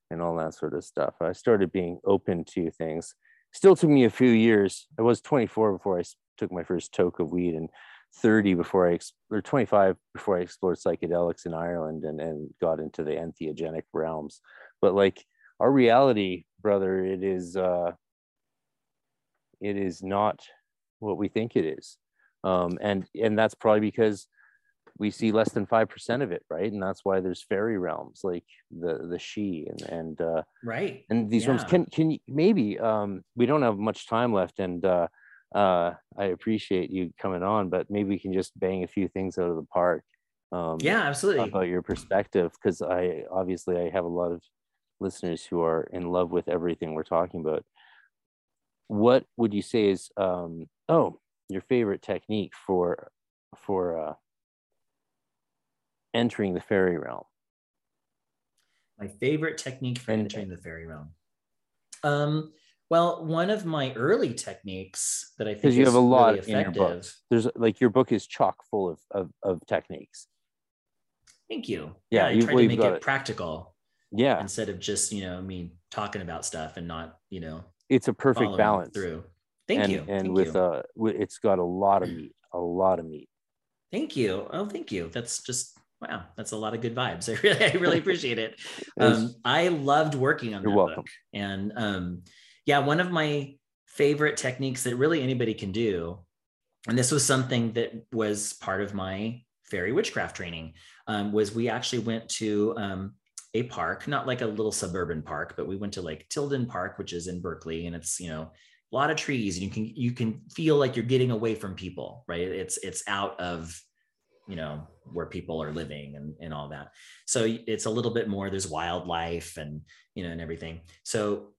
S1: and all that sort of stuff. I started being open to things. Still took me a few years. I was 24 before i took my first toke of weed and 30 before I or 25 before I explored psychedelics in Ireland and and got into the entheogenic realms. But like our reality, brother, it is uh it is not what we think it is. Um and and that's probably because we see less than 5% of it, right? And that's why there's fairy realms like the the sídhe and and uh
S2: Right.
S1: and these rooms
S2: Yeah.
S1: can can you maybe um we don't have much time left and uh uh i appreciate you coming on but maybe we can just bang a few things out of the park um
S2: Yeah, absolutely.
S1: about your perspective because i obviously i have a lot of listeners who are in love with everything we're talking about what would you say is um oh your favorite technique for for uh entering the fairy realm
S2: My favorite technique for entering the fairy realm. Um, well, one of my early techniques that I think
S1: because you have a lot
S2: really
S1: in your
S2: effective.
S1: there's like your book is chock full of of, of techniques
S2: Thank you.
S1: Yeah,
S2: I
S1: you-
S2: tried
S1: well,
S2: to make it,
S1: it.
S2: practical
S1: yeah
S2: instead of just you know me talking about stuff and not you know
S1: it's a perfect balance
S2: through. Thank
S1: and,
S2: you.
S1: and
S2: Thank
S1: with
S2: you.
S1: uh it's got a lot of meat a lot of meat
S2: Thank you. Oh, thank you. That's just wow. That's a lot of good vibes. I really, I really appreciate it. Um, I loved working on
S1: You're
S2: that
S1: welcome.
S2: book, and um, yeah, one of my favorite techniques that really anybody can do, and this was something that was part of my fairy witchcraft training, um, was we actually went to um, a park, not like a little suburban park, but we went to like Tilden Park, which is in Berkeley, and it's you know a lot of trees, and you can you can feel like you're getting away from people, right? It's it's out of you know where people are living and, and all that so it's a little bit more there's wildlife and you know and everything so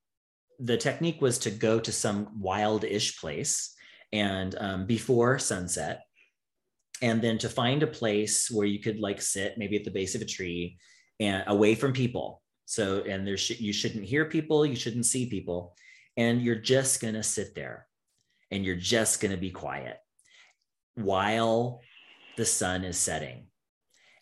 S2: the technique was to go to some wild-ish place and um, before sunset and then to find a place where you could like sit maybe at the base of a tree and away from people so and there sh- you shouldn't hear people you shouldn't see people and you're just going to sit there and you're just going to be quiet while the sun is setting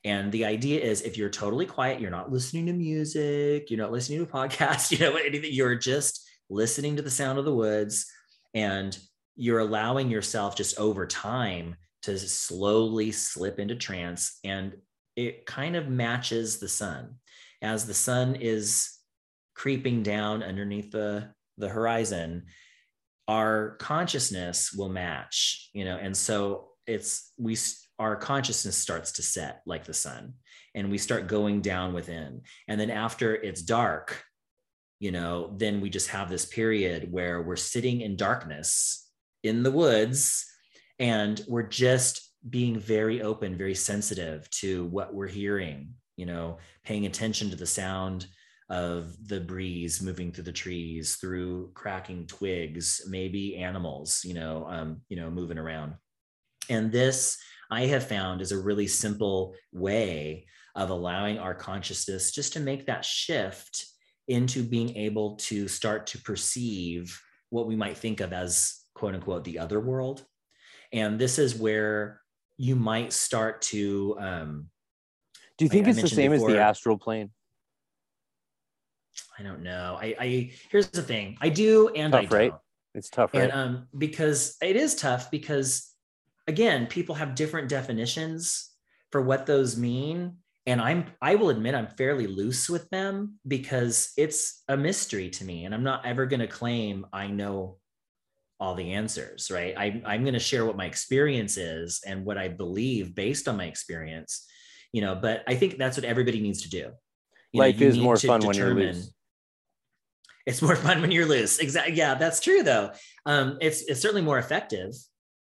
S2: and the idea is if you're totally quiet, you're not listening to music, you're not listening to a podcast, you know, anything, you're just listening to the sound of the woods and you're allowing yourself just over time to slowly slip into trance. And it kind of matches the sun. As the sun is creeping down underneath the, the horizon, our consciousness will match, you know, and so it's we our consciousness starts to set like the sun and we start going down within and then after it's dark you know then we just have this period where we're sitting in darkness in the woods and we're just being very open very sensitive to what we're hearing you know paying attention to the sound of the breeze moving through the trees through cracking twigs maybe animals you know um, you know moving around and this I have found is a really simple way of allowing our consciousness just to make that shift into being able to start to perceive what we might think of as quote unquote the other world. And this is where you might start to um,
S1: do you think
S2: I
S1: it's the same as the astral plane
S2: I don't know. I, I here's the thing. I do and I
S1: Tough, right?
S2: don't.
S1: it's tough right
S2: and um because it is tough because again people have different definitions for what those mean and i'm i will admit i'm fairly loose with them because it's a mystery to me and i'm not ever going to claim i know all the answers right I, i'm going to share what my experience is and what i believe based on my experience you know but i think that's what everybody needs to do You
S1: life
S2: you
S1: is more fun when you're
S2: determine-
S1: loose
S2: it's more fun when you're loose. Exactly. Yeah, that's true though. Um, it's it's certainly more effective.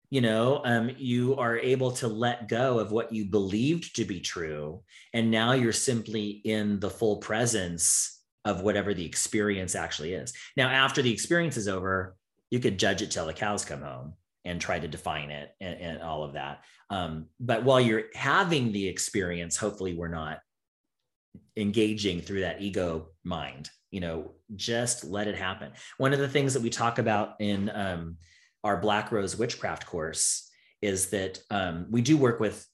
S2: You know, um, you are able to let go of what you believed to be true, and now you're simply in the full presence of whatever the experience actually is. Now, after the experience is over, you could judge it till the cows come home and try to define it and, and all of that. Um, but while you're having the experience, hopefully we're not engaging through that ego mind. You know, just let it happen. One of the things that we talk about in um, our Black Rose Witchcraft course is that um, we do work with,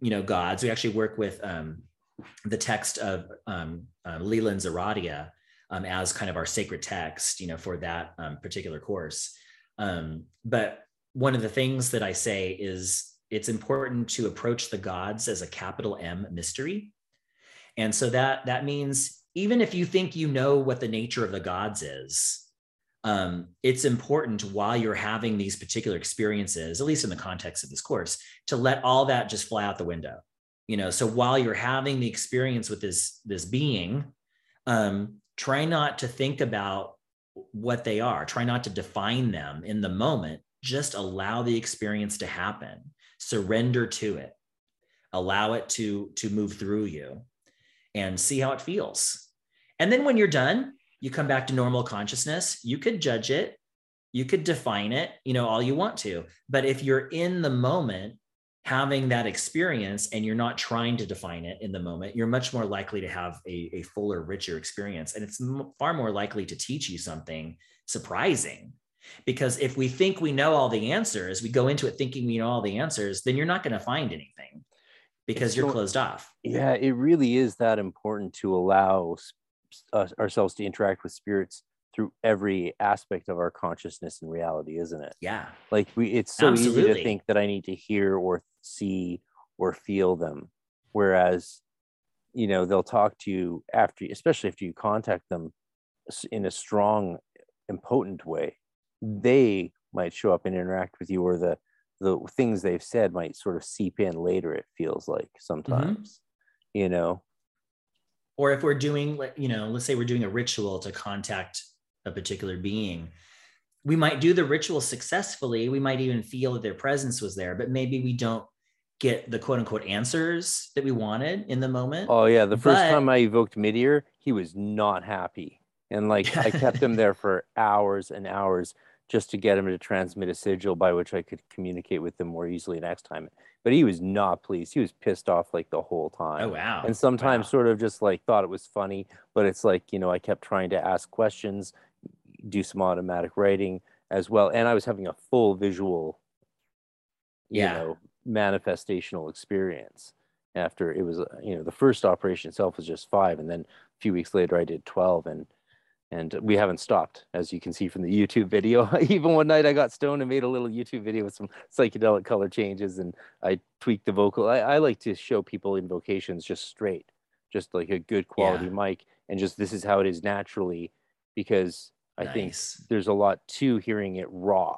S2: you know, gods. We actually work with um, the text of um, uh, Leland's Aradia um, as kind of our sacred text, you know, for that um, particular course. Um, but one of the things that I say is it's important to approach the gods as a capital M mystery. And so that that means even if you think you know what the nature of the gods is, um, it's important while you're having these particular experiences, at least in the context of this course, to let all that just fly out the window. You know, so while you're having the experience with this this being, um, try not to think about what they are. Try not to define them in the moment. Just allow the experience to happen. Surrender to it. Allow it to to move through you, and see how it feels. And then when you're done, you come back to normal consciousness. You could judge it. You could define it, you know, all you want to. But if you're in the moment having that experience and you're not trying to define it in the moment, you're much more likely to have a, a fuller, richer experience. And it's far more likely to teach you something surprising. Because if we think we know all the answers, we go into it thinking we know all the answers, then you're not going to find anything because it's you're so, closed off.
S1: Yeah, it really is that important to allow us, ourselves to interact with spirits through every aspect of our consciousness and reality isn't it
S2: yeah
S1: like we it's so Absolutely. easy to think that i need to hear or see or feel them whereas you know they'll talk to you after especially after you contact them in a strong and potent way they might show up and interact with you or the the things they've said might sort of seep in later it feels like mm-hmm. sometimes mm-hmm. you know
S2: or if we're doing you know let's say we're doing a ritual to contact a particular being we might do the ritual successfully we might even feel that their presence was there but maybe we don't get the quote unquote answers that we wanted in the moment
S1: oh yeah the first but, time i evoked midir he was not happy and like i kept him there for hours and hours just to get him to transmit a sigil by which i could communicate with him more easily next time but he was not pleased. He was pissed off like the whole time.
S2: Oh wow!
S1: And sometimes
S2: wow.
S1: sort of just like thought it was funny, but it's like you know I kept trying to ask questions, do some automatic writing as well, and I was having a full visual, you yeah. know, manifestational experience. After it was, uh, you know, the first operation itself was just five, and then a few weeks later I did twelve, and and we haven't stopped as you can see from the youtube video even one night i got stoned and made a little youtube video with some psychedelic color changes and i tweaked the vocal i, I like to show people invocations just straight just like a good quality yeah. mic and just this is how it is naturally because i nice. think there's a lot to hearing it raw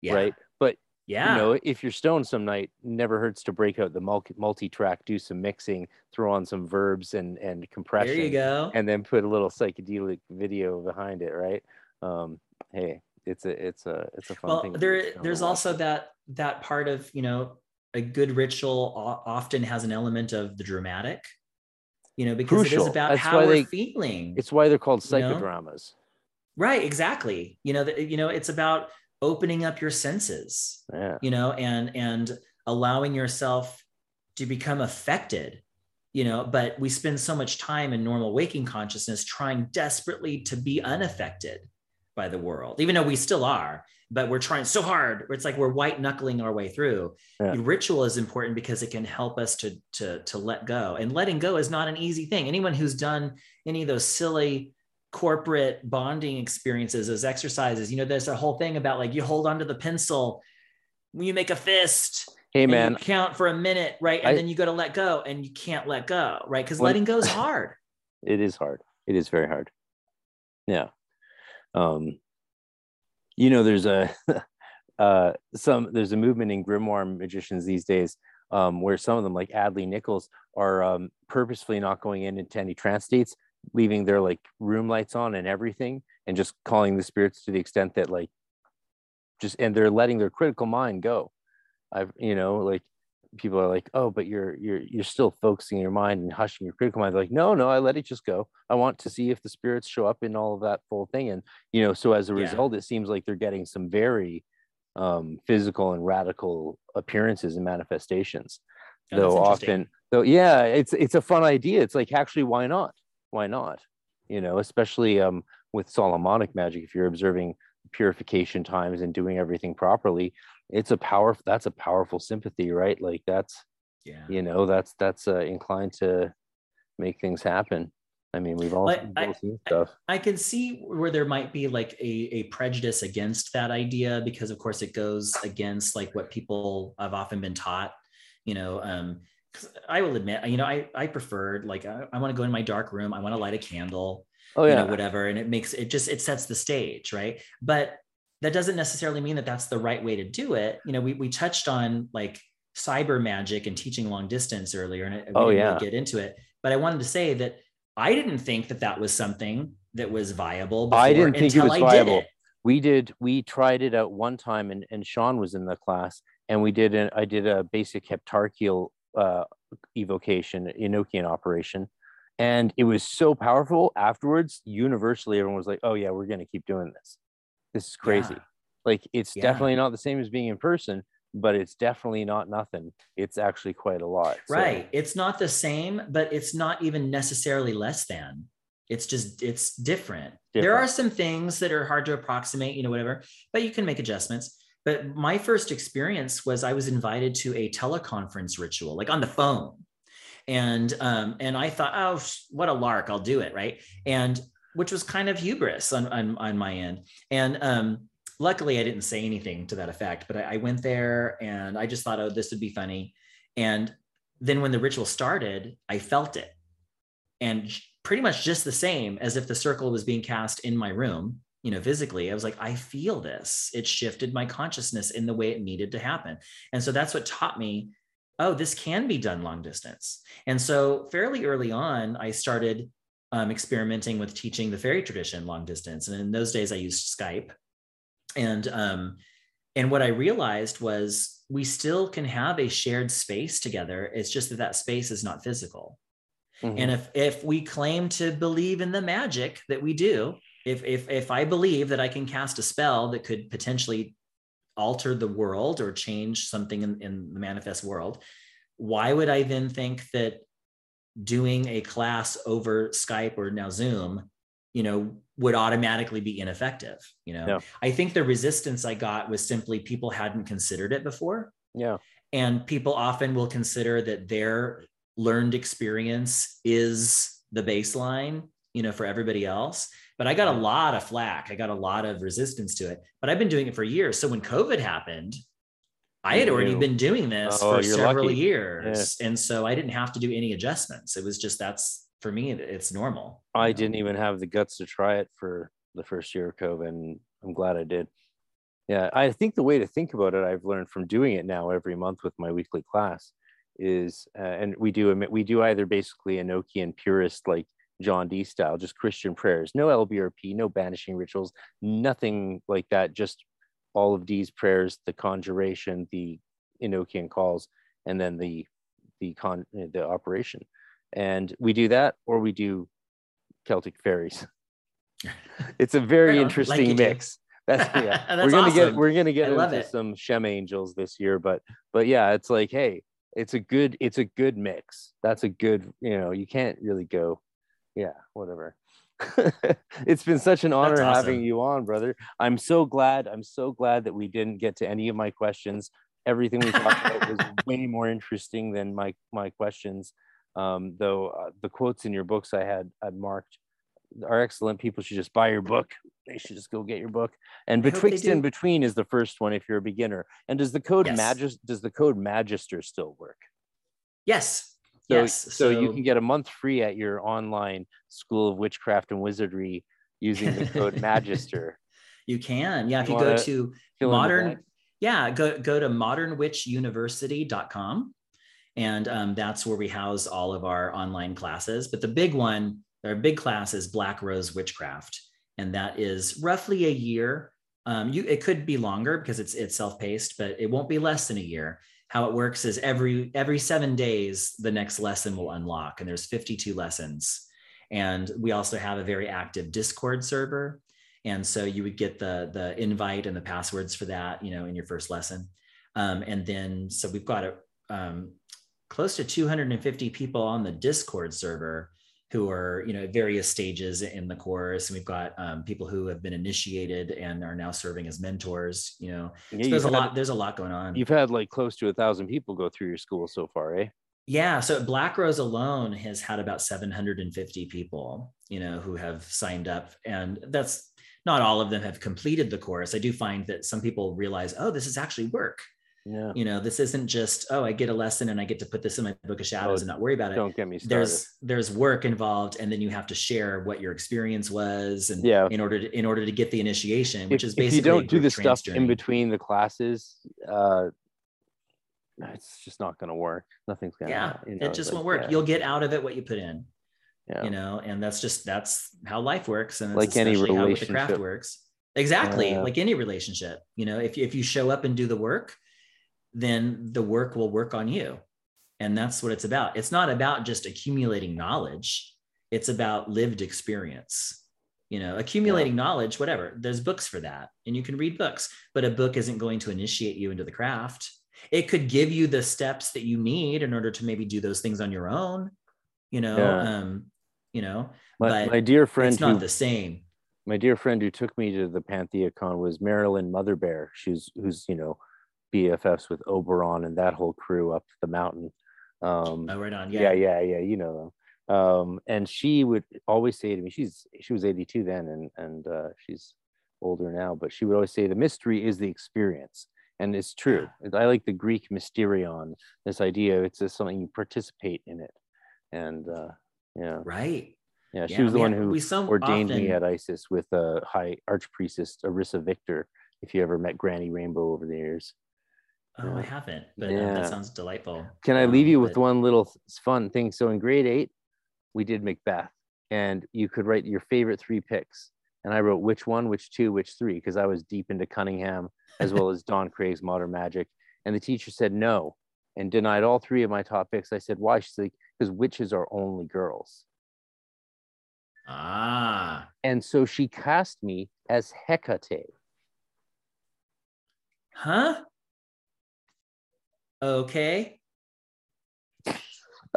S1: yeah. right But
S2: yeah.
S1: You know, if you're stoned some night, never hurts to break out the multi track, do some mixing, throw on some verbs and and compression.
S2: There you go.
S1: And then put a little psychedelic video behind it, right? Um, hey, it's a it's a it's a fun
S2: well,
S1: thing.
S2: There there's also that that part of, you know, a good ritual often has an element of the dramatic. You know, because Crucial. it is about That's how we're they, feeling.
S1: It's why they're called psychodramas. You know?
S2: Right, exactly. You know, the, you know, it's about opening up your senses
S1: yeah.
S2: you know and and allowing yourself to become affected you know but we spend so much time in normal waking consciousness trying desperately to be unaffected by the world even though we still are but we're trying so hard it's like we're white knuckling our way through yeah. ritual is important because it can help us to to to let go and letting go is not an easy thing anyone who's done any of those silly corporate bonding experiences as exercises. You know, there's a whole thing about like you hold onto the pencil, when you make a fist.
S1: Hey man,
S2: count for a minute, right? And I, then you got to let go, and you can't let go, right? Because letting go is hard.
S1: It is hard. It is very hard. Yeah. Um, you know, there's a uh, some there's a movement in grimoire magicians these days um, where some of them, like Adley Nichols, are um, purposefully not going in into any trance states leaving their like room lights on and everything and just calling the spirits to the extent that like just and they're letting their critical mind go i've you know like people are like, oh, but you're you're you're still focusing your mind and hushing your critical mind. They're like, no, no, I let it just go. I want to see if the spirits show up in all of that full thing. And you know, so as a
S2: Yeah.
S1: result, it seems like they're getting some very um, physical and radical appearances and manifestations.
S2: Oh,
S1: though often, though, yeah, it's it's a fun idea. It's like actually, why not? Why not? You know, especially um, with Solomonic magic, if you're observing purification times and doing everything properly, it's a power. That's a powerful sympathy, right? Like that's
S2: yeah.
S1: you know that's that's uh, inclined to make things happen. I mean, we've all,
S2: Like, I-
S1: seen stuff.
S2: I can see where there might be like a, a prejudice against that idea because of course it goes against like what people have often been taught, you know, um, 'cause I will admit, you know, I, I preferred like, I, I want to go in my dark room. I want to light a candle,
S1: Oh
S2: you
S1: yeah,
S2: know, whatever. And it makes, it just, it sets the stage. Right. But that doesn't necessarily mean that that's the right way to do it. You know, we, we touched on like cyber magic and teaching long distance earlier and I- we
S1: Oh, yeah.
S2: really get into it, but I wanted to say that I didn't think that that was something that was viable. Before
S1: I didn't think it was
S2: I
S1: viable.
S2: Did it.
S1: we did we tried it out one time and, and sean was in the class and we did an, i did a basic heptarchial uh, evocation enochian operation and it was so powerful afterwards universally everyone was like oh yeah we're going to keep doing this this is crazy
S2: Yeah.
S1: like it's
S2: Yeah.
S1: definitely not the same as being in person but it's definitely not nothing it's actually quite a lot So,
S2: Right. It's not the same, but it's not even necessarily less than. It's just it's different. There are some things that are hard to approximate, you know, whatever, but you can make adjustments. But my first experience was I was invited to a teleconference ritual, like on the phone. And um, and I thought, oh, what a lark, I'll do it, right? And which was kind of hubris on on, on my end. And um, luckily, I didn't say anything to that effect. But I, I went there, and I just thought, oh, this would be funny. And then when the ritual started, I felt it, and pretty much just the same as if the circle was being cast in my room. You know, physically, I was like, I feel this. It shifted my consciousness in the way it needed to happen. And so that's what taught me oh, this can be done long distance. And so fairly early on, I started um, experimenting with teaching the fairy tradition long distance. And in those days, I used Skype. And um, and what I realized was we still can have a shared space together. It's just that that space is not physical.
S1: mhm.
S2: And if if we claim to believe in the magic that we do, if if if I believe that I can cast a spell that could potentially alter the world or change something in, in the manifest world, why would I then think that doing a class over Skype or now Zoom, you know, would automatically be ineffective? You know,
S1: Yeah.
S2: I think the resistance I got was simply people hadn't considered it before
S1: yeah
S2: and people often will consider that their learned experience is the baseline you know for everybody else but i got a lot of flack i got a lot of resistance to it but i've been doing it for years so when covid happened i had already been doing this
S1: Oh,
S2: for several
S1: lucky.
S2: years and so i didn't have to do any adjustments it was just that's for me it's normal you
S1: I
S2: know?
S1: didn't even have the guts to try it for the first year of COVID, and I'm glad I did. Yeah, I think the way to think about it, I've learned from doing it now every month with my weekly class, is uh, and we do a- we do either basically Enochian purist like John Dee style, just Christian prayers, no LBRP, no banishing rituals, nothing like that, just all of Dee's prayers, the conjuration, the Enochian calls, and then the the con the operation, and we do that, or we do Celtic fairies. It's a very
S2: Right on, like
S1: interesting mix. That's yeah.
S2: That's
S1: we're gonna get we're gonna get into
S2: it.
S1: some Shem angels this year, but but yeah, it's like hey, it's a good it's a good mix. That's a good you know you can't really go, yeah whatever. it's been such an honor
S2: That's
S1: having you on, brother. I'm so glad. I'm so glad that we didn't get to any of my questions. Everything we talked about was way more interesting than my my questions. Um, though uh, the quotes in your books I had had marked are excellent. People should just buy your book. They should just go get your book. And
S2: I hope they
S1: betwixt and between is the first one if you're a beginner. And does the code
S2: Yes.
S1: magis does the code magister still work?
S2: yes yes
S1: so you can get a month free at your online school of witchcraft and wizardry using the code magister.
S2: you can yeah if
S1: You
S2: you go to
S1: Fill in the
S2: modern yeah go go to modernwitchuniversity.com and um, that's where we house all of our online classes but the big one our big class is black rose witchcraft and that is roughly a year. Um, you it could be longer because it's it's self-paced but it won't be less than a year how it works is every every seven days the next lesson will unlock and there's 52 lessons. And we also have a very active discord server. And so you would get the the invite and the passwords for that you know in your first lesson. Um, and then so we've got a, um, close to 250 people on the discord server who are you know at various stages in the course. And we've got um, people who have been initiated and are now serving as mentors you know.
S1: Yeah,
S2: so there's a
S1: had-
S2: lot there's a lot going on.
S1: You've had like close to a thousand people go through your school so far, eh?
S2: yeah so black rose alone has had about 750 people you know who have signed up. And that's not all of them have completed the course. I do find that some people realize oh this is actually work
S1: Yeah.
S2: you know this isn't just oh i get a lesson and i get to put this in my book of shadows
S1: Oh,
S2: and not worry about it
S1: Don't get me started.
S2: there's there's work involved and then you have to share what your experience was and
S1: Yeah.
S2: in order to in order to get the initiation which
S1: if,
S2: is
S1: if
S2: basically
S1: you don't do the stuff in between the classes, uh, it's just not going to work. Nothing's going to.
S2: yeah
S1: you know,
S2: it just
S1: like,
S2: won't work
S1: yeah,
S2: you'll get out of it what you put in
S1: yeah.
S2: you know and that's just that's how life works and it's
S1: Like any
S2: especially how the craft
S1: relationship.
S2: works exactly
S1: Yeah.
S2: like any relationship you know if, if you show up and do the work then the work will work on you. And that's what it's about. It's not about just accumulating knowledge. It's about lived experience. You know accumulating knowledge whatever. There's books for that and you can read books but a book isn't going to initiate you into the craft. It could give you the steps that you need in order to maybe do those things on your own you know
S1: Yeah.
S2: um you know
S1: My,
S2: but
S1: my dear friend
S2: it's not
S1: who
S2: the same.
S1: my dear friend who took me to the PantheaCon was Marilyn Mother Bear. She's who's you know BFFs with Oberon and that whole crew up the mountain. Um,
S2: oh right on
S1: yeah.
S2: yeah
S1: yeah, yeah, you know them. Um, and she would always say to me, she's she was 82 then, and and uh, she's older now, but she would always say the mystery is the experience, and it's true. I like the Greek mysterion, this idea. It's just something you participate in it, and uh, yeah,
S2: right
S1: yeah. She
S2: Yeah,
S1: was the one who ordained me at ISIS with uh, High Archpriestess Arissa Victor. If you ever met Granny Rainbow over the years,
S2: oh i haven't but uh,
S1: Yeah.
S2: that sounds delightful
S1: can I leave
S2: Um,
S1: you with
S2: but-
S1: one little fun thing? So in grade eight, we did Macbeth, and you could write your favorite three picks, and I wrote which one, which two, which three, because I was deep into Cunningham as well as Don Kraig's Modern Magick, and the teacher said no, and denied all three of my top picks. I said why? She's like because witches are only girls.
S2: ah
S1: And so she cast me as Hecate.
S2: huh okay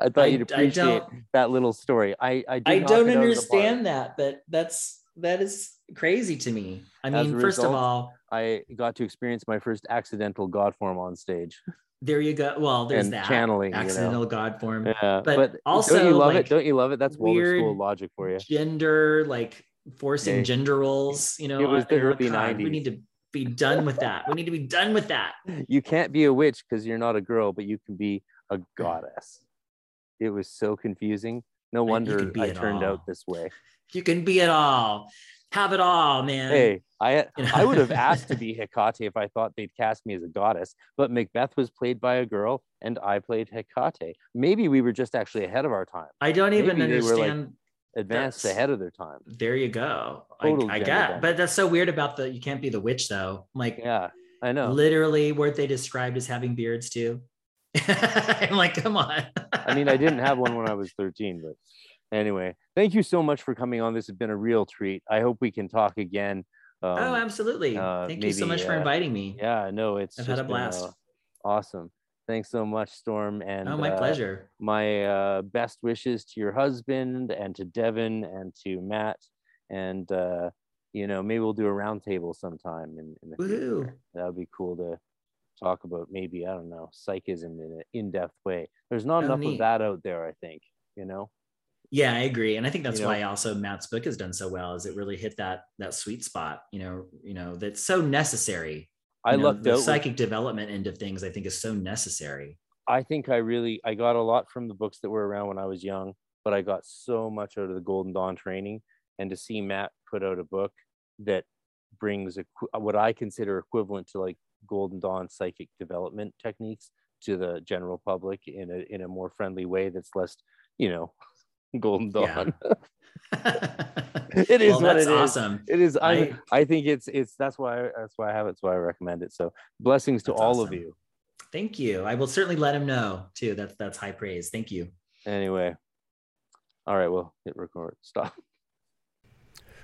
S1: I thought
S2: I-
S1: you'd appreciate that little story. I I,
S2: i don't
S1: it out of the park.
S2: understand that but that's that is crazy to me i
S1: As
S2: mean first of all
S1: I got to experience my first accidental god form on stage
S2: there you go well there's that
S1: channeling. You know?
S2: accidental god form
S1: Yeah,
S2: But
S1: but, don't
S2: also,
S1: you love
S2: like,
S1: it? Don't you love it? That's Waldorf
S2: weird
S1: school logic for you.
S2: gender like forcing
S1: Yeah.
S2: gender roles you know
S1: It was the early
S2: God, we need to be done with that we need to be done with that
S1: You can't be a witch because you're not a girl, but you can be a goddess. It was so confusing. No wonder I
S2: it
S1: turned
S2: all.
S1: out this way.
S2: you can be it all have it all man
S1: Hey, I
S2: You know?
S1: I would have asked to be Hecate if I thought they'd cast me as a goddess, but Macbeth was played by a girl and I played Hecate. Maybe we were just actually ahead of our time,
S2: i don't even
S1: maybe they were, like,
S2: understand
S1: advanced
S2: That's-
S1: ahead of their time.
S2: there you go
S1: Total
S2: i, I got but that's so weird about the you can't be the witch though like
S1: Yeah, I know.
S2: literally weren't they described as having beards too i'm like come on
S1: I mean, I didn't have one when I was 13, but anyway, thank you so much for coming on. This has been a real treat. I hope we can talk again. Um,
S2: oh absolutely
S1: uh,
S2: thank you so
S1: maybe,
S2: much for
S1: uh,
S2: inviting me
S1: yeah, no, it's
S2: I've had a
S1: just been,
S2: blast.
S1: uh, awesome. Thanks so much, Storm. And
S2: oh my
S1: uh,
S2: pleasure
S1: my uh, best wishes to your husband and to Devin and to Matt. And, uh, you know, maybe we'll do a roundtable sometime in, in the
S2: Woohoo.
S1: future. That would be cool to talk about maybe, I don't know, psychism in an in depth way. There's not
S2: Oh,
S1: enough
S2: neat.
S1: of that out there, I think, you know?
S2: Yeah, I agree, and I think that's
S1: You know?
S2: why also Matt's book has done so well. Is it really hit that that sweet spot? You know, you know that's so necessary.
S1: I
S2: know,
S1: lucked
S2: the
S1: out. with-
S2: psychic development end of things. I think is so necessary.
S1: I think I really I got a lot from the books that were around when I was young, but I got so much out of the Golden Dawn training, and to see Matt put out a book that brings a, what I consider equivalent to like Golden Dawn psychic development techniques to the general public in a in a more friendly way that's less, you know, Golden
S2: Yeah.
S1: Dawn. It is
S2: well,
S1: what
S2: that's
S1: it is.
S2: awesome.
S1: It is. I
S2: I-
S1: I think it's it's that's why that's why I have it. That's why I recommend it. So blessings to
S2: That's
S1: all of you.
S2: thank you. I will certainly let him know too. That's that's high praise. Thank you.
S1: Anyway, all right, well, hit record. Stop.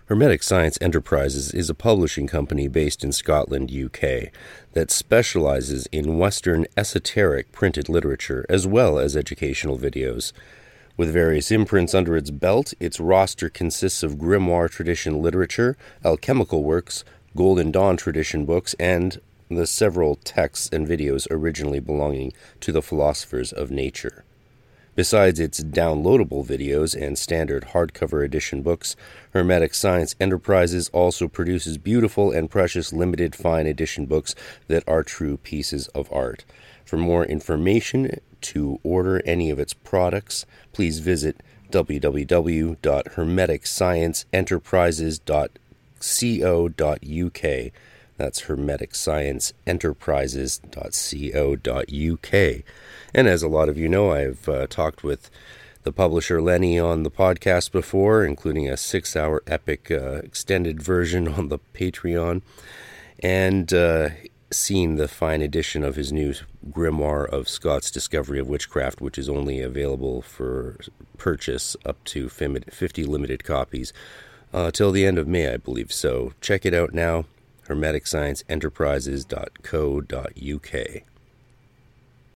S3: Hermetic Science Enterprises is a publishing company based in Scotland, UK, that specializes in Western esoteric printed literature as well as educational videos. With various imprints under its belt, its roster consists of grimoire tradition literature, alchemical works, Golden Dawn tradition books, and the several texts and videos originally belonging to the philosophers of nature. Besides its downloadable videos and standard hardcover edition books, Hermetic Science Enterprises also produces beautiful and precious limited fine edition books that are true pieces of art. For more information to order any of its products, please visit www.hermeticscienceenterprises.co.uk. That's hermeticscienceenterprises.co.uk. And as a lot of you know, I've uh, talked with the publisher Lenny on the podcast before, including a six hour epic uh, extended version on the Patreon, and uh, seen the fine edition of his new grimoire of Scot's Discovery of Witchcraft, which is only available for purchase up to 50 limited copies uh, till the end of May, I believe. So check it out now hermeticscienceenterprises.co.uk.